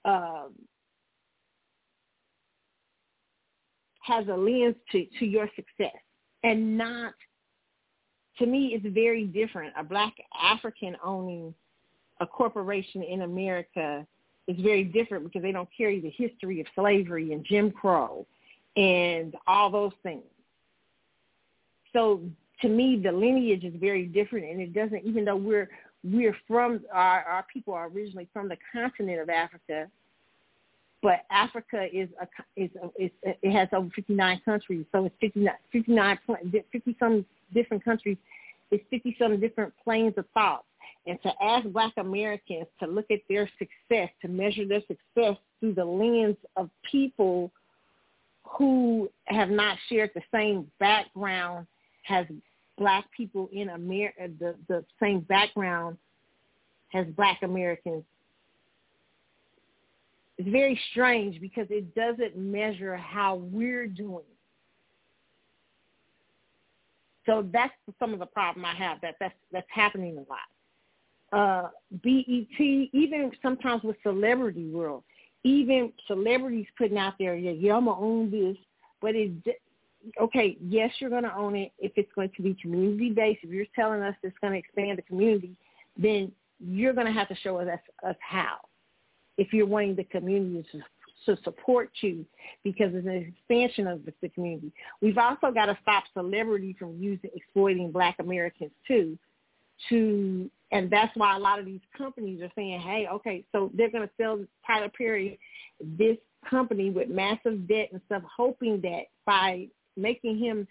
um, has a lens to, to your success and not to me it's very different. A black African owning a corporation in America is very different because they don't carry the history of slavery and Jim Crow and all those things. So to me, the lineage is very different, and it doesn't. Even though we're we're from our our people are originally from the continent of Africa, but Africa is a is, a, is it has over 59 countries, so it's 59 59 50 some different countries. It's 50 some different planes of thought and to ask black Americans to look at their success, to measure their success through the lens of people who have not shared the same background as black people in America, uh, the, the same background as black Americans. It's very strange because it doesn't measure how we're doing. So that's some of the problem I have that that's that's happening a lot uh, BET, even sometimes with celebrity world, even celebrities putting out there, yeah, yeah, I'm gonna own this, but it, okay, yes, you're gonna own it if it's going to be community based. If you're telling us it's to expand the community, then you're to have to show us, us how. If you're wanting the community to to support you because it's an expansion of the community. We've also got to stop celebrity from using exploiting black Americans too to and that's why a lot of these companies are saying, hey, okay, so they're going to sell Tyler Perry this company with massive debt and stuff, hoping that by making him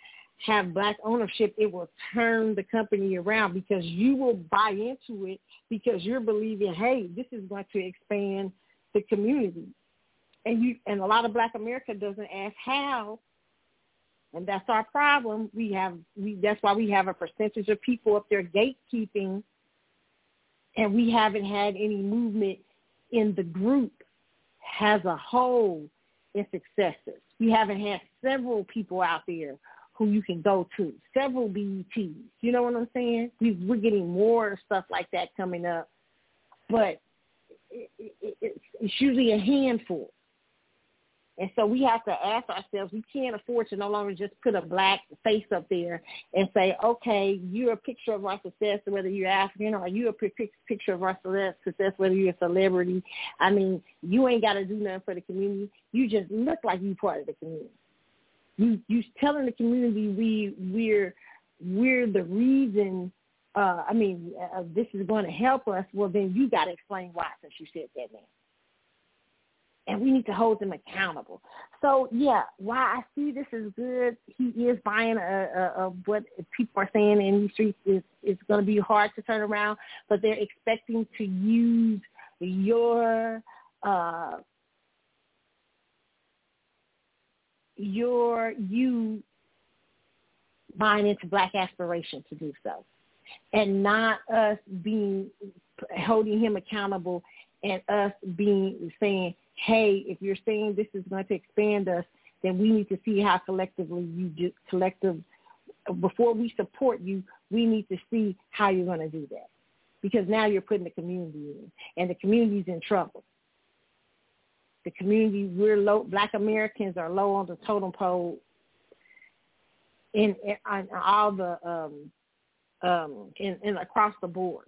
have black ownership, it will turn the company around because you will buy into it because you're believing, hey, this is going to expand the community. And you and a lot of black America doesn't ask how. And that's our problem. We have we that's why we have a percentage of people up there gatekeeping and we haven't had any movement in the group as a whole in successes. We haven't had several people out there who you can go to. Several BETs. You know what I'm saying? We, we're getting more stuff like that coming up, but it, it, it, it's usually a handful. And so we have to ask ourselves, we can't afford to no longer just put a black face up there and say, okay, you're a picture of our success, whether you're African or you're a picture of our success, whether you're a celebrity. I mean, you ain't got to do nothing for the community. You just look like you part of the community. You you telling the community we we're we're the reason. Uh, I mean, uh, this is going to help us. Well, then you got to explain why since you said that now and we need to hold them accountable. So yeah, why I see this is good. He is buying a, a, a what people are saying in these streets is is going to be hard to turn around, but they're expecting to use your uh, your you buying into black aspiration to do so, and not us being holding him accountable and us being saying hey, if you're saying this is going to expand us, then we need to see how collectively you do collective before we support you, we need to see how you're going to do that. Because now you're putting the community in, and the community's in trouble. The community, we're low, black Americans are low on the totem pole in, in, in all the, um, um, in, in across the board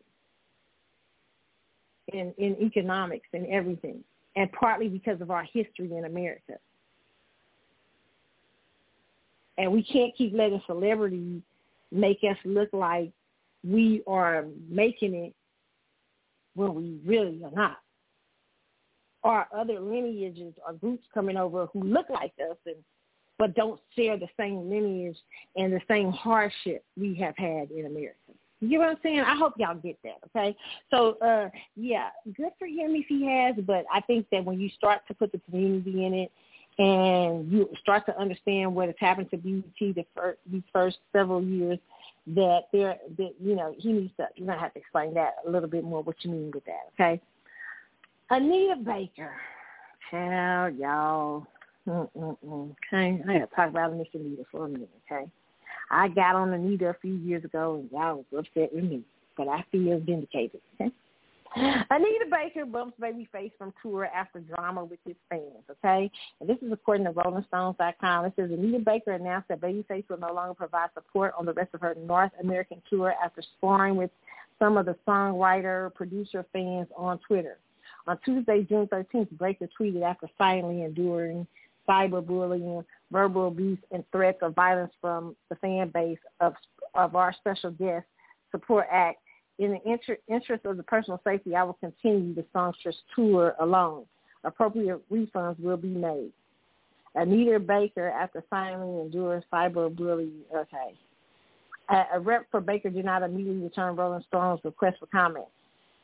in, in economics and everything and partly because of our history in America. And we can't keep letting celebrities make us look like we are making it when we really are not. Or other lineages or groups coming over who look like us and but don't share the same lineage and the same hardship we have had in America. You get what I'm saying? I hope y'all get that, okay? So, uh, yeah, good for him if he has, but I think that when you start to put the community in it and you start to understand what has happened to BET the first, these first several years, that there, that you know, he needs to. You're gonna have to explain that a little bit more. What you mean with that, okay? Anita Baker, hell, y'all. Mm-mm-mm. Okay, I gotta talk about Miss Anita for a minute, okay? I got on Anita a few years ago, and y'all was upset with me, but I feel vindicated. Anita Baker bumps Babyface from tour after drama with his fans, okay? And this is according to RollingStones.com. It says Anita Baker announced that Babyface will no longer provide support on the rest of her North American tour after sparring with some of the songwriter, producer fans on Twitter. On Tuesday, June 13th, Baker tweeted after silently enduring cyberbullying, verbal abuse, and threats of violence from the fan base of, of our special guest support act. In the inter- interest of the personal safety, I will continue the songstress tour alone. Appropriate refunds will be made. Anita Baker, after finally enduring cyberbullying, okay. A, a rep for Baker did not immediately return Rolling Stone's request for comment.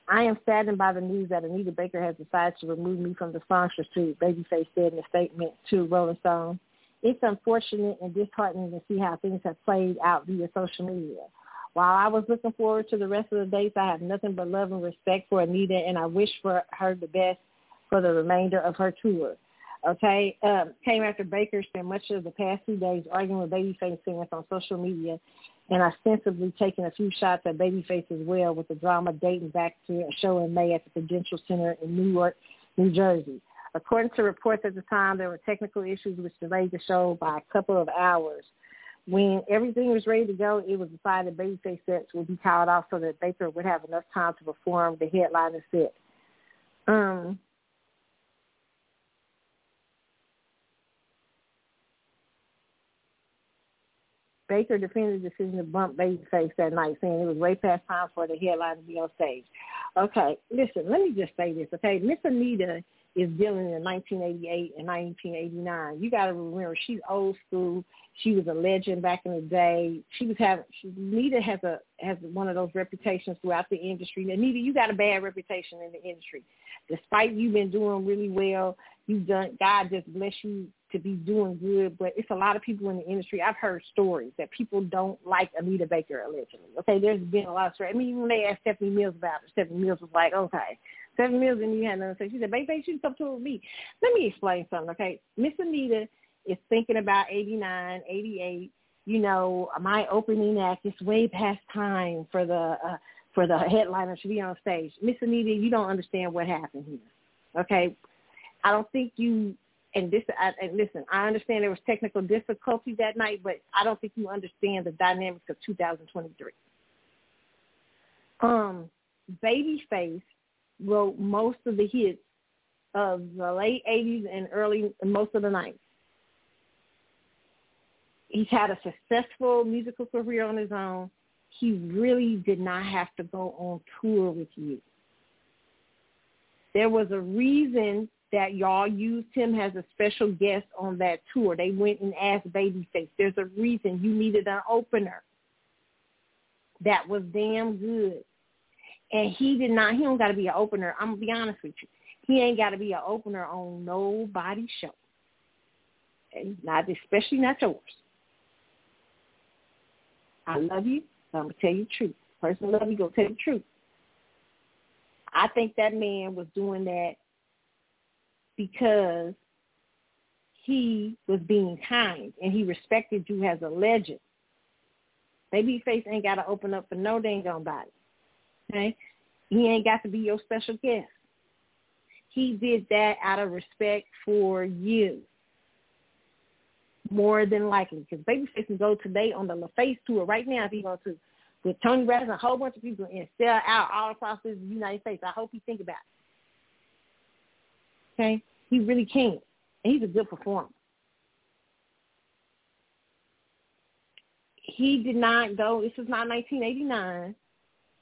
I am saddened by the news that Anita Baker has decided to remove me from the sponsorship, Babyface said in a statement to Rolling Stone. It's unfortunate and disheartening to see how things have played out via social media. While I was looking forward to the rest of the dates, I have nothing but love and respect for Anita, and I wish for her the best for the remainder of her tour. Okay, um, came after Baker spent much of the past two days arguing with Babyface fans on social media and ostensibly taking a few shots at Babyface as well with the drama dating back to a show in May at the Prudential Center in Newark, New Jersey. According to reports at the time, there were technical issues which delayed the show by a couple of hours. When everything was ready to go, it was decided Babyface sets would be called off so that Baker would have enough time to perform the headliner set. Um, Baker defended the decision to bump Babyface that night, saying it was way past time for the headline to be on stage. Okay, listen, let me just say this, okay? Miss Anita is dealing in 1988 and 1989. You got to remember, she's old school. She was a legend back in the day. She was having. She, Anita has a has one of those reputations throughout the industry. Anita, you got a bad reputation in the industry, despite you been doing really well. You've done. God just bless you to be doing good, but it's a lot of people in the industry. I've heard stories that people don't like Anita Baker allegedly. Okay, there's been a lot of stories. I mean, when they asked Stephanie Mills about it, Stephanie Mills was like, okay. Stephanie Mills and you had nothing to say. She said, baby, you come to me. Let me explain something, okay? Miss Anita is thinking about 89, 88, you know, my opening act is way past time for the uh, for the headliner to be on stage. Miss Anita, you don't understand what happened here. Okay, I don't think you. And this, I, and listen, I understand there was technical difficulty that night, but I don't think you understand the dynamics of 2023. Um, Babyface wrote most of the hits of the late 80s and early, most of the 90s. He's had a successful musical career on his own. He really did not have to go on tour with you. There was a reason that y'all used him as a special guest on that tour. They went and asked Babyface. There's a reason you needed an opener that was damn good. And he did not, he don't got to be an opener. I'm going to be honest with you. He ain't got to be an opener on nobody's show. And not, especially not yours. I love you. So I'm going to tell you the truth. Person love you, go tell the truth. I think that man was doing that because he was being kind and he respected you as a legend. Babyface ain't got to open up for no dang on body. Okay? He ain't got to be your special guest. He did that out of respect for you. More than likely. Because Babyface can go today on the LaFace tour right now if he wants to. With Toni Braxton, a whole bunch of people and sell out all across the United States. I hope you think about it. Okay? He really can. And he's a good performer. He did not go, this is not 1989.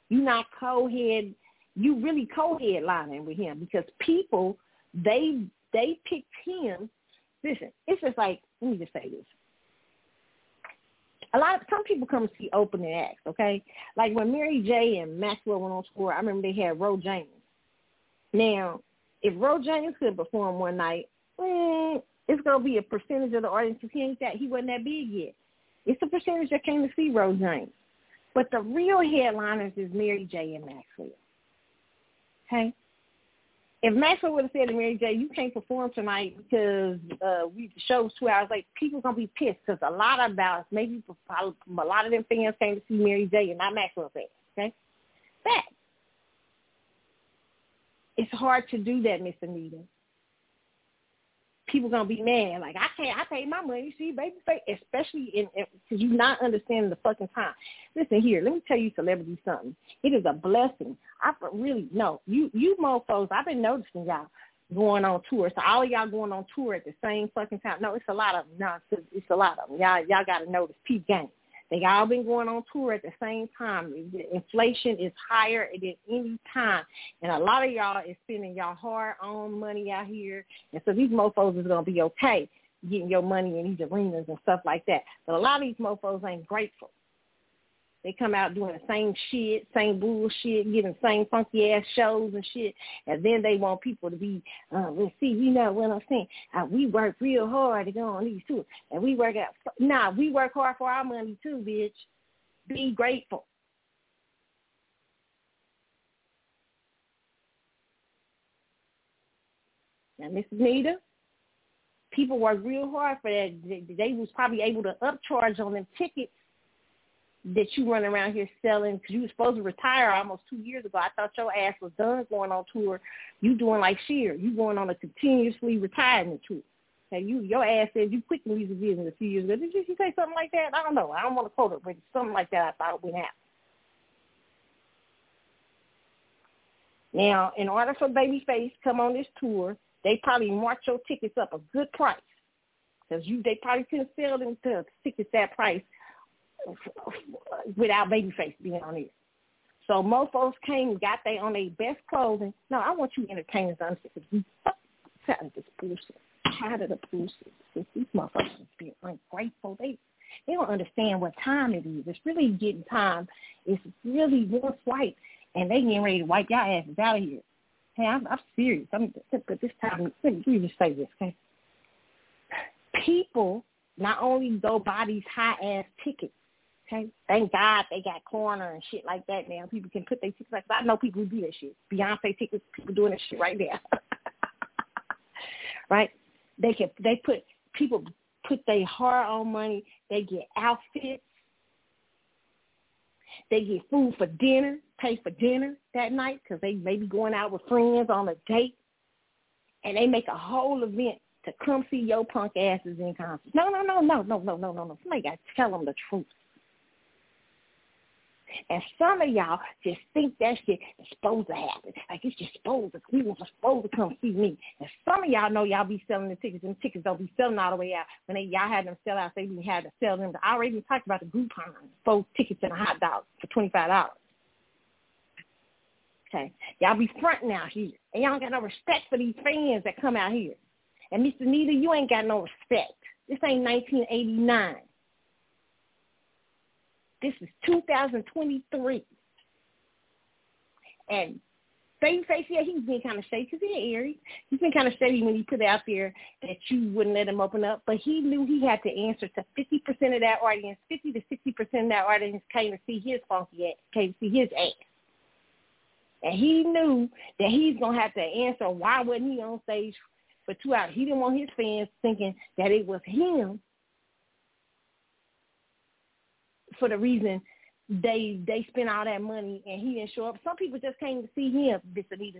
You're not co-head, you really co-headlining with him because people, they they picked him. Listen, it's just like, let me just say this. A lot of some people come to see opening acts, okay? Like when Mary J and Maxwell went on tour, I remember they had Ro James. Now, if Ro James could perform one night, eh, it's gonna be a percentage of the audience because he ain't that he wasn't that big yet. It's a percentage that came to see Ro James. But the real headliners is Mary J. and Maxwell. Okay? If Maxwell would have said to Mary J., you can't perform tonight because uh, we the show's two hours late, people to be pissed because a lot of about maybe a lot of them fans came to see Mary J. and not Maxwell fans. Okay? That. It's hard to do that, Miss Anita people gonna be mad. Like I can't, I paid my money. See, baby, especially in because you not understanding the fucking time. Listen here, let me tell you, celebrity, something. It is a blessing. I really no, you you mofo's. I've been noticing y'all going on tour. So all of y'all going on tour at the same fucking time. No, it's a lot of them. No, it's, a lot of them. Y'all y'all got to notice. Peep game. They all been going on tour at the same time. Inflation is higher than any time. And a lot of y'all is spending y'all hard-earned money out here. And so these mofos is going to be okay getting your money in these arenas and stuff like that. But a lot of these mofos ain't grateful. They come out doing the same shit, same bullshit, giving same funky ass shows and shit, and then they want people to be, uh, let's see, you know what I'm saying? Uh, we work real hard to go on these tours, and we work out. Nah, we work hard for our money too, bitch. Be grateful. Now, Miss Nita, people work real hard for that. They was probably able to upcharge on them tickets that you run around here selling because you were supposed to retire almost two years ago. I thought your ass was done going on tour. You doing like Cher. You going on a continuously retirement tour. Okay, you your ass said you quit the music business a few years ago. Did you say something like that? I don't know. I don't want to quote it, but something like that I thought went out. Now, in order for Babyface come on this tour, they probably marked your tickets up a good price because you they probably couldn't sell them to tickets that price without Babyface being on it. So mofos came got they on their best clothing. No, I want you entertainers to understand we tired of this bullshit. Tired of the bullshit. These motherfuckers being ungrateful. They they don't understand what time it is. It's really getting time. It's really one swipe, and they getting ready to wipe your asses out of here. Hey, I'm, I'm serious. I'm, but this time, let me just say this, okay? People not only go buy these high ass tickets, Okay. Thank God they got Klarna and shit like that now. People can put their tickets like I know people do that shit. Beyonce tickets, people doing that shit right there. right? They can they put people put their hard-earned money. They get outfits. They get food for dinner, pay for dinner that night because they may be going out with friends on a date. And they make a whole event to come see your punk asses in concert. No, no, no, no, no, no, no, no, no. Somebody got to tell them the truth. And some of y'all just think that shit is supposed to happen. Like it's just supposed to, people are supposed to come see me. And some of y'all know y'all be selling the tickets, and tickets don't be selling all the way out. When they, y'all had them sell out, they even had to sell them. I already talked about the Groupon, four tickets and a hot dog for $25. Okay. Y'all be fronting out here. And y'all got no respect for these fans that come out here. And Mr. Nita, you ain't got no respect. This ain't 1989. This is 2023. And Babyface, yeah, he's been kind of shady because he's an Aries. He's been kind of shady when he put out there that you wouldn't let him open up. But he knew he had to answer to 50% of that audience. 50 to 60% of that audience came to see his funky ass, came to see his ass. And he knew that he's going to have to answer why wasn't he on stage for two hours. He didn't want his fans thinking that it was him for the reason they they spent all that money and he didn't show up. Some people just came to see him, Miss Anita.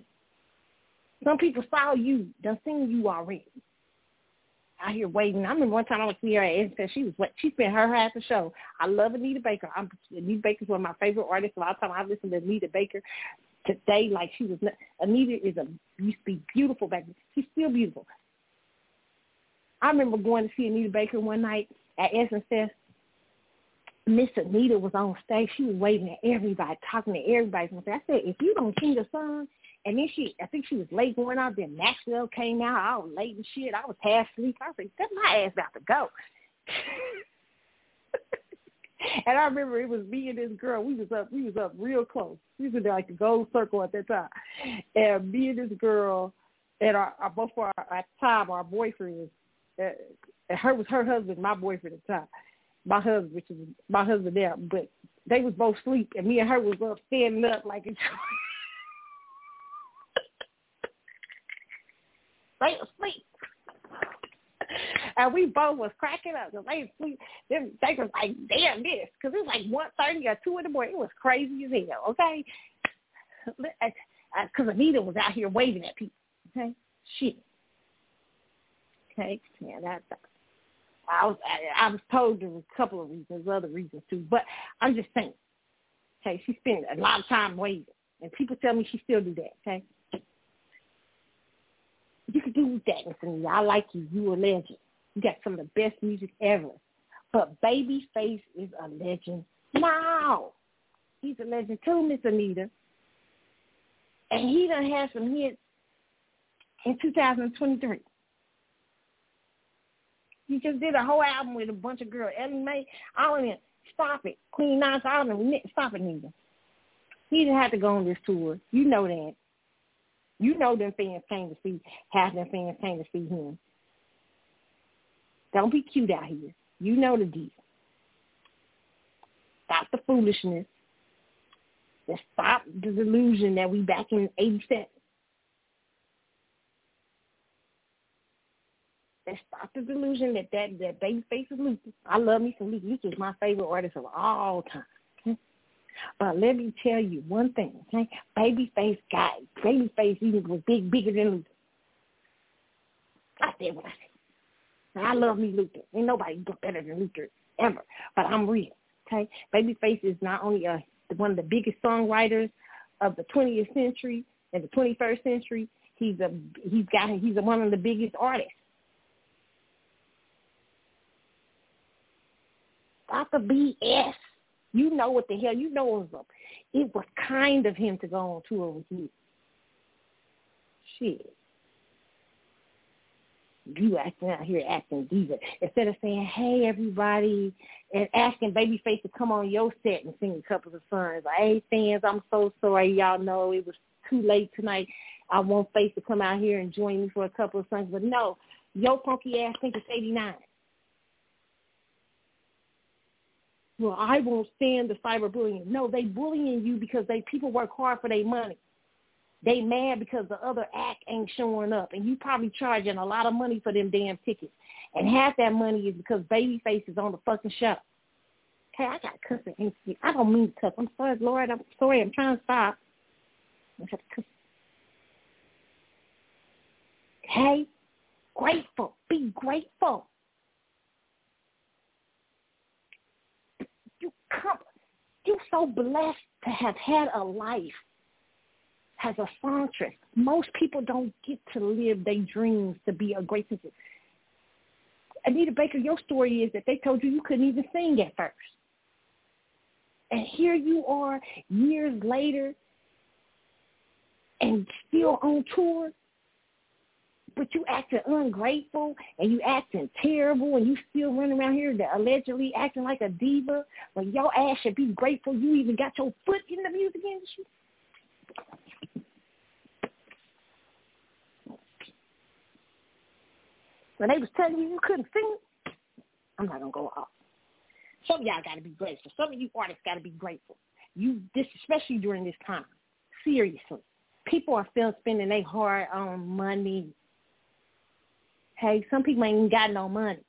Some people saw you, done seen you already. Out here waiting. I remember one time I was here and said she was what she spent her half the show. I love Anita Baker. I'm Anita Baker's one of my favorite artists of all time. I listen to Anita Baker today like she was Anita is a used to be beautiful back then. She's still beautiful. I remember going to see Anita Baker one night at Essence Fest Miss Anita was on stage. She was waving at everybody, talking to everybody. I said, if you don't sing a song, and then she, I think she was late going out. Then Maxwell came out. I was late and shit. I was half asleep. I said, "That's my ass about to go." and I remember it was me and this girl. We was up. We was up real close. We was in like the gold circle at that time. And me and this girl, and our, our both our the time our boyfriends. Uh, her was her husband, my boyfriend at the time my husband, which is my husband there, but they was both asleep, and me and her was up standing up like a they asleep. And we both was cracking up. Cause they sleep. Them they was like, damn this, because it was like one thirty or two in the morning. It was crazy as hell. Okay, because Anita was out here waving at people. Okay, shit. Okay, yeah, that's I was I, I was told there was a couple of reasons, other reasons too. But I'm just saying, okay, she spent a lot of time waiting, and people tell me she still do that. Okay, you can do that, Miss I like you. You a legend. You got some of the best music ever. But Babyface is a legend now. He's a legend too, Miss Anita. And he done had some hits in 2023. He just did a whole album with a bunch of girls. Ella Mai, all of them. Stop it. Queen Nas, all of them. Stop it, nigga. He didn't have to go on this tour. You know that. You know them fans came to see, half them fans came to see him. Don't be cute out here. You know the deal. Stop the foolishness. Let's stop the delusion that we back in 87. And stop the delusion that that, that Babyface is Luther. I love me some Luther. Luther is my favorite artist of all time. Okay? But let me tell you one thing, okay? Babyface guy, Babyface even was big, bigger than Luther. I said what I said. I love me Luther. Ain't nobody better than Luther ever. But I'm real, okay? Babyface is not only a, one of the biggest songwriters of the 20th century and the 21st century. He's a he's got he's a, one of the biggest artists The BS. You know what the hell. You know it was, it was kind of him to go on tour with you. Shit. You acting out here acting diva. Instead of saying, hey, everybody, and asking Babyface to come on your set and sing a couple of songs. Like, hey, fans, I'm so sorry. Y'all know it was too late tonight. I want Face to come out here and join me for a couple of songs. But no, your punky ass think it's 89. Well, I won't stand the cyberbullying. No, they bullying you because they people work hard for their money. They mad because the other act ain't showing up, and you probably charging a lot of money for them damn tickets. And half that money is because Babyface is on the fucking show. Hey, I got cussing. I don't mean to cuss. I'm sorry, Lord. I'm sorry. I'm trying to stop. I got to cuss. Hey, grateful. Be grateful. You come. You're so blessed to have had a life as a songstress. Most people don't get to live their dreams to be a great singer. Anita Baker, your story is that they told you you couldn't even sing at first. And here you are years later and still on tour, but you acting ungrateful and you acting terrible and you still running around here allegedly acting like a diva when your ass should be grateful you even got your foot in the music industry. When they was telling you you couldn't sing, I'm not gonna go off. Some of y'all got to be grateful. Some of you artists got to be grateful. You, this especially during this time. Seriously, people are still spending their hard-earned money. Hey, some people ain't even got no money.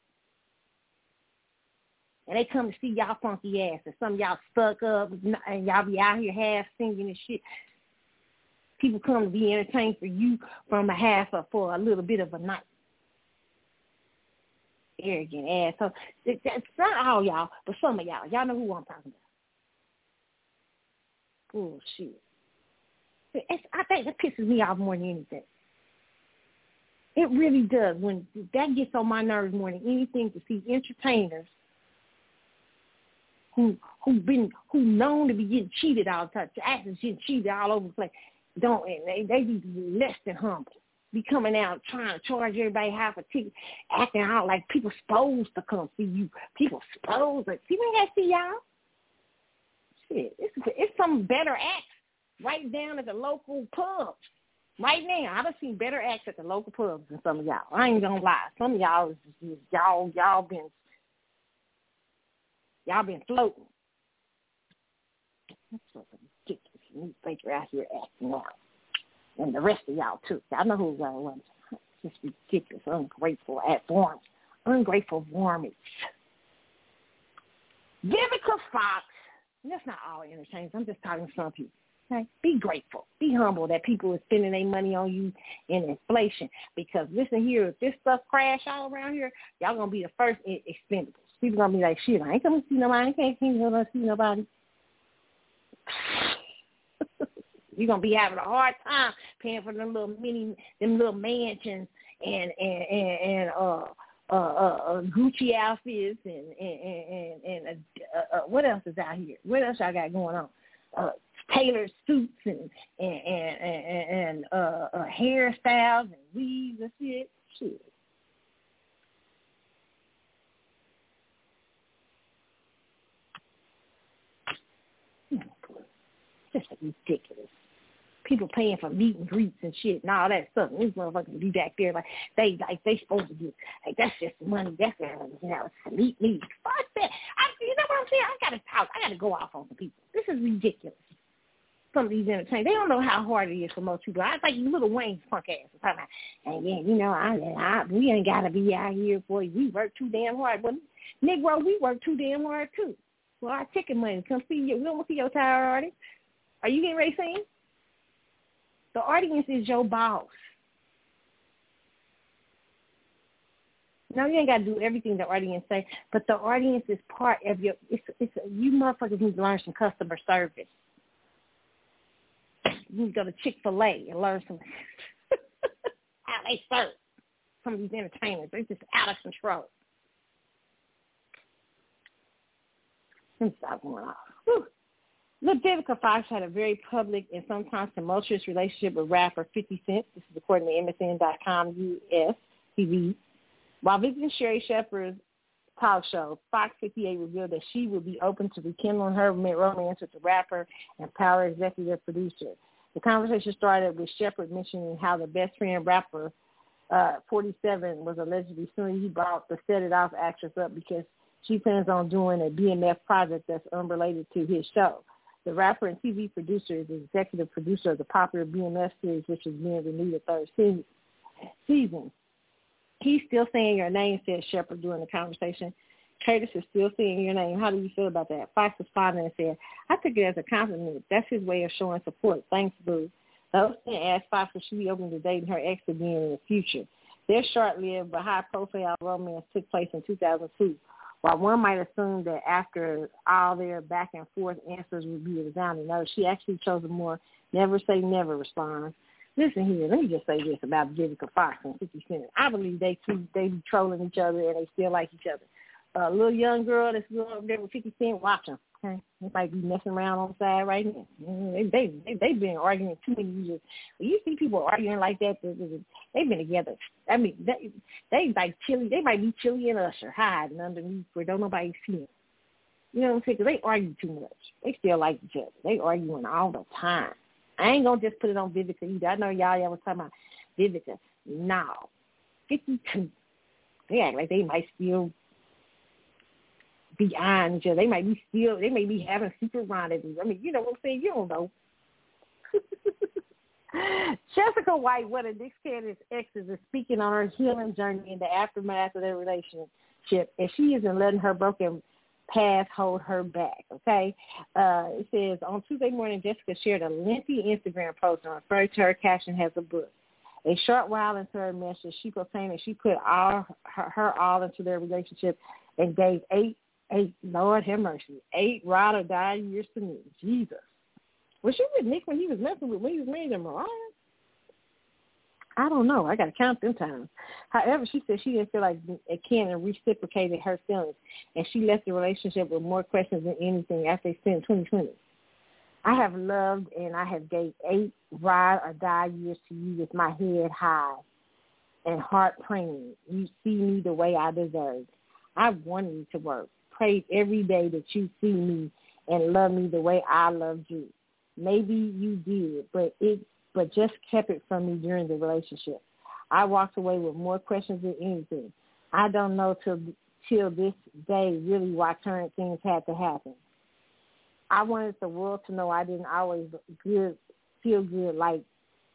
And they come to see y'all funky ass, and some y'all stuck up, and y'all be out here half singing and shit. People come to be entertained for you from a half or for a little bit of a night arrogant ass. So that's not all y'all, but some of y'all. Y'all know who I'm talking about. Bullshit. It's, I think that pisses me off more than anything. It really does. When that gets on my nerves more than anything to see entertainers who who've been who known to be getting cheated all the time, actors getting cheated all over the place. Don't and they they be less than humble be coming out trying to charge everybody half a ticket, acting out like people supposed to come see you. People supposed to. People ain't got to see y'all. Shit, it's, it's some better acts right down at the local pubs. Right now, I've seen better acts at the local pubs than some of y'all. I ain't gonna lie. Some of y'all is, is y'all y'all been y'all been floating. That's fucking ridiculous. Newspaper out here acting out and the rest of y'all too. I know who y'all was. Just ridiculous, ungrateful at forms, ungrateful warmings. Vivica Fox. That's not all entertainers. I'm just talking to some people. Okay? Be grateful. Be humble that people are spending their money on you in inflation. Because listen here, if this stuff crash all around here, y'all gonna be the first expendables. People gonna be like, shit, I ain't to see nobody. I can't come to see nobody. You're gonna be having a hard time paying for them little mini, them little mansions and and and, and uh, uh, uh, uh, Gucci outfits and and and, and uh, uh, what else is out here? What else I got going on? Uh, tailored suits and and and and, uh, uh, hairstyles and weaves and shit. Shit. Just ridiculous people paying for meet and greets and shit and all that stuff. And these motherfuckers be back there like they like they supposed to get like that's just money. That's uh, you know meet me. Fuck that. I, you know what I'm saying? I gotta talk. I gotta go off on some people. This is ridiculous. Some of these entertainers, they don't know how hard it is for most people. I like Lil Wayne's punk ass talking about, and yeah, you know, I, I we ain't gotta be out here for you. We work too damn hard. But Negro, we work too damn hard too. Well, our ticket money. Come see you. We don't want to see your tired artist. Are you getting ready to sing? The audience is your boss. No, you ain't got to do everything the audience say, but the audience is part of your. It's it's you motherfuckers need to learn some customer service. You to go to Chick Fil A and learn some how they serve some of these entertainers. They're just out of control. Me stop going off. Lil Vivica Fox had a very public and sometimes tumultuous relationship with rapper 50 Cent. This is according to MSN.com US TV. While visiting Sherri Shepherd's talk show, Fox 58 revealed that she would be open to rekindling her romance with the rapper and power executive producer. The conversation started with Shepherd mentioning how the best friend rapper uh, 47 was allegedly suing he brought the Set It Off actress up because she plans on doing a BMF project that's unrelated to his show. The rapper and TV producer is the executive producer of the popular BMF series, which is being renewed a third season. He's still saying your name, said Shepherd during the conversation. Curtis is still saying your name. How do you feel about that? Fox responded and said, I took it as a compliment. That's his way of showing support. Thanks, Boo. The host then asked Fox if she be open to dating her ex again in the future. Their short-lived but high-profile romance took place in 2002. While one might assume that after all their back and forth answers would be resounding, no, she actually chose a more never say never response. Listen here, let me just say this about Vivica Fox and 50 Cent. I believe they two, they be trolling each other and they still like each other a little young girl that's going up there with 50 Cent, watch them. Okay? They might be messing around on the side right now. They they they they've been arguing too many years. When you see people arguing like that, they've been together. I mean, they they like Chilli. They might be Chilli and Usher hiding underneath where don't nobody see them. You know what I'm saying? Cause they argue too much. They still like each other. They arguing all the time. I ain't gonna just put it on Vivica either. I know y'all y'all was talking about Vivica. No, 52. They act like they might still beyond each other. They might be still, they may be having secret rendezvous. I mean, you know what I'm saying? You don't know. Jessica White, one of Nick Cannon's exes, is speaking on her healing journey in the aftermath of their relationship, and she isn't letting her broken past hold her back. Okay, uh, it says on Tuesday morning, Jessica shared a lengthy Instagram post referred to her caption as a book. A short while into her message, she proclaimed that she put all her, her all into their relationship and gave eight Eight, Lord have mercy. Eight ride or die years to me. Jesus. Was she with Nick when he was messing with when he was married to Mariah? I don't know. I got to count them times. However, she said she didn't feel like Cannon reciprocated her feelings, and she left the relationship with more questions than anything after they spent 2020. I have loved and I have gave eight ride or die years to you with my head high and heart praying. You see me the way I deserve. I wanted you to work every day that you see me and love me the way I loved you. Maybe you did, but it but just kept it from me during the relationship. I walked away with more questions than anything. I don't know till till this day really why current things had to happen. I wanted the world to know I didn't always good feel good like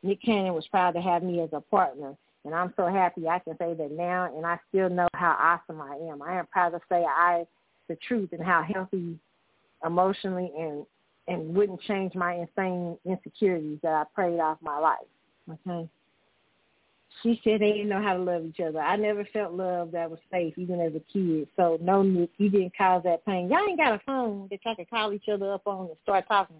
Nick Cannon was proud to have me as a partner and I'm so happy I can say that now and I still know how awesome I am. I am proud to say I the truth and how healthy emotionally and and wouldn't change my insane insecurities that I prayed off my life. Okay. She said they didn't know how to love each other. I never felt love that was safe, even as a kid. So no, Nick, you didn't cause that pain. Y'all ain't got a phone that y'all can call each other up on and start talking.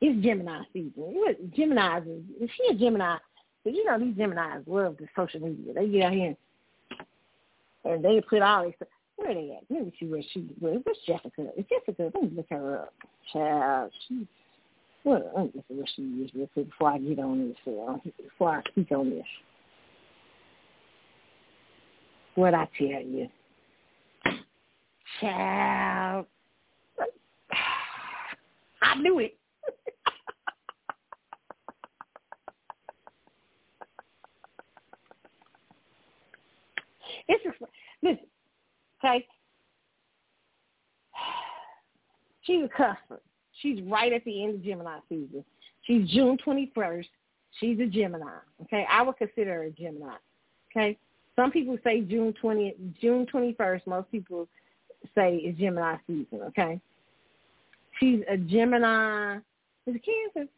It's Gemini season. Gemini is she a Gemini? But you know these Geminis love the social media. They get out here and, and they put all these where they at? Me see where she where where's Jessica? Is Jessica let me look her up. Child, she well, let me at where she is real quick before I get on this uh, before I speak on this. What I tell you. Child I knew it. it's just listen, Okay? She's a cusper. She's right at the end of Gemini season. She's June 21st. She's a Gemini. Okay? I would consider her a Gemini. Okay? Some people say June 20th, June 21st. Most people say is Gemini season. Okay? She's a Gemini. Is it Cancer?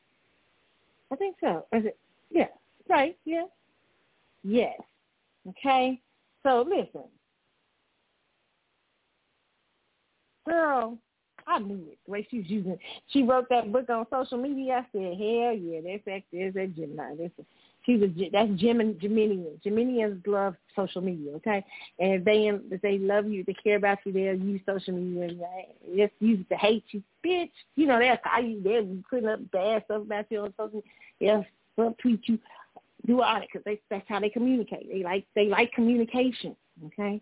I think so. Is it? Yeah. Right. Yeah. Yes. Okay. So listen, girl, I knew it. The way she was using She wrote that book on social media. I said, hell yeah, that's that, that's that Gemini. That's, she's a, that's Gemini, Geminian. Geminians love social media, okay? And if they if they love you, they care about you, they'll use social media. Right? Just use it to hate you, bitch. You know, they'll call you, they'll be putting up bad stuff about you on social. They'll subtweet you, do all that because that's how they communicate. They like they like communication, okay?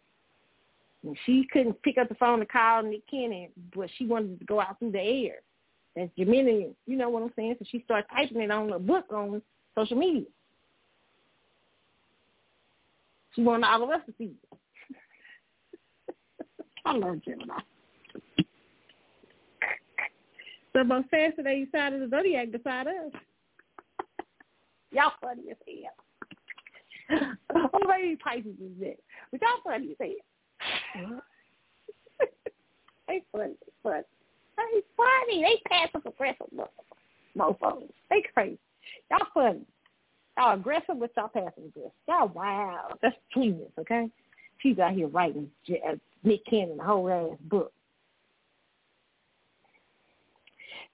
And she couldn't pick up the phone to call Nick Cannon, but she wanted to go out through the air. That's Gemini. You know what I'm saying? So she started typing it on a book on social media. She wanted all of us to see it. I love Gemini. So most faster they decided the zodiac beside us. Y'all funny as hell. oh, maybe Pisces is that. But y'all funny as hell. they funny, funny. They funny. They passive aggressive motherfuckers. They crazy. Y'all funny. Y'all aggressive with y'all passive aggressive. Y'all wow. That's genius, okay? She's out here writing uh, Nick Cannon a whole ass book.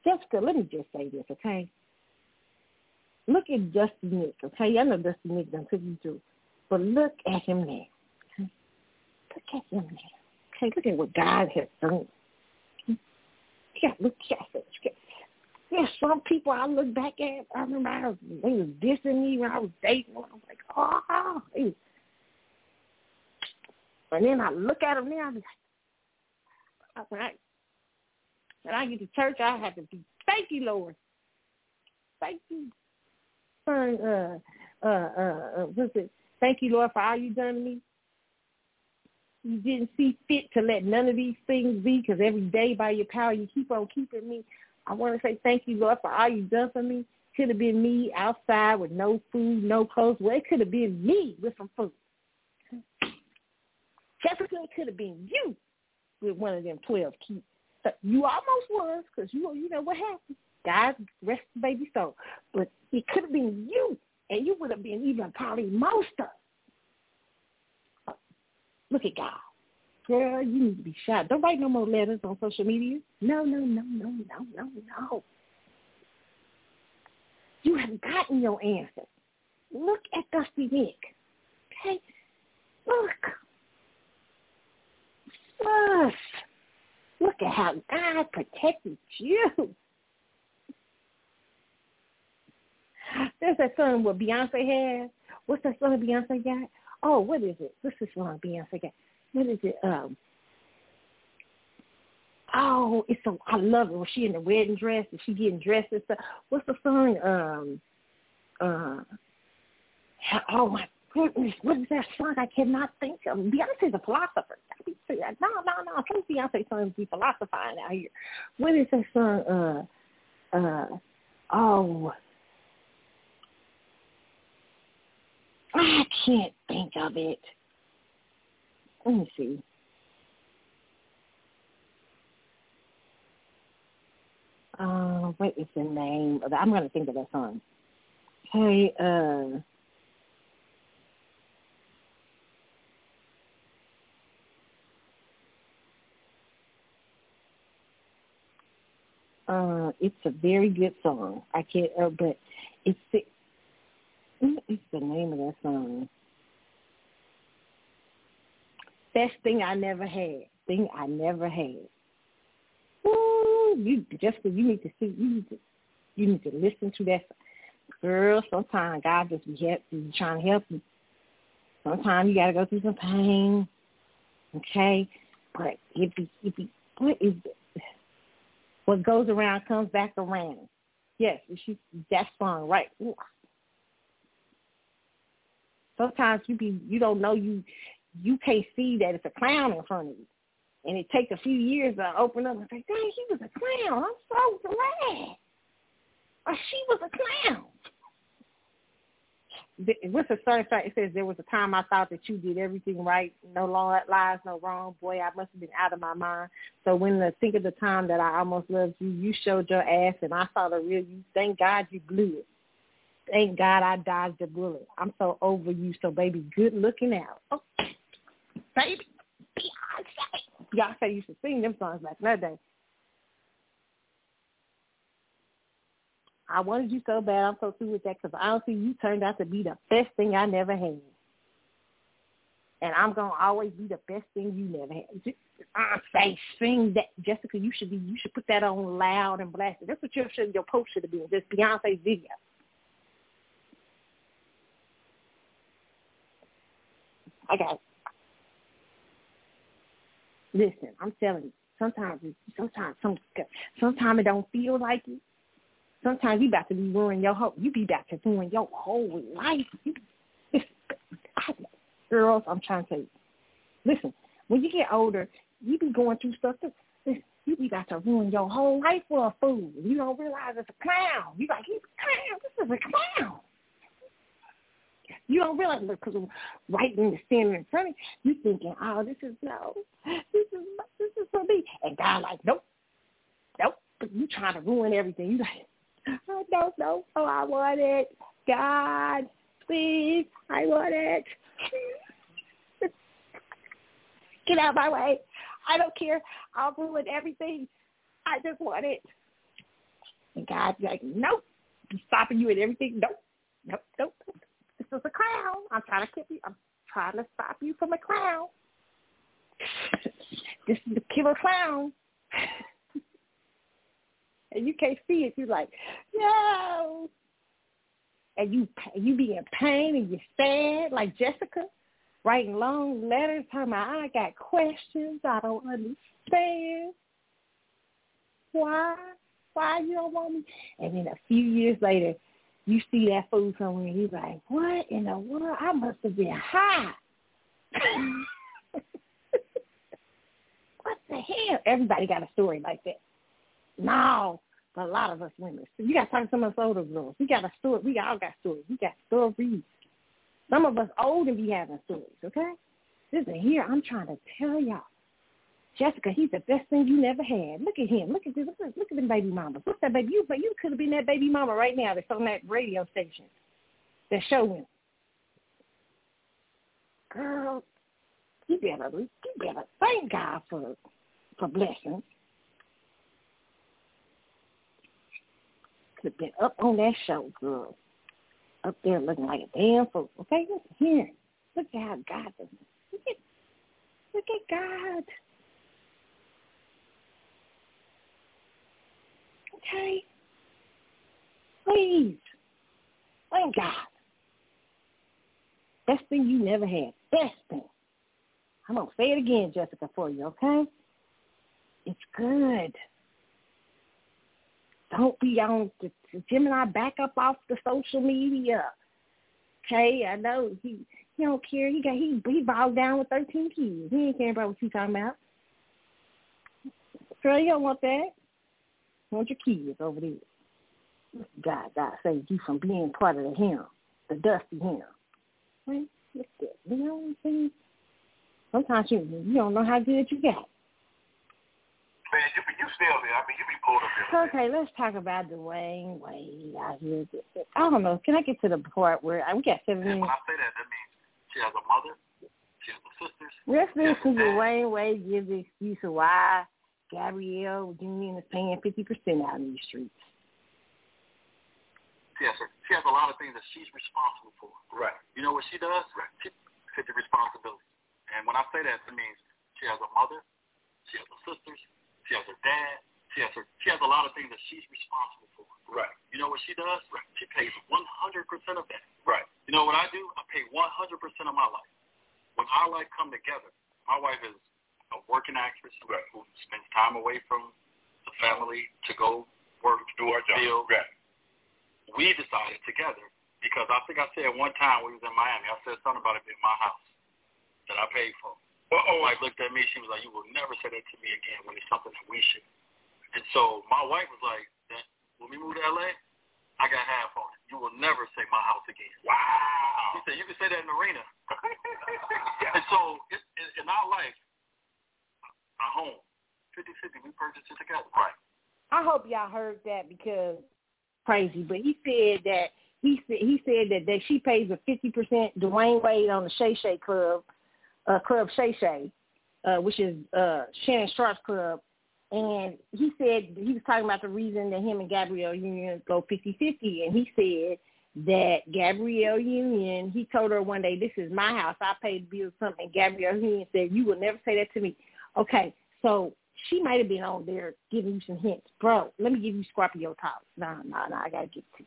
Jessica, let me just say this, okay? Look at Dusty Nick, okay? I know Dusty Nick done took you through. But look at him now. At him. Okay, look at what God has done. Yeah, look at this. There's some people I look back at, I remember I was, they was dissing me when I was dating. I was like, oh, and then I look at them now, I'm like, when I, when I get to church, I have to be, thank you, Lord. Thank you. Uh, uh, uh, uh, what's it? Thank you, Lord, for all you've done to me. You didn't see fit to let none of these things be because every day by your power you keep on keeping me. I want to say thank you, Lord, for all you've done for me. Could have been me outside with no food, no clothes. Well, it could have been me with some food. Jessica, it could have been you with one of them 12 keys. Uh, you almost was because you, you know what happened. God rest the baby soul. But it could have been you, and you would have been even probably most of. Look at God. Girl, you need to be shot. Don't write no more letters on social media. No, no, no, no, no, no, no. You have gotten your answer. Look at Dusty Nick. Okay? Look. Look. Look at how God protected you. There's that song what Beyonce has. What's that song Beyonce got? Oh, what is it? What's the song Beyonce got? What is it? Um. Oh, it's so I love it when she in the wedding dress and she getting dressed and stuff. What's the song? Um. Uh. Oh my goodness, what is that song? I cannot think of. Beyonce's a philosopher. No, no, no. Some Beyonce songs be philosophizing out here. What is that song? Uh. Uh. Oh. I can't think of it. Let me see. Uh, what is the name of that? I'm going to think of that song. Hey, uh, uh, it's a very good song. I can't, uh, but it's what is the name of that song? Best thing I never had. Thing I never had. Ooh, you Jessica, you need to see. You need to. You need to listen to that. Girl, sometimes God just be, help, be trying to help you. Sometimes you got to go through some pain. Okay, but it be it be what is it? What goes around comes back around. Yes, she that song right. Ooh, sometimes you be you don't know you you can't see that it's a clown in front of you. And it takes a few years to open up and say, dang, he was a clown. I'm so glad. Or she was a clown. What's the certain fact? It says there was a time I thought that you did everything right, no lies, no wrong. Boy, I must have been out of my mind. So when I think of the time that I almost loved you, you showed your ass, and I saw the real you. Thank God you blew it. Thank God I dodged a bullet. I'm so over you. So, baby, good looking out. Oh, baby, Beyonce. Beyonce used to sing them songs back in that day. I wanted you so bad. I'm so through with that because honestly, you turned out to be the best thing I never had. And I'm gonna always be the best thing you never had. I uh, say, sing that, Jessica. You should be. You should put that on loud and blast it. That's what your should, your post should have been. This Beyonce video. I got. Listen, I'm telling you. Sometimes, sometimes, some, sometimes it don't feel like it. Sometimes you about to be ruining your whole. You be about to ruin your whole life. Girls, I'm trying to. Listen, when you get older, you be going through stuff. That, you be about to ruin your whole life for a fool. You don't realize it's a clown. You like, he's a clown. This is a clown. You don't realize because right in the standing in front of you, you thinking, oh, this is no, this is this is for me. And God like, nope, nope. But you trying to ruin everything. You like, I don't know. Oh, I want it. God, please, I want it. Get out of my way. I don't care. I'll ruin everything. I just want it. And God's like, nope. I'm stopping you at everything. Nope. Nope. Nope. Is a clown. I'm trying to keep you. I'm trying to stop you from a clown. this is the killer clown. and you can't see it. You're like, no. And you you be in pain and you're sad like Jessica writing long letters telling me I got questions. I don't understand. Why? Why you don't want me? And then a few years later, you see that food somewhere and you're like, what in the world? I must have been high. what the hell? Everybody got a story like that. No, but a lot of us women. You got to talk to some of us older girls. We got a story. We all got stories. We got stories. Some of us old and be having stories, okay? Listen, here I'm trying to tell y'all. Jessica, he's the best thing you never had. Look at him. Look at this. Look, at, look at them baby mamas. At that baby. You, but you could have been that baby mama right now that's on that radio station. That's showing. Girl, you better, you better thank God for for blessings. Could have been up on that show, girl up there looking like a damn fool. Okay, listen here. Look at how God does. Look at, look at God. Okay? Please. Thank God. Best thing you never had. Best thing. I'm going to say it again, Jessica, for you, okay? It's good. Don't be on the, Gemini back up off the social media. Okay, I know he he don't care. He got he he bogged down with thirteen kids. He ain't caring about what you talking about. Girl, you don't want that. Want your kids over there. God, God save you from being part of the him, the dusty him. Right? Look at You know what I'm saying? Sometimes you you don't know how good you got. Man, you be you still there. I mean, you be pulled up there. Okay, let's talk about Dwyane Wade out here. I don't know. Can I get to the part where uh, we got seven minutes? When I say that, that means she has a mother, she has a sisters. Let's listen to Dwyane Wade give the excuse of why Gabrielle Union is paying fifty percent out in these streets. Yes, sir. She has a lot of things that she's responsible for. Right. You know what she does? Right. She takes the responsibility. And when I say that, it means she has a mother, she has a sisters, she has her dad. She has her. She has a lot of things that she's responsible for. Right. You know what she does? Right. She pays 100% of that. Right. You know what I do? I pay 100% of my life. When our life come together, my wife is a working actress right. Uh, who spends time away from the family to go work, do our job. Field. Right. We decided together because I think I said one time we was in Miami, I said something about it being my house that I paid for. Uh-oh. My wife looked at me. She was like, "You will never say that to me again when it's something that we should." And so my wife was like, "When we move to LA, I got half on it. You will never say my house again." Wow. She said, "You can say that in the arena." And so it, it, in our life, our home, 50-50, we purchased it together. Right. I hope y'all heard that because crazy, but he said that he said he said that, that she pays a fifty percent Dwyane Wade on the Shay Shay Club uh, Club Shay Shay, uh, which is uh, Shannon Sharpe's club. And he said he was talking about the reason that him and Gabrielle Union go 50-50. And he said that Gabrielle Union, he told her one day, this is my house. I paid the bills something. And Gabrielle Union said, you will never say that to me. Okay, so she might have been on there giving you some hints. Bro, let me give you Scorpio talk. No, no, no, I got to get to you.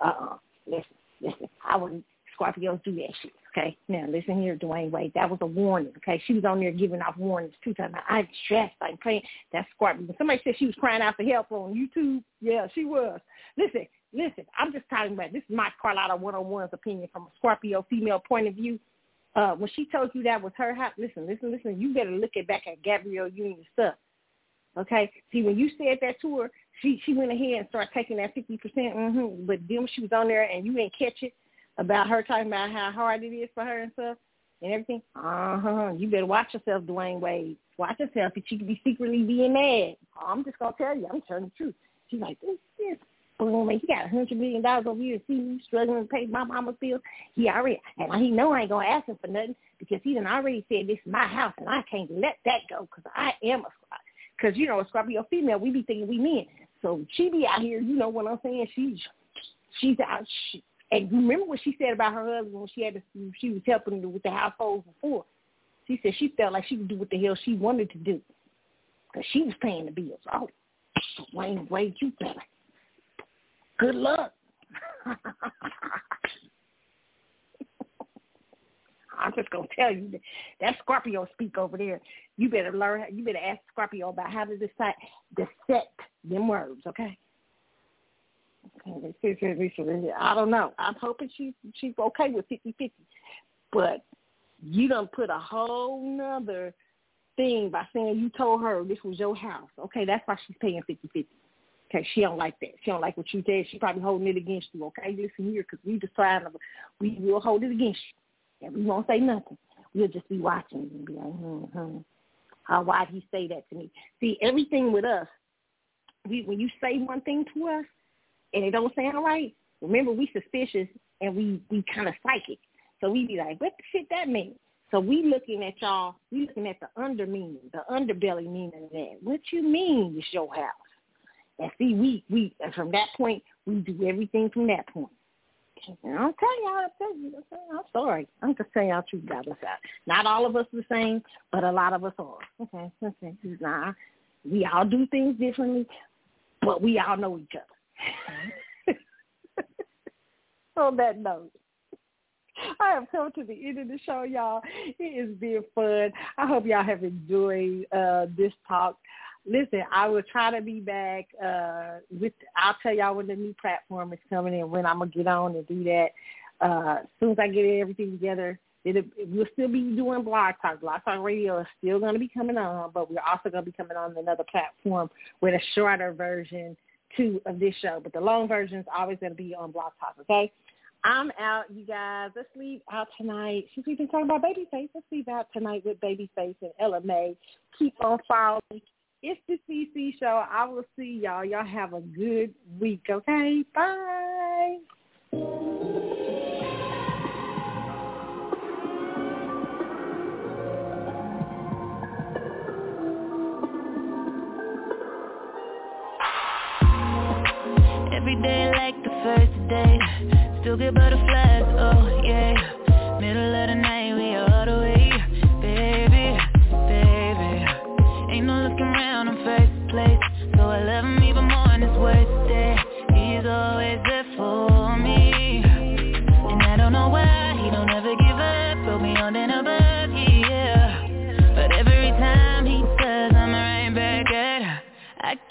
Uh-uh. Listen, listen. I wouldn't Scorpios do that shit. Okay, now listen here, Dwyane Wade. That was a warning. Okay, she was on there giving off warnings two times. I'm stressed. I'm praying. That's Scorpio. Somebody said she was crying out for help on YouTube. Yeah, she was. Listen, listen. I'm just talking about this is my Carlotta 101's opinion from a Scorpio female point of view. Uh, when she told you that was her house, listen, listen, listen. You better look at back at Gabrielle Union stuff. Okay. See, when you said that to her, she she went ahead and started taking that fifty percent. Mm-hmm. But then when she was on there and you didn't catch it, about her talking about how hard it is for her and stuff and everything. Uh huh. You better watch yourself, Dwyane Wade. Watch yourself, but you could be secretly being mad. I'm just gonna tell you, I'm telling the truth. She's like, this, this man, he got a hundred million dollars over here. See me struggling to pay my mama's bills. He already, and he know I ain't gonna ask him for nothing because he done already said this is my house and I can't let that go because I am a because you know a Scorpio female, we be thinking we men. So she be out here, you know what I'm saying? She's she's out. She, and remember what she said about her husband when she had to, she was helping with the household before. She said she felt like she could do what the hell she wanted to do because she was paying the bills. Oh, Wayne Wade, you better. Good luck. I'm just gonna tell you that, that Scorpio speak over there. You better learn. You better ask Scorpio about how to decide dissect them words. Okay. Okay. I don't know. I'm hoping she's she's okay with fifty fifty, but you don't put a whole nother thing by saying you told her this was your house. Okay, that's why she's paying fifty fifty. Okay, she don't like that. She don't like what you said. She probably holding it against you. Okay, listen here, because we decided we will hold it against you. And we won't say nothing. We'll just be watching and be like, hmm, hmm. How why'd he say that to me? See, everything with us, we when you say one thing to us and it don't sound right, remember we suspicious and we we kind of psychic. So we be like, what the shit that mean? So we looking at y'all, we looking at the under meaning, the underbelly meaning of that. What you mean it's your house? And see, we we from that point we do everything from that point. And I'll tell y'all, I'll tell you, I'm sorry. I'm just saying y'all truth about us out. Not all of us the same, but a lot of us are. Okay, okay. Nah, we all do things differently, but we all know each other. On that note, I have come to the end of the show, y'all. It has been fun. I hope y'all have enjoyed uh, this talk listen, I will try to be back uh with I'll tell y'all when the new platform is coming and when I'm gonna get on and do that. Uh as soon as I get everything together, it we'll still be doing blog talk. Blog talk radio is still gonna be coming on, but we're also gonna be coming on another platform with a shorter version too of this show. But the long version is always gonna be on blog talk, okay? I'm out, you guys. Let's leave out tonight. Since we've been talking about Babyface, let's leave out tonight with Babyface and Ella Mai. Keep on following it's the CC show. I will see y'all. Y'all have a good week, okay? Bye. Every day like the first day Still get butterflies, oh yeah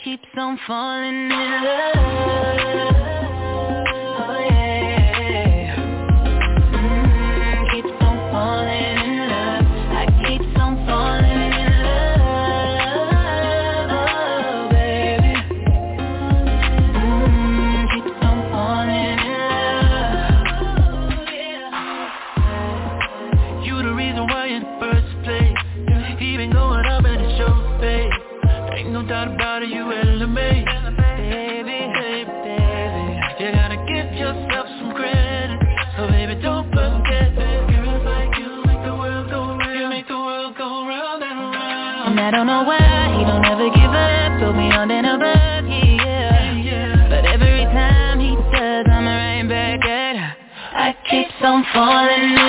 keeps on falling in love falling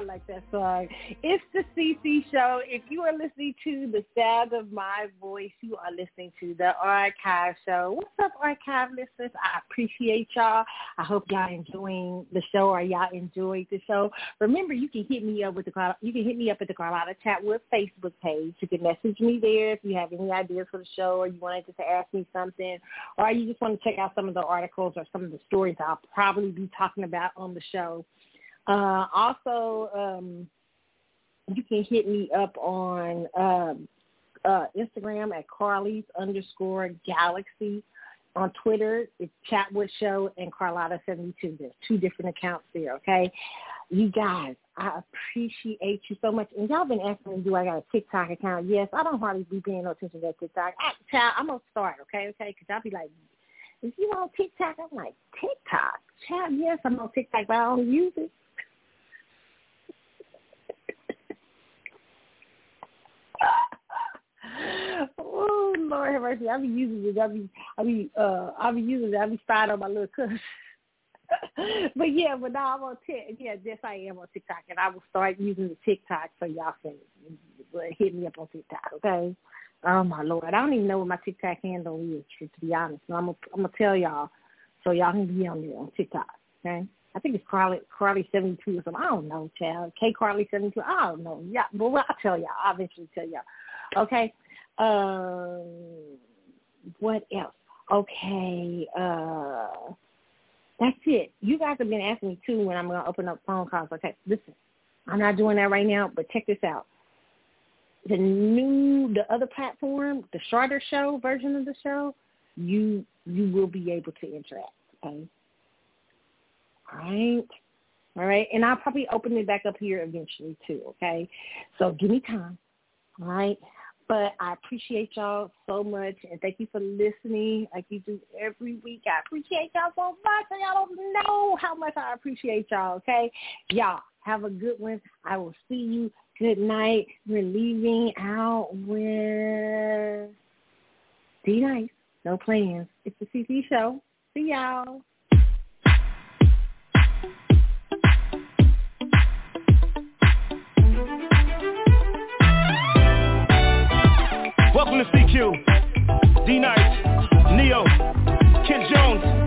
I like that song. It's the CC Show. If you are listening to the sound of my voice, you are listening to the Archive Show. What's up, Archive listeners? I appreciate y'all. I hope y'all enjoying the show or y'all enjoyed the show. Remember, you can hit me up with the you can hit me up at the Carlotta Chatwood Facebook page. You can message me there if you have any ideas for the show or you wanted to ask me something, or you just want to check out some of the articles or some of the stories I'll probably be talking about on the show. Uh, also, um, you can hit me up on um, uh, Instagram at Carly's underscore Galaxy. on Twitter, it's Chatwood Show and Carlotta72. There's two different accounts there, okay? You guys, I appreciate you so much. And y'all been asking me, do I got a TikTok account? Yes, I don't hardly be paying no attention to that TikTok. I, child, I'm going to start, okay, okay? Because I'll be like, if you on TikTok, I'm like, TikTok? Child, yes, I'm on TikTok, but I don't use it. Oh Lord have mercy. I be using it. I be I be uh I be using it. I be spying on my little cousin. but yeah, but now I'm on Tik. Yeah, yes, I am on TikTok, and I will start using the TikTok so y'all can hit me up on TikTok. Okay. Oh my lord, I don't even know what my TikTok handle is. To be honest, so I'm gonna I'm gonna tell y'all so y'all can be on there on TikTok. Okay. I think it's Carly Carly seventy two or something. I don't know, child. K Carly seventy two. I don't know. Yeah, but I'll tell y'all. I'll eventually tell y'all. Okay. Um, what else? Okay. Uh, that's it. You guys have been asking me too when I'm to open up phone calls. Okay, listen, I'm not doing that right now, but check this out. The new, the other platform, the shorter show version of the show, you you will be able to interact. Okay. Right. All right. And I'll probably open it back up here eventually too. Okay. So give me time. All right. But I appreciate y'all so much, and thank you for listening like you do every week. I appreciate y'all so much, and y'all don't know how much I appreciate y'all, okay? Y'all, have a good one. I will see you. Good night. We're leaving out with D-Nice. No plans. It's the CC show. See y'all. Welcome to CQ. D Nice, Ne-Yo, Kid Jones,